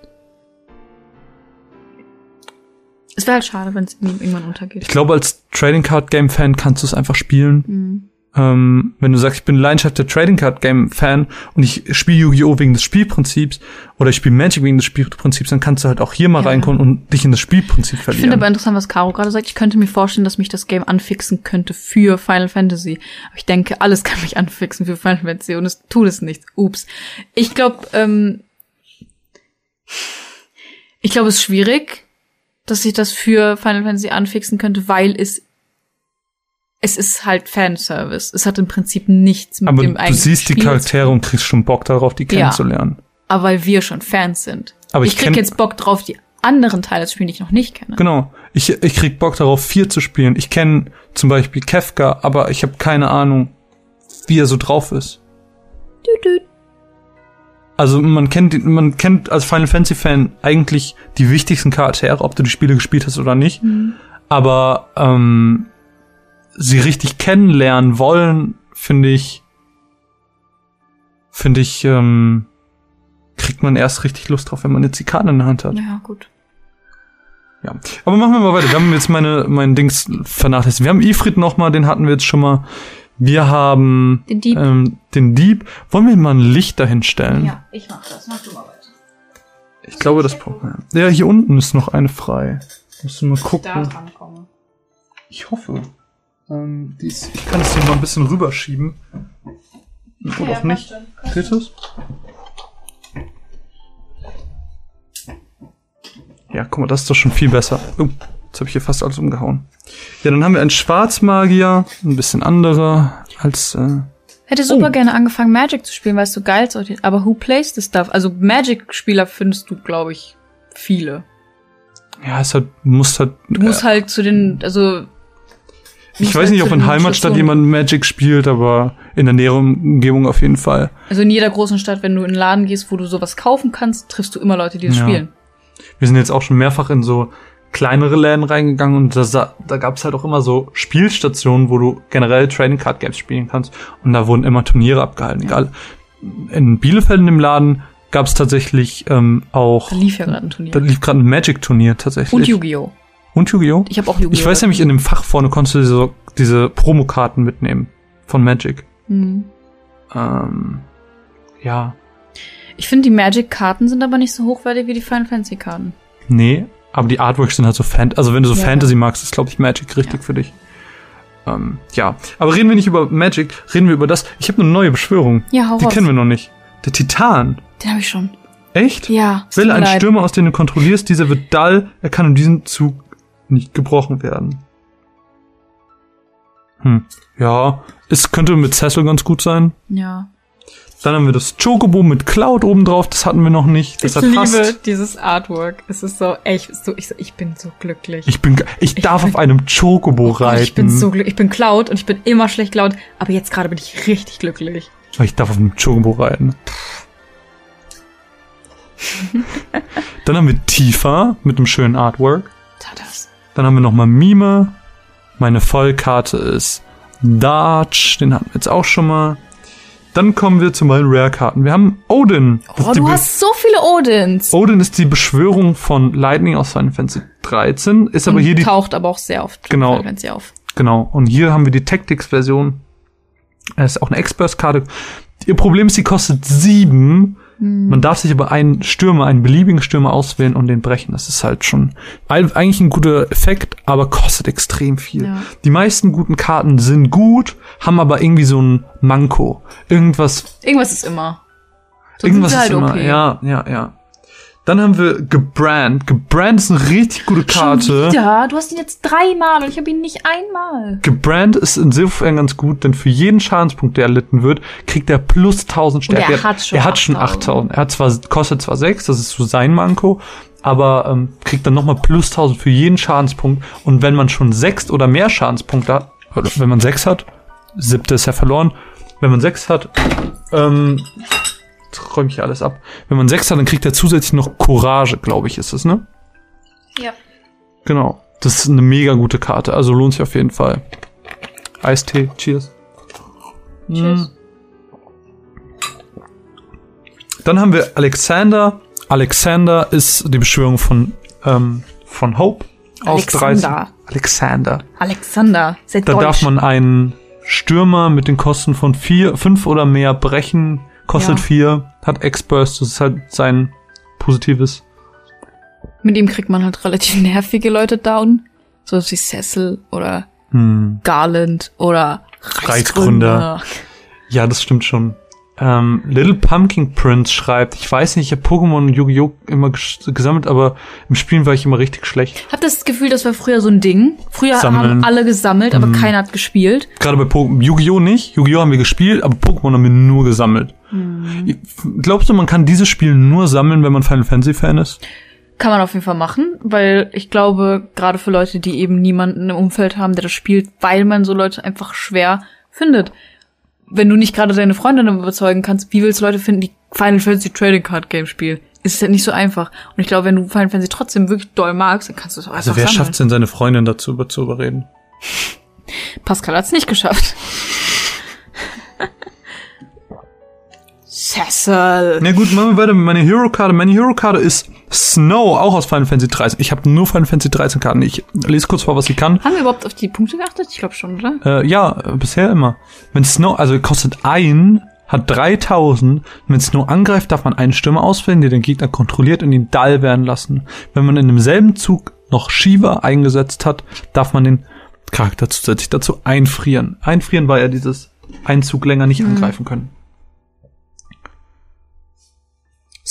Es wäre halt schade, wenn es irgendwann untergeht. Ich glaube, als Trading Card Game Fan kannst du es einfach spielen. Mhm. Ähm, wenn du sagst, ich bin leidenschaftlicher Trading Card Game Fan und ich spiele Yu-Gi-Oh! wegen des Spielprinzips oder ich spiele Magic wegen des Spielprinzips, dann kannst du halt auch hier mal Ja. reinkommen und dich in das Spielprinzip Ich finde verlieren. aber interessant, was Caro gerade sagt. Ich könnte mir vorstellen, dass mich das Game anfixen könnte für Final Fantasy. Aber ich denke, alles kann mich anfixen für Final Fantasy und es tut es nicht. Ups. Ich glaube, ähm, Ich glaube, es ist schwierig, dass ich das für Final Fantasy anfixen könnte, weil es es ist halt Fanservice. Es hat im Prinzip nichts mit Aber dem du eigentlichen siehst die Spiel Charaktere und kriegst schon Bock darauf, die Ja. kennenzulernen. Aber weil wir schon Fans sind. Aber ich ich krieg jetzt Bock drauf, die anderen Teile zu spielen, die ich noch nicht kenne. Genau. Ich, ich krieg Bock darauf, vier zu spielen. Ich kenne zum Beispiel Kefka, aber ich habe keine Ahnung, wie er so drauf ist. Düt, düt. Also man kennt, man kennt als Final Fantasy Fan eigentlich die wichtigsten Charaktere, ob du die Spiele gespielt hast oder nicht. Aber ähm, sie richtig kennenlernen wollen, finde ich, finde ich, ähm, kriegt man erst richtig Lust drauf, wenn man jetzt die Karten in der Hand hat. Ja, gut. Ja. Aber machen wir mal weiter. Wir haben jetzt meine, mein Dings vernachlässigt. Wir haben Ifrit noch mal, den hatten wir jetzt schon mal. Wir haben Den Dieb. Ähm, den Dieb. Wollen wir mal ein Licht dahin stellen? Ja, ich mach das. Mach du mal weiter. Ich glaube, das braucht man. Ja, hier unten ist noch eine frei. Musst du mal gucken. rankommen. Ich hoffe. Ähm, die ist, ich kann es hier mal ein bisschen rüberschieben. Oder auch nicht. Geht das? Ja, guck mal, das ist doch schon viel besser. Oh, jetzt habe ich hier fast alles umgehauen. Ja, dann haben wir einen Schwarzmagier, ein bisschen anderer als. Äh, Hätte super Oh. gerne angefangen, Magic zu spielen, weil es so geil ist. Aber who plays this stuff? Also Magic-Spieler findest du, glaube ich, viele. ja, es hat, muss halt. Du musst halt zu den, also ich weiß halt nicht, ob in Heimatstadt jemand Magic spielt, aber in der näheren Umgebung auf jeden Fall. Also in jeder großen Stadt, wenn du in einen Laden gehst, wo du sowas kaufen kannst, triffst du immer Leute, die das Ja. spielen. Wir sind jetzt auch schon mehrfach in so kleinere Läden reingegangen und da, sa- da gab es halt auch immer so Spielstationen, wo du generell Trading Card Games spielen kannst und da wurden immer Turniere abgehalten. Egal. In Bielefeld in dem Laden gab es tatsächlich ähm, auch. Da lief ja gerade ein Turnier. Da lief gerade ein Magic-Turnier tatsächlich. Und Yu-Gi-Oh! Und Yu-Gi-Oh! Ich habe auch Yu-Gi-Oh! Ich weiß nämlich, in dem Fach vorne konntest du diese, diese Promokarten mitnehmen von Magic. Hm. Ähm, ja, Ich finde, die Magic-Karten sind aber nicht so hochwertig wie die Final Fantasy-Karten. nee, aber die Artworks sind halt so Fan also wenn du so Ja. Fantasy magst, ist glaube ich Magic richtig Ja. für dich. Ähm, ja, aber reden wir nicht über Magic, reden wir über das. Ich habe eine neue Beschwörung. Ja, hau Die raus. kennen wir noch nicht. Der Titan. Den habe ich schon. Echt? Ja. einen leid. Stürmer aus, den du kontrollierst. Dieser wird dull. Er kann in diesem Zug nicht gebrochen werden. Hm. Ja, es könnte mit Cecil ganz gut sein. Ja. Dann haben wir das Chocobo mit Cloud oben drauf. Das hatten wir noch nicht. Das ich hat liebe fast. dieses Artwork. Es ist so echt, so, ich, so, ich bin so glücklich. Ich bin, ge- ich darf bin- auf einem Chocobo Oh reiten. ich bin so glücklich. Ich bin Cloud und ich bin immer schlecht Cloud, aber jetzt gerade bin ich richtig glücklich. Ich darf auf einem Chocobo reiten. Dann haben wir Tifa mit einem schönen Artwork. Tadas. Dann haben wir nochmal Mime. Meine Vollkarte ist Darch. Den hatten wir jetzt auch schon mal. Dann kommen wir zu meinen Rare-Karten. Wir haben Odin. Das Oh, du hast so viele Odins. Odin ist die Beschwörung von Lightning aus Final Fantasy 13. Ist aber Und hier die taucht aber auch sehr oft. Genau. Wenn sie auf. Genau. Und hier haben wir die Tactics-Version. Es ist auch eine Experts-Karte. Ihr Problem ist, sie kostet sieben. Hm. Man darf sich aber einen Stürmer, einen beliebigen Stürmer auswählen und den brechen. Das ist halt schon eigentlich ein guter Effekt, aber kostet extrem viel. Ja. Die meisten guten Karten sind gut, haben aber irgendwie so ein Manko. Irgendwas, Irgendwas ist immer. So irgendwas ist halt immer. okay. Ja, ja, ja. Dann haben wir Gebrand. Gebrand ist eine richtig gute Karte. Ja, du hast ihn jetzt dreimal und ich habe ihn nicht einmal. Gebrand ist insofern ganz gut, denn für jeden Schadenspunkt, der erlitten wird, kriegt er plus 1000 Und er Stärke. hat schon er hat schon 8000. 8000. Er hat zwar, kostet zwar 6, das ist so sein Manko, aber ähm, kriegt dann nochmal plus 1000 für jeden Schadenspunkt. Und wenn man schon 6 oder mehr Schadenspunkte hat, wenn man 6 hat, siebte ist ja verloren, wenn man 6 hat, ähm, jetzt räume ich hier alles ab. Wenn man 6 hat, dann kriegt er zusätzlich noch Courage, glaube ich, ist es, ne? Ja. Genau. Das ist eine mega gute Karte. Also lohnt sich auf jeden Fall. Eistee, cheers. Tschüss. Mm. Dann haben wir Alexander. Alexander ist die Beschwörung von, ähm, von Hope. Aus 30. Alexander. Alexander. Alexander, seid Da deutsch. darf man einen Stürmer mit den Kosten von vier, fünf oder mehr brechen. Kostet Ja. vier, hat X-Burst, das ist halt sein positives. Mit ihm kriegt man halt relativ nervige Leute down. So wie Cecil oder Hm. Garland oder Reichsgründer. Ja, das stimmt schon. Ähm, Little Pumpkin Prince schreibt, ich weiß nicht, ich habe Pokémon und Yu-Gi-Oh! immer ges gesammelt, aber im Spielen war ich immer richtig schlecht. Hab das Gefühl, das war früher so ein Ding. Früher Sammeln. haben alle gesammelt, aber keiner hat gespielt. Gerade bei Pokémon, Yu-Gi-Oh! nicht. Yu-Gi-Oh! haben wir gespielt, aber Pokémon haben wir nur gesammelt. Glaubst du, man kann dieses Spiel nur sammeln, wenn man Final Fantasy Fan ist? Kann man auf jeden Fall machen, weil ich glaube, gerade für Leute, die eben niemanden im Umfeld haben, der das spielt, weil man so Leute einfach schwer findet. Wenn du nicht gerade deine Freundin überzeugen kannst, wie willst du Leute finden, die Final Fantasy Trading Card Game spielen? Ist halt nicht so einfach. Und ich glaube, wenn du Final Fantasy trotzdem wirklich doll magst, dann kannst du es auch Also einfach wer schafft es denn, seine Freundin dazu über zu überreden? Pascal hat's nicht geschafft. Cecil. Na gut, machen wir weiter mit meiner Hero-Karte. Meine Hero-Karte ist Snow, auch aus Final Fantasy 13. Ich habe nur Final Fantasy 13 Karten. Ich lese kurz vor, was sie kann. Haben wir überhaupt auf die Punkte geachtet? Ich glaube schon, oder? Äh, ja, bisher immer. Wenn Snow, also kostet ein, hat 3000. Und wenn Snow angreift, darf man eine Stimme auswählen, die den Gegner kontrolliert und ihn dull werden lassen. Wenn man in demselben Zug noch Shiva eingesetzt hat, darf man den Charakter zusätzlich dazu einfrieren. Einfrieren war ja dieses Einzug länger nicht angreifen können.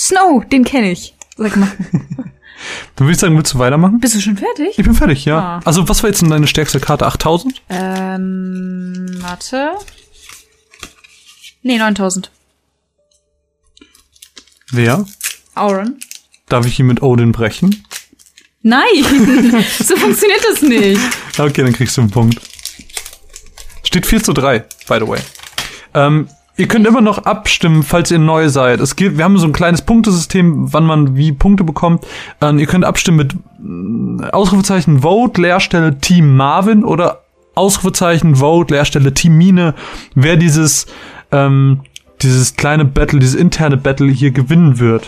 Snow, den kenne ich. Sag mal, Dann würde ich sagen, willst du weitermachen? bist du schon fertig? Ich bin fertig, ja. Ah. Also, was war jetzt denn deine stärkste Karte? 8000? Ähm, warte. Nee, 9000. Wer? Auron. Darf ich ihn mit Odin brechen? Nein, so funktioniert das nicht. Okay, dann kriegst du einen Punkt. Steht 4 zu 3, by the way. Ähm, ihr könnt immer noch abstimmen, falls ihr neu seid. Es gibt, wir haben so ein kleines Punktesystem, wann man wie Punkte bekommt. Ähm, ihr könnt abstimmen mit äh, Ausrufezeichen Vote, Leerstelle Team Marvin oder Ausrufezeichen Vote, Leerstelle Team Mine, wer dieses, ähm, dieses kleine Battle, dieses interne Battle hier gewinnen wird.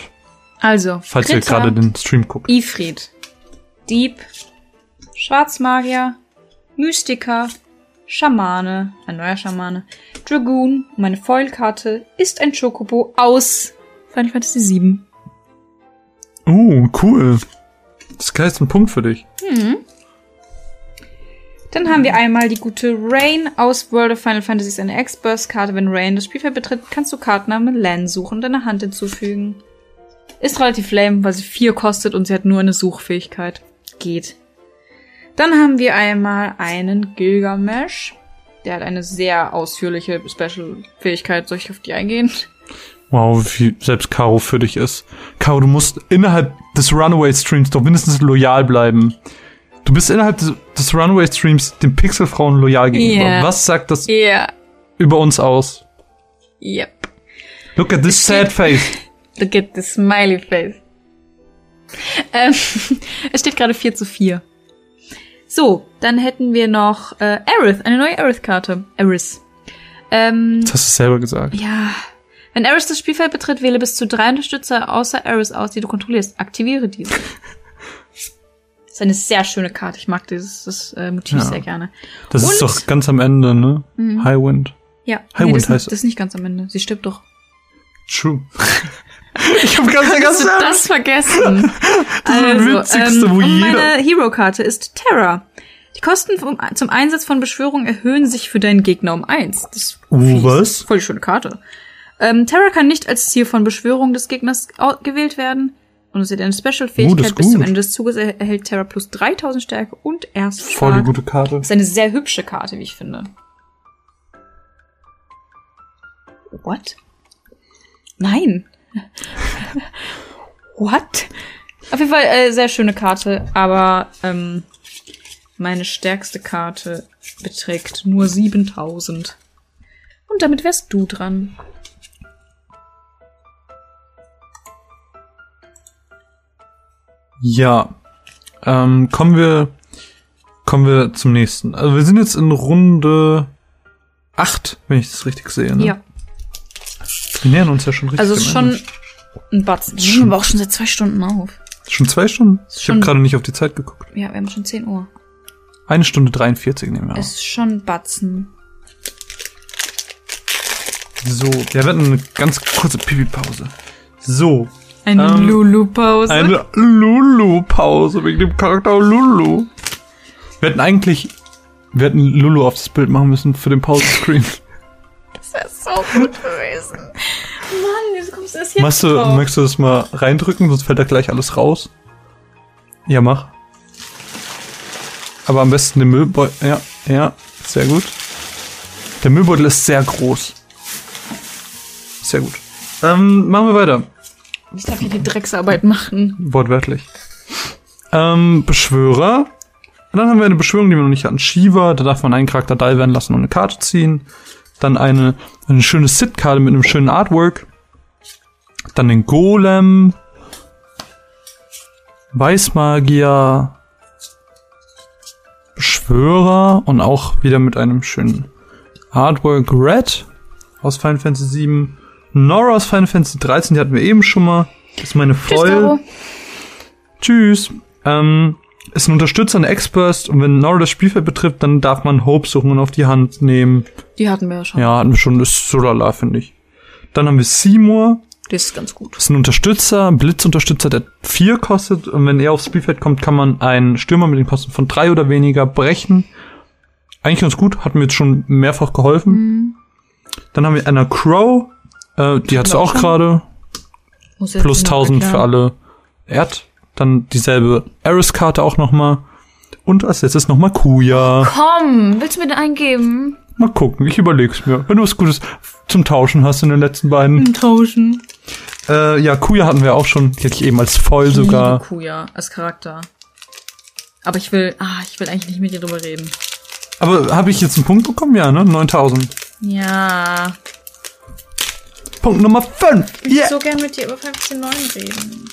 Also, Falls ihr Ritter, gerade den Stream guckt. Ifrit, Dieb, Schwarzmagier, Mystiker, Schamane, ein neuer Schamane, Dragoon, meine Foilkarte ist ein Chocobo aus Final Fantasy VII. Uh, cool. Das ist gleich ein Punkt für dich. Dann haben wir einmal die gute Rain aus World of Final Fantasy ist eine X-Burst-Karte. Wenn Rain das Spielfeld betritt, kannst du Kartennamen Len suchen und deine Hand hinzufügen. Ist relativ lame, weil sie vier kostet und sie hat nur eine Suchfähigkeit. Geht. Dann haben wir einmal einen Gilgamesh. Der hat eine sehr ausführliche Special-Fähigkeit. Soll ich auf die eingehen? Wow, wie selbst Caro für dich ist. Caro, du musst innerhalb des Runaway-Streams doch mindestens loyal bleiben. Du bist innerhalb des, des Runaway-Streams den Pixelfrauen loyal gegenüber. Ja. Was sagt das Ja. über uns aus? Yep. Look at this sad face. Look at the smiley face. Ähm, es steht gerade 4 zu 4. So, dann hätten wir noch äh, Aerith, eine neue Aerith-Karte. Aerith. Ähm, Das hast du selber gesagt. ja. Wenn Aerith das Spielfeld betritt, wähle bis zu drei Unterstützer außer Aerith aus, die du kontrollierst. Aktiviere diese. Das ist eine sehr schöne Karte. Ich mag dieses das, äh, Motiv Ja. sehr gerne. Das ist Und- doch ganz am Ende, ne? Highwind. Ja, Highwind nee, das, heißt- das ist nicht ganz am Ende. Sie stirbt doch. True. ich habe ganz vergessen. das vergessen? das Witzigste, wo und jeder- meine Hero-Karte ist Terra. Die Kosten vom, zum Einsatz von Beschwörung erhöhen sich für deinen Gegner um eins. Das ist Uh, was? Voll die schöne Karte. Ähm, Terra kann nicht als Ziel von Beschwörung des Gegners gewählt werden. Und sie hat eine Uh, das Special-Fähigkeit. ist Bis zum. Ende des Zuges er erhält Terra plus 3000 Stärke und erst Voll die gute Karte. ist eine sehr hübsche Karte, wie ich finde. What? Nein. What? Auf jeden Fall äh, sehr schöne Karte, aber ähm, meine stärkste Karte beträgt nur 7000. Und damit wärst du dran. Ja. Ähm, kommen wir, kommen wir zum nächsten. Also wir sind jetzt in Runde 8, wenn ich das richtig sehe. Ne? Ja. Wir nähern uns ja schon richtig. Also es ist schon Ende. ein Batzen. Wir nehmen aber auch schon seit zwei Stunden auf. Schon zwei Stunden? Ich schon- habe gerade nicht auf die Zeit geguckt. Ja, wir haben schon 10 Uhr. Eine Stunde 43 nehmen wir auf. Es ist schon ein Batzen. So, ja, wir hatten eine ganz kurze Pipi-Pause. So, Eine Ähm, Lulu-Pause. eine Lulu-Pause wegen dem Charakter Lulu. Wir hätten eigentlich, wir hätten Lulu aufs Bild machen müssen für den Pausenscreen. Das wäre so gut gewesen. es ist jetzt Machst du, drauf. möchtest du das mal reindrücken, sonst fällt da gleich alles raus? Ja, mach. Aber am besten den Müllbeutel. Ja, ja, sehr gut. Der Müllbeutel ist sehr groß. Sehr gut. Ähm, machen wir weiter. Ich darf hier die Drecksarbeit machen. Wortwörtlich. Ähm, Beschwörer. Und dann haben wir eine Beschwörung, die wir noch nicht hatten. Shiva, da darf man einen Charakter die werden lassen und eine Karte ziehen. Dann eine, eine schöne Sit-Karte mit einem schönen Artwork. Dann den Golem. Weißmagier. Beschwörer und auch wieder mit einem schönen Artwork Red aus Final Fantasy VII. Nora aus Final Fantasy 13, die hatten wir eben schon mal. Das ist meine Tschüss, Foil. Caro. Tschüss. Ähm, ist ein Unterstützer, eine X-Burst und wenn Nora das Spielfeld betrifft, dann darf man Hope suchen und auf die Hand nehmen. Die hatten wir ja schon. Ja, hatten wir schon, ist so lala, finde ich. Dann haben wir Seymour, Das ist ganz gut. ist ein Unterstützer, ein Blitzunterstützer, der vier kostet und wenn er aufs Spielfeld kommt, kann man einen Stürmer mit den Kosten von drei oder weniger brechen. Eigentlich ganz gut, hat mir jetzt schon mehrfach geholfen. Dann haben wir Anna Crow, äh, die hat's auch gerade. Plus noch 1000 für alle Erd. Dann dieselbe Eris-Karte auch nochmal. Und als letztes nochmal Kuya. Komm, willst du mir den eingeben? Mal gucken, ich überleg's mir. Wenn du was Gutes zum Tauschen hast in den letzten beiden. Tauschen. Äh, ja, Kuya hatten wir auch schon. Die hatte ich eben als Foil sogar. Liebe Kuya als Charakter. Aber ich will, ah, ich will eigentlich nicht mit dir drüber reden. Aber habe ich jetzt einen Punkt bekommen? Ja, ne? 9000. Ja. Punkt Nummer 5. Ich Yeah. so gern mit dir über 15.9 reden.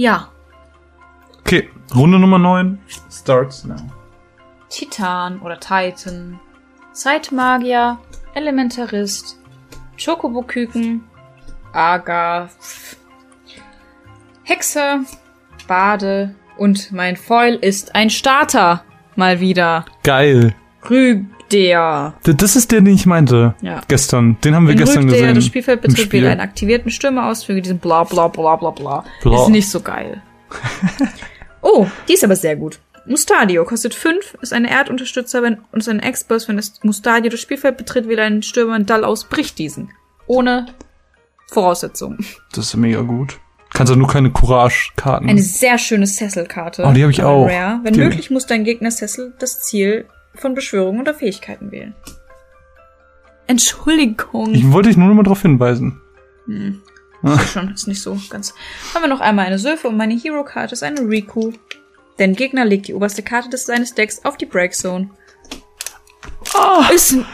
Ja. Okay, Runde Nummer 9 starts now. Titan oder Titan, Zeitmagier, Elementarist, Chocobo-Küken, Aga, Hexe, Bade und mein Foil ist ein Starter. Mal wieder. Geil. Rügder. D- Das ist der, den ich meinte. Ja. Gestern. Den haben wir Wenn gestern Rügder gesehen. das Spielfeld betritt, Spiel. wähle einen aktivierten Stürmer aus, füge diesen bla bla bla bla bla. Bla. Ist nicht so geil. oh, die ist aber sehr gut. Mustadio kostet 5, ist ein Erdunterstützer wenn, und ist ein Ex-Boss. Wenn das Mustadio das Spielfeld betritt, wähle einen Stürmer einen Dall aus, bricht diesen. Ohne Voraussetzungen. Das ist mega gut. Kannst du nur keine Courage-Karten. Eine sehr schöne Cecil-Karte. Oh, die hab ich auch. Rare. Wenn Die- möglich, muss dein Gegner Cecil das Ziel von Beschwörungen oder Fähigkeiten wählen. Entschuldigung. Ich wollte dich nur noch mal darauf hinweisen. schon, ist nicht so ganz. Haben wir noch einmal eine Sylphe und meine Hero-Karte ist eine Riku. Dein Gegner legt die oberste Karte des seines Decks auf die Breakzone. Ah, Ist ein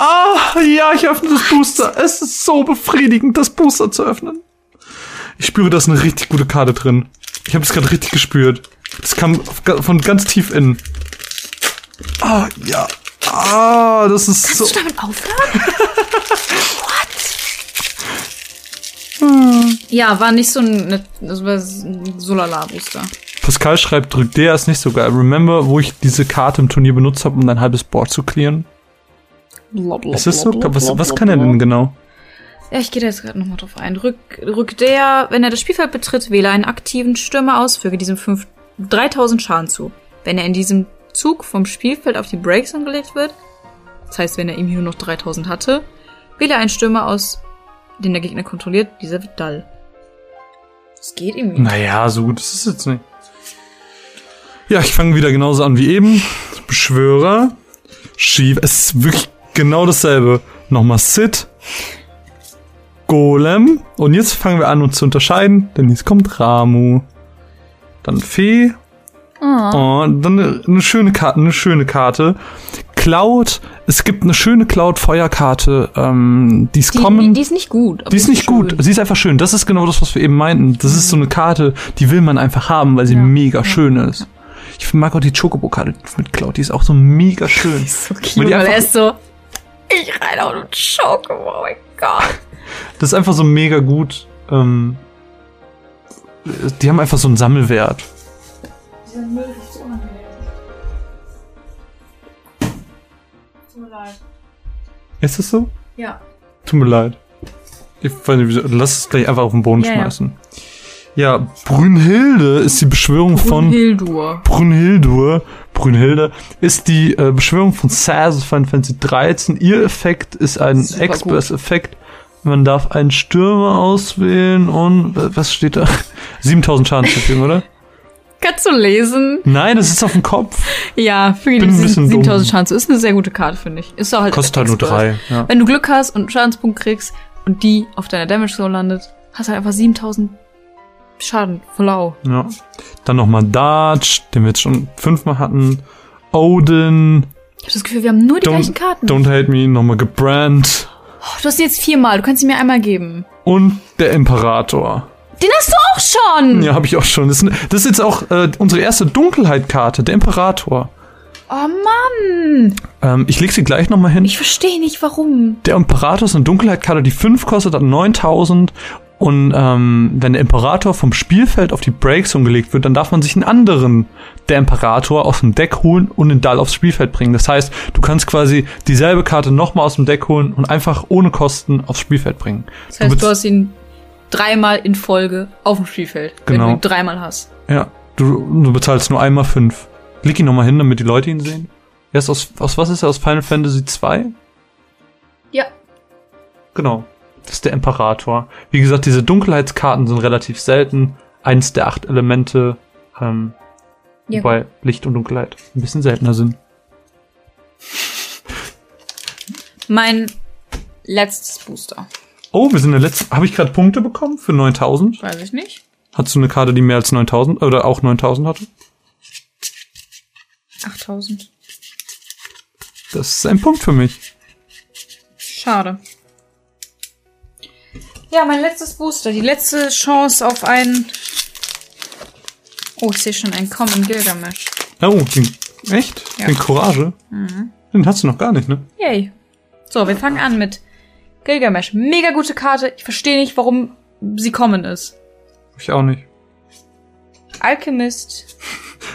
ah, ja, ich öffne das Booster. Es ist so befriedigend, das Booster zu öffnen. Ich spüre, da ist eine richtig gute Karte drin. Ich habe es gerade richtig gespürt. Das kam von ganz tief innen. Ah, ja. Ah, das ist Kannst so. du damit aufhören? Hm. What? Ja, war nicht so ein, das war ein Solala-Booster. Pascal schreibt, drückt der ist nicht so geil. Remember, wo ich diese Karte im Turnier benutzt habe, um ein halbes Board zu clearen? Ist das so? Was, was kann er denn genau? Ja, ich gehe da jetzt gerade nochmal drauf ein. Rück, rückt der, wenn er das Spielfeld betritt, wähle einen aktiven Stürmer aus, füge diesem 5, 3000 Schaden zu. Wenn er in diesem Zug vom Spielfeld auf die Breaks angelegt wird, das heißt, wenn er irgendwie nur noch 3000 hatte, wähle einen Stürmer aus, den der Gegner kontrolliert, dieser wird dull. Das geht irgendwie. Naja, so gut ist es jetzt nicht. Ja, ich fange wieder genauso an wie eben. Beschwörer. Schief. Es ist wirklich genau dasselbe. Nochmal Sid. Golem. Und jetzt fangen wir an, uns zu unterscheiden, denn jetzt kommt Ramu. Dann Fee. Oh. Und dann eine, eine schöne Karte, eine schöne Karte. Cloud. Es gibt eine schöne Cloud-Feuerkarte. Ähm, die ist kommen. die, ist nicht gut. Die ist nicht schön. gut. Sie ist einfach schön. Das ist genau das, was wir eben meinten. Das ist so eine Karte, die will man einfach haben, weil sie Ja. mega schön ist. Ich mag auch die Chocobo-Karte mit Cloud. Die ist auch so mega schön. So cute, weil er ist so, ich rein auf den Chocobo, oh mein Gott. Das ist einfach so mega gut. Ähm, die haben einfach so einen Sammelwert. Dieser Müll ist so unangenehm. Tut mir leid. Ist das so? Ja. Tut mir leid. Ich weiß nicht, wieso. Lass es gleich einfach auf den Boden Ja, ja. schmeißen. Ja, Brünnhilde ist die Beschwörung von Hildur. Brünnhildur. Brünnhilde ist die äh, Beschwörung von Saz Final Fantasy 13. Ihr Effekt ist ein Express-Effekt. Man darf einen Stürmer auswählen und äh, was steht da? 7000 Schadensverfügung, oder? Kannst du lesen? Nein, das ist auf dem Kopf. Ja, für die ein bisschen 7000 dumm. Chance. Ist eine sehr gute Karte, finde ich. Ist auch halt Kostet halt nur drei. Ja. Wenn du Glück hast und einen Schadenspunkt kriegst und die auf deiner Damage Zone landet, hast du halt einfach 7000 Schaden. Volau. ja. Dann nochmal Dodge, den wir jetzt schon fünfmal hatten. Odin, Ich habe das Gefühl, wir haben nur die Don't- gleichen Karten. Don't Hate Me, nochmal gebrannt. Oh, du hast die jetzt viermal. Du kannst sie mir einmal geben. Und der Imperator. Den hast du auch schon. Ja, habe ich auch schon. Das ist, jetzt auch äh, unsere erste Dunkelheitkarte, der Imperator. Oh Mann. Ähm, ich leg sie gleich nochmal hin. Ich verstehe nicht, warum. Der Imperator ist eine Dunkelheitkarte, die 5 kostet, hat 9000. Und ähm, wenn der Imperator vom Spielfeld auf die Breakzone gelegt wird, dann darf man sich einen anderen der Imperator aus dem Deck holen und den Dall aufs Spielfeld bringen. Das heißt, du kannst quasi dieselbe Karte nochmal aus dem Deck holen und einfach ohne Kosten aufs Spielfeld bringen. Das heißt, bez- du hast ihn dreimal in Folge auf dem Spielfeld, wenn Genau. du ihn dreimal hast. Ja, du, du bezahlst nur einmal 5. Leg ihn nochmal hin, damit die Leute ihn sehen. Er ist aus, aus was ist er? Aus Final Fantasy 2? Ja. Genau. Das ist der Imperator. Wie gesagt, diese Dunkelheitskarten sind relativ selten. Eins der acht Elemente, ähm, Ja. wobei Licht und Dunkelheit ein bisschen seltener sind. Mein letztes Booster. Oh, wir sind in der letzten. Habe ich gerade Punkte bekommen für 9000? Weiß ich nicht. Hattest du eine Karte, die mehr als 9000 oder auch 9000 hatte? 8000. Das ist ein Punkt für mich. Schade. Ja, mein letztes Booster. Die letzte Chance auf einen. Oh, ich sehe schon einen Common Gilgamesh. Oh, den, echt? Ja. Den Courage? Den hast du noch gar nicht, ne? Yay. So, wir fangen an mit Gilgamesh. Mega gute Karte. Ich verstehe nicht, warum sie common ist. Ich auch nicht. Alchemist.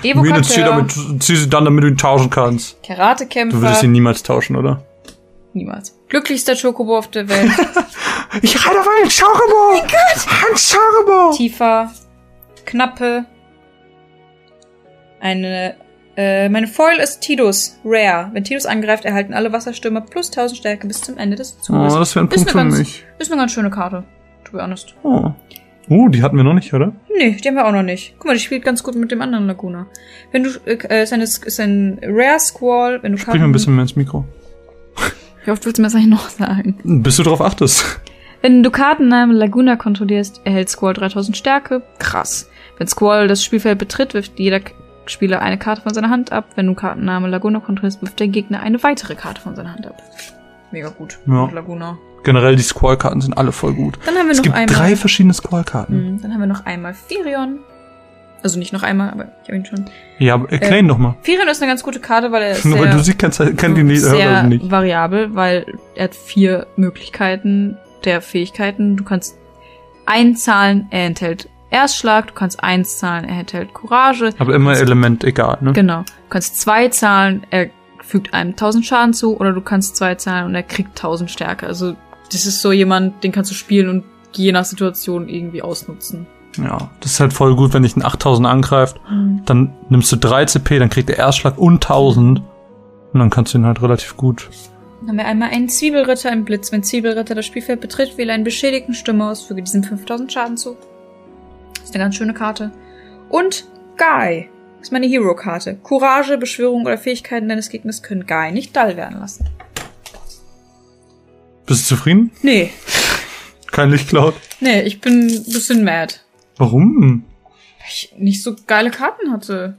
Zieh, Evokateur. damit, zieh sie dann, damit du ihn tauschen kannst. Du würdest Karatekämpfer. ihn niemals tauschen, oder? Niemals. Glücklichster Chocobo auf der Welt. Ich reite auf einen Chocobo! Oh Ein Chocobo! Tiefer. Knappe. Eine. Äh, meine Foil ist Tidus. Rare. Wenn Tidus angreift, erhalten alle Wasserstürmer plus 1000 Stärke bis zum Ende des Oh, Zuges. das wäre ein Ist Punkt für ganz- mich. Ist eine ganz schöne Karte. To be honest. Oh. Uh, die hatten wir noch nicht, oder? Nee, die haben wir auch noch nicht. Guck mal, die spielt ganz gut mit dem anderen Laguna. Wenn du, äh, ist, eine, ist ein Rare Squall, wenn du Sprich mal ein bisschen mehr ins Mikro. Wie oft willst du mir das eigentlich noch sagen? Bis du drauf achtest. Wenn du Kartennamen Laguna kontrollierst, erhält Squall 3000 Stärke. Krass. Wenn Squall das Spielfeld betritt, wirft jeder Spieler eine Karte von seiner Hand ab. Wenn du Kartenname Laguna kontrollierst, wirft der Gegner eine weitere Karte von seiner Hand ab. Mega gut. Ja. Laguna. Generell, die Squall-Karten sind alle voll gut. Dann haben wir Es noch gibt einmal. drei verschiedene Squall-Karten. Hm, dann haben wir noch einmal Firion. Also nicht noch einmal, aber ich habe ihn schon. Ja, aber erklär ihn doch mal. Firion ist eine ganz gute Karte, weil er ist Nur weil du sie kennst, kennt die nicht, sehr Hörer nicht. variabel, weil er hat vier Möglichkeiten der Fähigkeiten. Du kannst einzahlen, er enthält Erstschlag, du kannst eins zahlen, er enthält Courage. Aber immer Element egal, ne? Genau. Du kannst zwei zahlen, er fügt einem 1000 Schaden zu, oder du kannst zwei zahlen und er kriegt 1000 Stärke. Also, das ist so jemand, den kannst du spielen und je nach Situation irgendwie ausnutzen. Ja, das ist halt voll gut, wenn dich ein 8000 angreift. Mhm. Dann nimmst du 3 CP, dann kriegt er Erstschlag und 1000. Und dann kannst du ihn halt relativ gut. Dann haben wir einmal einen Zwiebelritter im Blitz. Wenn Zwiebelritter das Spielfeld betritt, wähle einen beschädigten Stimme aus, füge diesem 5000 Schaden zu. Ist eine ganz schöne Karte. Und Guy. ist meine Hero-Karte. Courage, Beschwörung oder Fähigkeiten deines Gegners können Guy nicht dull werden lassen. Bist du zufrieden? Nee, Kein Lichtcloud. nee, ich bin ein bisschen mad. Warum? Weil ich nicht so geile Karten hatte.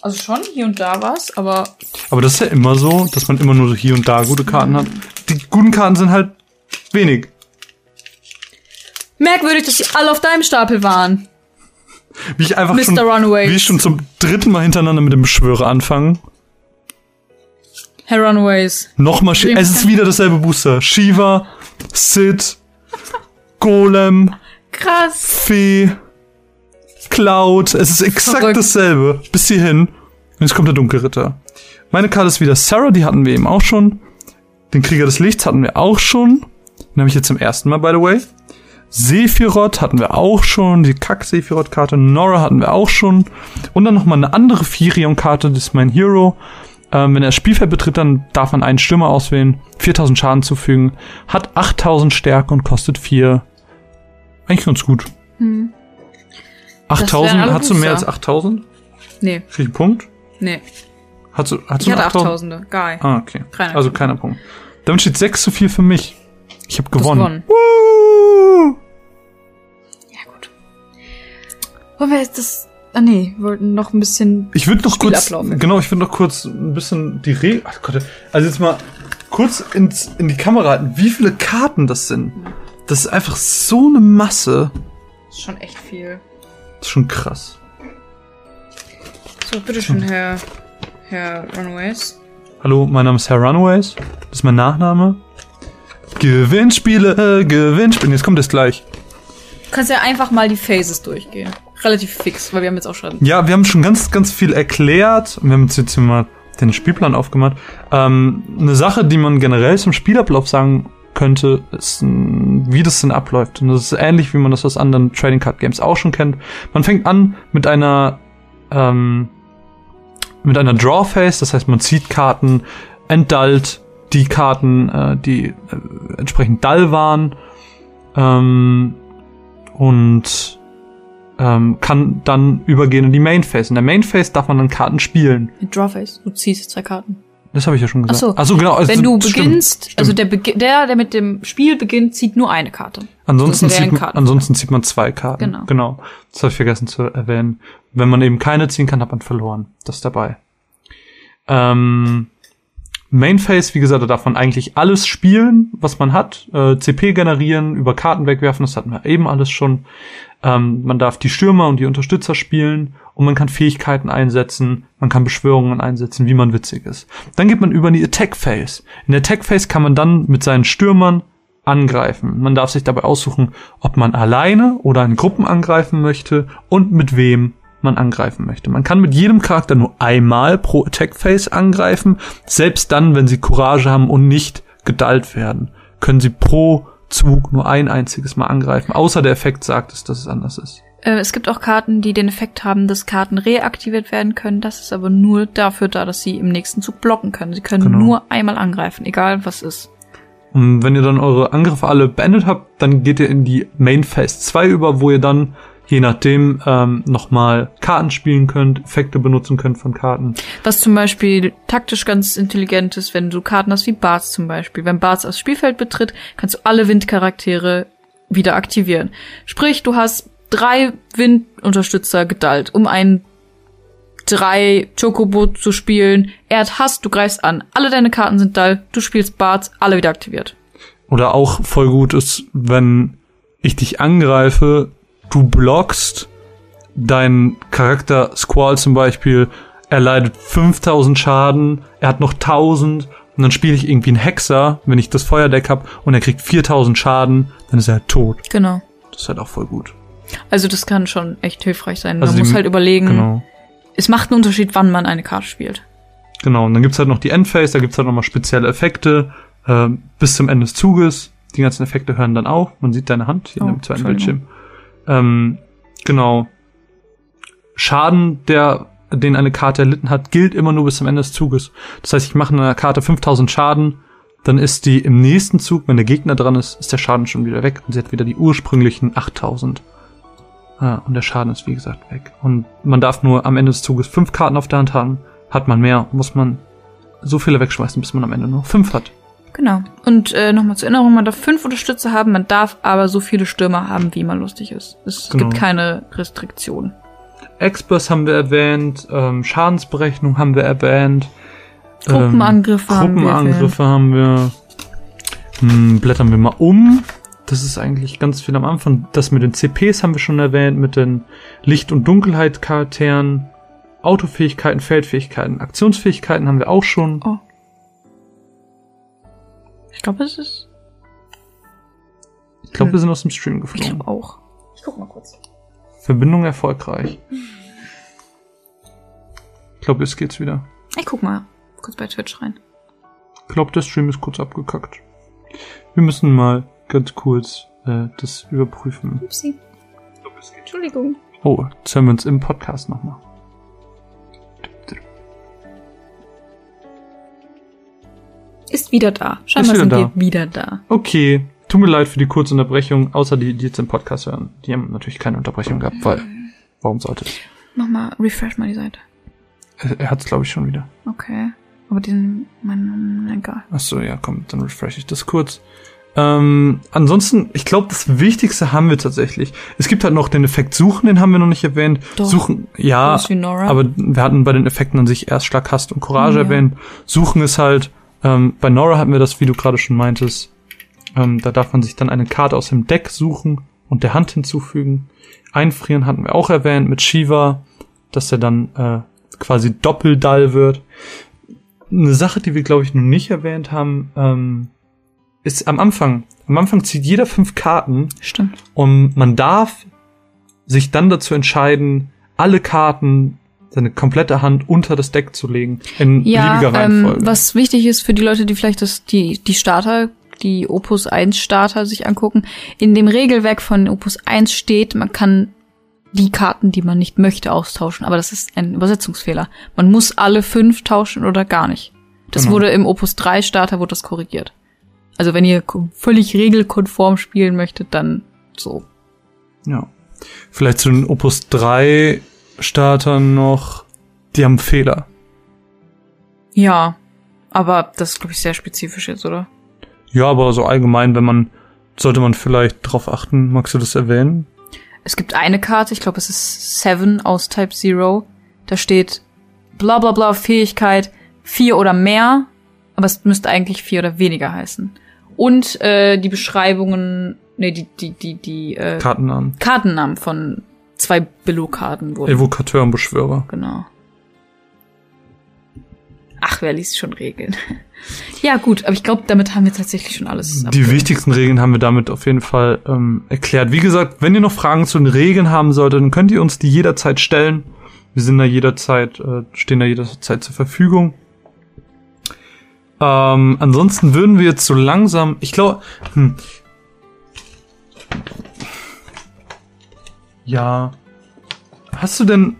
Also schon, hier und da was, aber Aber das ist ja immer so, dass man immer nur so hier und da gute Karten hat. Die guten Karten sind halt wenig. Merkwürdig, dass sie alle auf deinem Stapel waren. Wie ich einfach Mr. schon, Runaways. wie ich schon zum dritten Mal hintereinander mit dem Beschwörer anfangen. Herr Runaways. Nochmal, Shi- es ist wieder dasselbe Booster. Shiva, Sid, Golem, Krass. Fee, Cloud. Es ist exakt Verrückt. dasselbe. Bis hierhin. Und jetzt kommt der Dunkelritter. Meine Karte ist wieder Sarah, die hatten wir eben auch schon. Den Krieger des Lichts hatten wir auch schon. Den habe ich jetzt zum ersten Mal, by the way. Sephiroth hatten wir auch schon, die Kack-Sephiroth-Karte. Nora hatten wir auch schon. Und dann nochmal eine andere Firion-Karte, das ist mein Hero. Ähm, wenn er das Spielfeld betritt, dann darf man einen Stürmer auswählen, 4000 Schaden zufügen, hat 8000 Stärke und kostet 4. Eigentlich ganz gut. Hm. 8000, alle hast du mehr als Booster. 8000? Nee, Krieg ich einen Punkt? nee. Hast du, hast Ich du hatte 8000? 8000er. Geil. Ah, okay. Keiner also keiner Punkt. Damit steht 6 zu 4 für mich. Ich habe gewonnen. gewonnen. Woo! Wollen wir jetzt das. Ah, nee, wir wollten noch ein bisschen. Ich würde noch kurz, Spielablauf. genau, ich würde noch kurz ein bisschen die Regel, ach Gott, also jetzt mal kurz ins, in die Kamera halten, wie viele Karten das sind. Das ist einfach so eine Masse. Das ist schon echt viel. Das ist schon krass. So, bitteschön, Herr. Herr Runaways. Hallo, mein Name ist Herr Runaways. Das ist mein Nachname. Gewinnspiele, äh, Gewinnspiele. Jetzt kommt es gleich. Du kannst ja einfach mal die Phases durchgehen. Relativ fix, weil wir haben jetzt auch schon. Ja, wir haben schon ganz, ganz viel erklärt. Wir haben jetzt hier mal den Spielplan aufgemacht. Ähm, eine Sache, die man generell zum Spielablauf sagen könnte, ist, mh, wie das denn abläuft. Und das ist ähnlich, wie man das aus anderen Trading Card Games auch schon kennt. Man fängt an mit einer, ähm, mit einer Draw Phase, das heißt, man zieht Karten, entdullt die Karten, äh, die äh, entsprechend dull waren. Ähm, und ähm, kann dann übergehen in die Main Phase. In der Main Phase darf man dann Karten spielen. Mit Drawface. Du ziehst zwei Karten. Das habe ich ja schon Ach gesagt. so. Ach so, genau. also Wenn du stimmt, beginnst, stimmt. also der, der, der mit dem Spiel beginnt, zieht nur eine Karte. ansonsten, zieht man, ansonsten zieht man zwei Karten. Genau. genau. Das habe ich vergessen zu erwähnen. Wenn man eben keine ziehen kann, hat man verloren. Das ist dabei. Ähm, Main Phase, wie gesagt, da darf man eigentlich alles spielen, was man hat. Äh, CP generieren, über Karten wegwerfen, das hatten wir eben alles schon. Ähm, man darf die Stürmer und die Unterstützer spielen und man kann Fähigkeiten einsetzen, man kann Beschwörungen einsetzen, wie man witzig ist. Dann geht man über in die Attack Phase. In der Attack Phase kann man dann mit seinen Stürmern angreifen. Man darf sich dabei aussuchen, ob man alleine oder in Gruppen angreifen möchte und mit wem man angreifen möchte. Man kann mit jedem Charakter nur einmal pro Attack Phase angreifen, selbst dann, wenn sie Courage haben und nicht gedullt werden, können sie pro Zug nur ein einziges Mal angreifen, außer der Effekt sagt es, dass es anders ist. Äh, es gibt auch Karten, die den Effekt haben, dass Karten reaktiviert werden können. Das ist aber nur dafür da, dass sie im nächsten Zug blocken können. Sie können Genau. nur einmal angreifen, egal was ist. Und wenn ihr dann eure Angriffe alle beendet habt, dann geht ihr in die Main Phase 2 über, wo ihr dann je nachdem ähm, nochmal Karten spielen könnt, Effekte benutzen könnt von Karten. Was zum Beispiel taktisch ganz intelligent ist, wenn du Karten hast wie Barts zum Beispiel. Wenn Barts das Spielfeld betritt, kannst du alle Windcharaktere wieder aktivieren. Sprich, du hast drei Windunterstützer gedallt, um einen drei Chocobo zu spielen. Er hat Hass, du greifst an. Alle deine Karten sind dull, du spielst Barts, alle wieder aktiviert. Oder auch voll gut ist, wenn ich dich angreife, du blockst, dein Charakter Squall zum Beispiel, er leidet 5000 Schaden, er hat noch 1000 und dann spiele ich irgendwie einen Hexer, wenn ich das Feuerdeck hab und er kriegt 4000 Schaden, dann ist er halt tot. Genau. Das ist halt auch voll gut. Also das kann schon echt hilfreich sein. Also Man muss halt überlegen, Genau. es macht einen Unterschied, wann man eine Karte spielt. Genau, und dann gibt's halt noch die Endphase, da gibt's halt nochmal spezielle Effekte äh, bis zum Ende des Zuges. Die ganzen Effekte hören dann auf. Man sieht deine Hand hier Oh, in dem zweiten. Bildschirm. Ähm, genau. Schaden, der, den eine Karte erlitten hat, gilt immer nur bis zum Ende des Zuges. Das heißt, ich mache einer Karte 5000 Schaden, dann ist die im nächsten Zug, wenn der Gegner dran ist, ist der Schaden schon wieder weg und sie hat wieder die ursprünglichen 8000. Ah, und der Schaden ist wie gesagt weg. Und man darf nur am Ende des Zuges fünf Karten auf der Hand haben. Hat man mehr, muss man so viele wegschmeißen, bis man am Ende nur fünf hat. Genau. Und äh, nochmal zur Erinnerung, man darf fünf Unterstützer haben, man darf aber so viele Stürmer haben, wie man lustig ist. Es Genau. gibt keine Restriktion. Experts haben wir erwähnt, ähm, Schadensberechnung haben wir erwähnt. Gruppenangriffe ähm, haben wir Gruppenangriffe haben wir. Hm, blättern wir mal um. Das ist eigentlich ganz viel am Anfang. Das mit den CPs haben wir schon erwähnt, mit den Licht- und Dunkelheit-Charakteren. Autofähigkeiten, Feldfähigkeiten, Aktionsfähigkeiten haben wir auch schon. Oh. Ich glaube, es ist. Ich glaube, Hm. wir sind aus dem Stream Ich geflogen. glaube auch. Ich guck mal kurz. Verbindung erfolgreich. Ich glaube, jetzt geht's wieder. Ich guck mal kurz bei Twitch rein. Ich glaube, der Stream ist kurz abgekackt. Wir müssen mal ganz kurz äh, das überprüfen. Upsi. Entschuldigung. Oh, jetzt hören wir uns im Podcast nochmal. Ist wieder da. Scheinbar wieder sind da. wir wieder da. Okay, tut mir leid für die kurze Unterbrechung, außer die, die jetzt im Podcast hören. Die haben natürlich keine Unterbrechung gehabt, weil warum sollte es? Mach mal, refresh mal die Seite. Er, er hat es, glaube ich, schon wieder. Okay. Aber diesen, mein, egal. Ach so, ja, komm, dann refresh ich das kurz. Ähm, ansonsten, ich glaube, das Wichtigste haben wir tatsächlich. Es gibt halt noch den Effekt Suchen, den haben wir noch nicht erwähnt. Doch. Suchen, ja, aber wir hatten bei den Effekten an sich erst Schlag, Hast und Courage Ja. erwähnt. Suchen ist halt, ähm, bei Nora hatten wir das, wie du gerade schon meintest. Ähm, da darf man sich dann eine Karte aus dem Deck suchen und der Hand hinzufügen. Einfrieren hatten wir auch erwähnt mit Shiva, dass er dann äh, quasi Doppeldall wird. Eine Sache, die wir, glaube ich, noch nicht erwähnt haben, ähm, ist am Anfang. Am Anfang zieht jeder fünf Karten Stimmt. und man darf sich dann dazu entscheiden, alle Karten, seine komplette Hand unter das Deck zu legen. In Ja, beliebiger ähm, Reihenfolge. was wichtig ist für die Leute, die vielleicht das, die, die Starter, die Opus 1 Starter sich angucken, in dem Regelwerk von Opus 1 steht, man kann die Karten, die man nicht möchte, austauschen. Aber das ist ein Übersetzungsfehler. Man muss alle fünf tauschen oder gar nicht. Das Genau. wurde im Opus 3 Starter, wurde das korrigiert. Also wenn ihr völlig regelkonform spielen möchtet, dann so. ja. Vielleicht zu den Opus 3 Startern noch, die haben Fehler. Ja, aber das ist, glaube ich, sehr spezifisch jetzt, oder? Ja, aber so allgemein, wenn man, sollte man vielleicht drauf achten, magst du das erwähnen? Es gibt eine Karte, ich glaube, es ist Seven aus Type Zero. Da steht bla bla bla Fähigkeit vier oder mehr, aber es müsste eigentlich vier oder weniger heißen. Und äh, die Beschreibungen, nee, die, die, die, die äh, Kartennamen. Kartennamen von zwei Billo-Karten wurden. Evokateur und Beschwörer. Genau. Ach, wer liest schon Regeln? ja, gut, aber ich glaube, damit haben wir tatsächlich schon alles. Die wichtigsten Regeln haben wir damit auf jeden Fall ähm, erklärt. Wie gesagt, wenn ihr noch Fragen zu den Regeln haben solltet, dann könnt ihr uns die jederzeit stellen. Wir sind da jederzeit, äh, stehen da jederzeit zur Verfügung. Ähm, ansonsten würden wir jetzt so langsam, ich glaube, hm. Ja, hast du denn,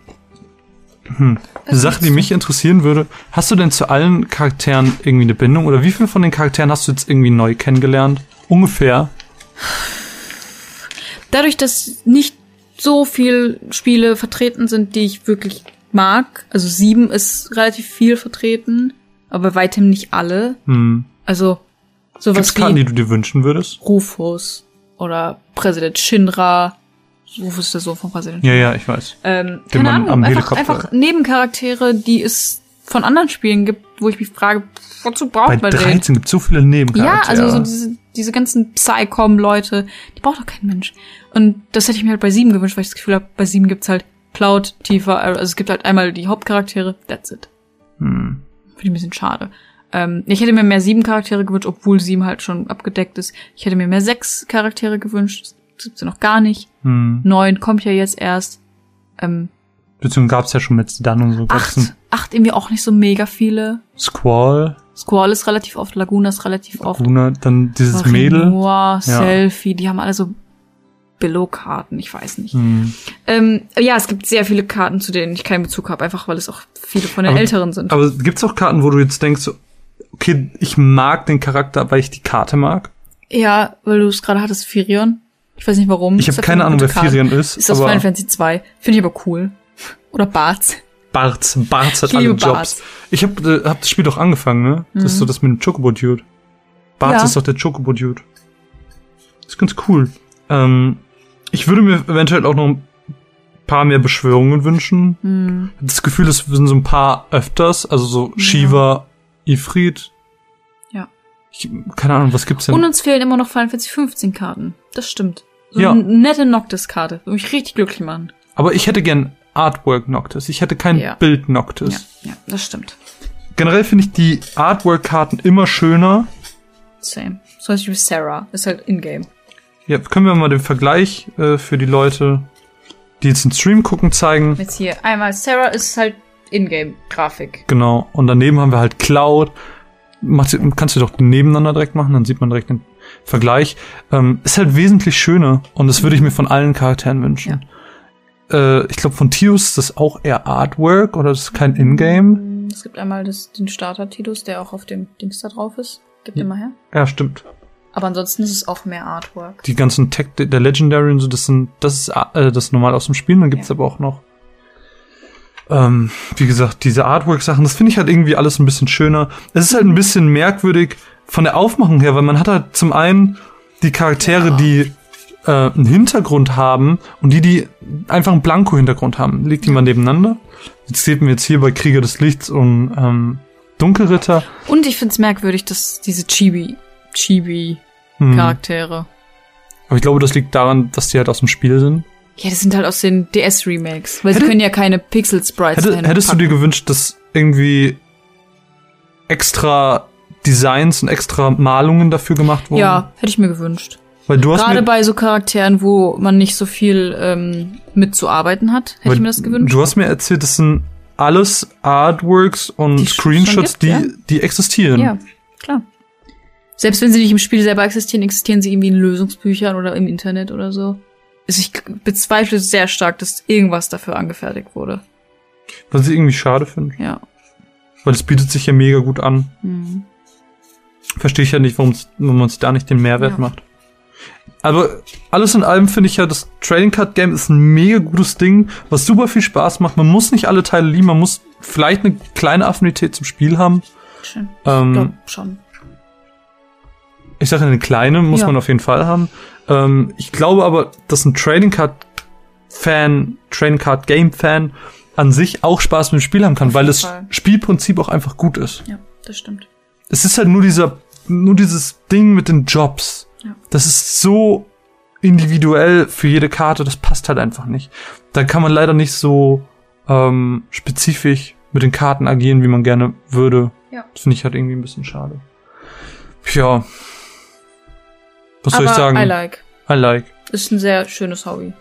hm, eine Was Sache, die mich interessieren würde, hast du denn zu allen Charakteren irgendwie eine Bindung oder wie viel von den Charakteren hast du jetzt irgendwie neu kennengelernt? Ungefähr. dadurch, dass nicht so viel Spiele vertreten sind, die ich wirklich mag, also sieben ist relativ viel vertreten, aber weitem nicht alle. Hm. Also sowas Gibt's Karten, wie die du dir wünschen würdest? Rufus oder Präsident Shinra. Rufus ist der Sohn von Präsident Ja, ja, ich weiß. Ähm, Den keine Ahnung, einfach, einfach Nebencharaktere, die es von anderen Spielen gibt, wo ich mich frage, wozu braucht Bei man den? 13 gibt so viele Ja, Nebencharaktere. also so diese, diese ganzen Psycom-Leute, die braucht doch kein Mensch. Und das hätte ich mir halt bei sieben gewünscht, weil ich das Gefühl habe, bei sieben gibt's halt Cloud, Tifa, also es gibt halt einmal die Hauptcharaktere, that's it. hm. Finde ich ein bisschen schade. Ähm, ich hätte mir mehr sieben Charaktere gewünscht, obwohl sieben halt schon abgedeckt ist. Ich hätte mir mehr sechs Charaktere gewünscht, das gibt's ja noch gar nicht. Hm. Neun kommt ja jetzt erst. Ähm, Beziehungsweise gab's ja schon mit dann und so acht, ganzen acht irgendwie auch nicht so mega viele. Squall, Squall ist relativ oft, Laguna ist relativ oft. Luna, dann dieses Mädel. Rinoa, Selfie, die haben alle so Billo-Karten, ich weiß nicht. Hm. Ähm, ja, es gibt sehr viele Karten, zu denen ich keinen Bezug habe, einfach weil es auch viele von den Aber- älteren sind. Aber gibt's auch Karten, wo du jetzt denkst, okay, ich mag den Charakter, weil ich die Karte mag? ja, weil du es gerade hattest, Firion. Ich weiß nicht warum. Ich habe keine eine Ahnung, wer. Firion ist, Ist aus Final Fantasy 2. Finde ich aber cool. Oder Barts. Barz, Barz hat Ich alle Jobs. Ich habe äh, hab das Spiel doch angefangen, ne? Das ist so das mit dem Chocobo-Dude. Barz Ja. ist doch der Chocobo-Dude. Ist ganz cool. Ähm, ich würde mir eventuell auch noch ein paar mehr Beschwörungen wünschen. Hm. Das Gefühl, es sind so ein paar öfters, also so Ja. Shiva, Ifrit. Ja. Ich, keine Ahnung, was gibt's denn? Und uns fehlen immer noch Final Fantasy 15 Karten. Das stimmt. So Ja. eine nette Noctis-Karte. Würde mich richtig glücklich machen. Aber ich hätte gern Artwork Noctis. Ich hätte kein Ja. Bild Noctis. Ja, ja, das stimmt. Generell finde ich die Artwork-Karten immer schöner. Same. So heißt wie Sarah. Ist halt in-game. Ja, können wir mal den Vergleich äh, für die Leute, die jetzt den Stream gucken, zeigen. Jetzt hier einmal Sarah ist halt in-game-Grafik. Genau. Und daneben haben wir halt Cloud. Macht, sie- kannst du doch nebeneinander direkt machen, dann sieht man direkt den. Vergleich, ähm, ist halt wesentlich schöner und das würde ich mir von allen Charakteren wünschen. Äh, ich glaube, von Tius ist das auch eher Artwork oder das ist kein Ingame. Es gibt einmal das, den Starter-Tidus, der auch auf dem Dings da drauf ist. Gib den mal her. Ja, stimmt. Aber ansonsten ist es auch mehr Artwork. Die ganzen Tech, der Legendary und so, das sind, das ist äh, das ist normal aus dem Spiel. Dann gibt's Ja. aber auch noch, ähm, wie gesagt, diese Artwork-Sachen. Das finde ich halt irgendwie alles ein bisschen schöner. Es ist halt ein bisschen merkwürdig von der Aufmachung her, weil man hat halt zum einen die Charaktere, Ja. die äh, einen Hintergrund haben und die, die einfach einen Blanko-Hintergrund haben. Legt die mal nebeneinander. Jetzt sieht man jetzt hier bei Krieger des Lichts und ähm, Dunkelritter. Und ich find's merkwürdig, dass diese Chibi, Chibi Hm. Aber ich glaube, das liegt daran, dass die halt aus dem Spiel sind. Ja, das sind halt aus den DS-Remakes. Weil Hätte- sie können ja keine Pixel-Sprites Hätte, hättest du dir packen. gewünscht, dass irgendwie extra Designs und extra Malungen dafür gemacht wurden? Ja, hätte ich mir gewünscht. Weil du hast Gerade bei so Charakteren, wo man nicht so viel ähm, mitzuarbeiten hat, hätte ich mir das gewünscht. Du hast mir erzählt, das sind alles Artworks und Die Screenshots, gibt, die, ja. die existieren. Ja, klar. Selbst wenn sie nicht im Spiel selber existieren, existieren sie irgendwie in Lösungsbüchern oder im Internet oder so. Also ich bezweifle sehr stark, dass irgendwas dafür angefertigt wurde. Was ich irgendwie schade finde. Ja. Weil es bietet sich ja mega gut an. Mhm. Verstehe ich ja nicht, warum man sich da nicht den Mehrwert Ja. macht. Aber alles in allem finde ich ja, das Trading Card Game ist ein mega gutes Ding, was super viel Spaß macht. Man muss nicht alle Teile lieben, man muss vielleicht eine kleine Affinität zum Spiel haben. Schön. Ähm, ich glaub schon. Ich sage eine kleine muss Ja. man auf jeden Fall haben. Ähm, ich glaube aber, dass ein Trading Card Fan, Trading Card Game Fan an sich auch Spaß mit dem Spiel haben kann, Auf weil das Fall. Spielprinzip auch einfach gut ist. Ja, das stimmt. Es ist halt nur dieser, nur dieses Ding mit den Jobs. Ja. Das ist so individuell für jede Karte, das passt halt einfach nicht. Da kann man leider nicht so ähm, spezifisch mit den Karten agieren, wie man gerne würde. Ja. Das finde ich halt irgendwie ein bisschen schade. Ja. Was soll Aber ich sagen? I like. I like. Ist ein sehr schönes Hobby.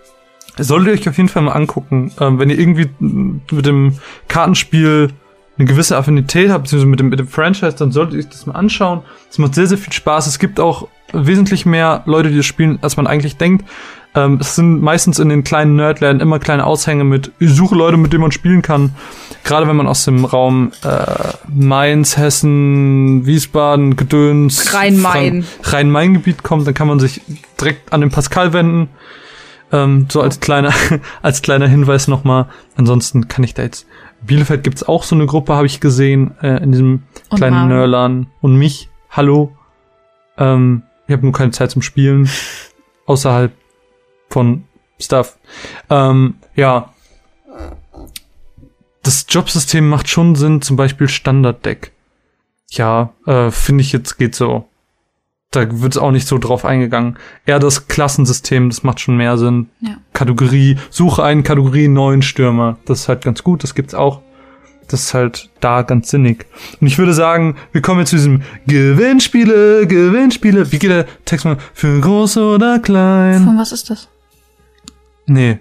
Solltet ihr euch auf jeden Fall mal angucken, ähm, wenn ihr irgendwie mit dem Kartenspiel eine gewisse Affinität habt, beziehungsweise mit dem, mit dem Franchise, dann solltet ihr euch das mal anschauen. Es macht sehr, sehr viel Spaß. Es gibt auch wesentlich mehr Leute, die das spielen, als man eigentlich denkt. Ähm, es sind meistens in den kleinen Nerdläden immer kleine Aushänge mit, ich suche Leute, mit denen man spielen kann. Gerade wenn man aus dem Raum äh, Mainz, Hessen, Wiesbaden, Gedöns, Rhein-Main. Rhein-Main-Gebiet kommt, dann kann man sich direkt an den Pascal wenden. Ähm, so als kleiner, als kleiner Hinweis nochmal. Ansonsten kann ich da jetzt. Bielefeld gibt's auch so eine Gruppe, habe ich gesehen, äh, in diesem Und kleinen Mario. Nörlan. Und mich, hallo. Ähm, ich habe nur keine Zeit zum Spielen. Außerhalb von Stuff. Ähm, ja. Das Jobsystem macht schon Sinn, zum Beispiel Standarddeck. Ja, äh, finde ich jetzt geht so. Da wird auch nicht so drauf eingegangen. Eher das Klassensystem, das macht schon mehr Sinn. Ja. Kategorie, suche einen Kategorie neuen Stürmer. Das ist halt ganz gut, das gibt's auch. Das ist halt da ganz sinnig. Und ich würde sagen, wir kommen jetzt zu diesem Gewinnspiele, Gewinnspiele. Wie geht der Text mal? Für groß oder klein? Von was ist das? Nee.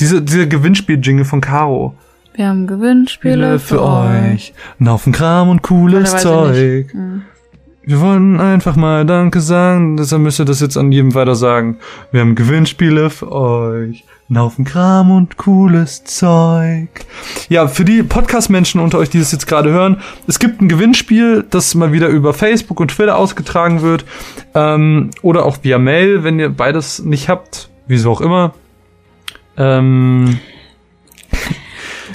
Diese, dieser Gewinnspiel-Jingle von Caro. Wir haben Gewinnspiele für euch. Ein Haufen Kram und cooles Zeug. nicht. Wir wollen einfach mal Danke sagen, deshalb müsst ihr das jetzt an jedem weiter sagen. Wir haben Gewinnspiele für euch. Ein Haufen Kram und cooles Zeug. Ja, für die Podcast-Menschen unter euch, die das jetzt gerade hören, es gibt ein Gewinnspiel, das mal wieder über Facebook und Twitter ausgetragen wird. Ähm, oder auch via Mail, wenn ihr beides nicht habt. Wieso auch immer. Ähm,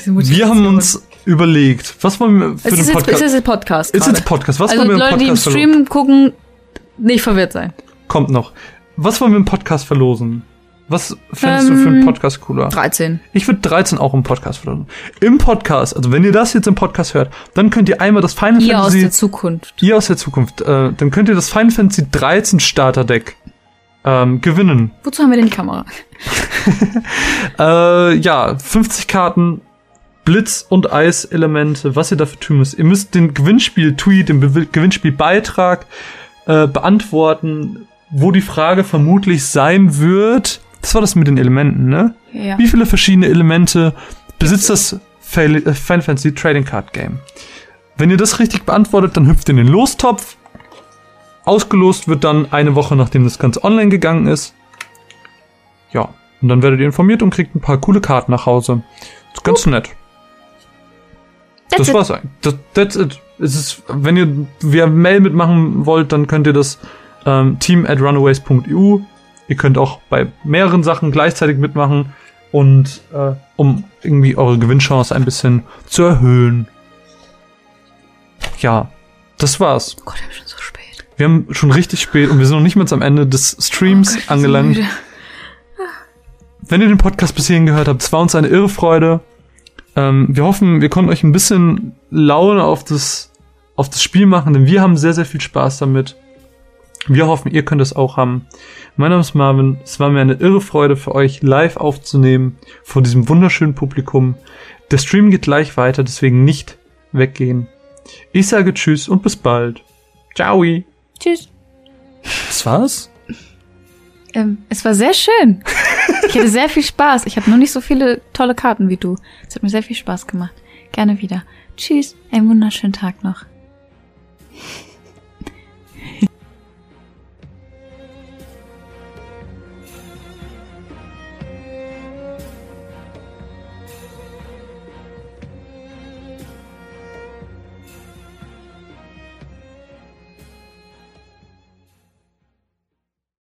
wir haben uns überlegt, was wollen wir für Es den ist, jetzt, Podcast? es ist jetzt Podcast. Ist gerade. jetzt Podcast. Was also wollen wir im Leute, die im Podcast verlosen? Stream gucken, nicht verwirrt sein. Kommt noch. Was wollen wir im Podcast verlosen? Was fändest du für einen Ähm, Podcast cooler? 13. Ich würde 13 auch im Podcast verlosen. Im Podcast, also wenn ihr das jetzt im Podcast hört, dann könnt ihr einmal das Final Ihr aus Fantasy, der Zukunft. ihr aus der Zukunft, äh, dann könnt ihr das Final Fantasy 13 Starterdeck ähm, gewinnen. Wozu haben wir denn die Kamera? Äh, ja, 50 Karten, Blitz- und Eis-Elemente, was ihr dafür tun müsst. Ihr müsst den Gewinnspiel-Tweet, den Be Gewinnspielbeitrag äh, beantworten, wo die Frage vermutlich sein wird. Das war das mit den Elementen, ne? Ja. Wie viele verschiedene Elemente besitzt das äh, Final Fantasy Trading Card Game? Wenn ihr das richtig beantwortet, dann hüpft ihr in den Lostopf. ausgelost wird dann eine Woche, nachdem das Ganze online gegangen ist. Ja, und dann werdet ihr informiert und kriegt ein paar coole Karten nach Hause. Ist ganz nett. That's das it. war's eigentlich. Das, that's it. Es ist, wenn ihr via Mail mitmachen wollt, dann könnt ihr das ähm, team at runaways.eu. Ihr könnt auch bei mehreren Sachen gleichzeitig mitmachen und äh, um irgendwie eure Gewinnchance ein bisschen zu erhöhen. Ja, das war's. Oh Gott, wir schon so spät. Wir haben schon richtig spät und wir sind noch nicht mal am Ende des Streams Oh Gott, angelangt. Wenn ihr den Podcast bis hierhin gehört habt, es war uns eine irre Freude. Ähm, wir hoffen, wir konnten euch ein bisschen Laune auf das, auf das Spiel machen, denn wir haben sehr, sehr viel Spaß damit. Wir hoffen, ihr könnt es auch haben. Mein Name ist Marvin. Es war mir eine irre Freude für euch live aufzunehmen vor diesem wunderschönen Publikum. Der Stream geht gleich weiter, deswegen nicht weggehen. Ich sage Tschüss und bis bald. Ciao. Tschüss. Das war's? Ähm, es war sehr schön. Ich hatte sehr viel Spaß. Ich habe nur nicht so viele tolle Karten wie du. Es hat mir sehr viel Spaß gemacht. Gerne wieder. Tschüss, einen wunderschönen Tag noch.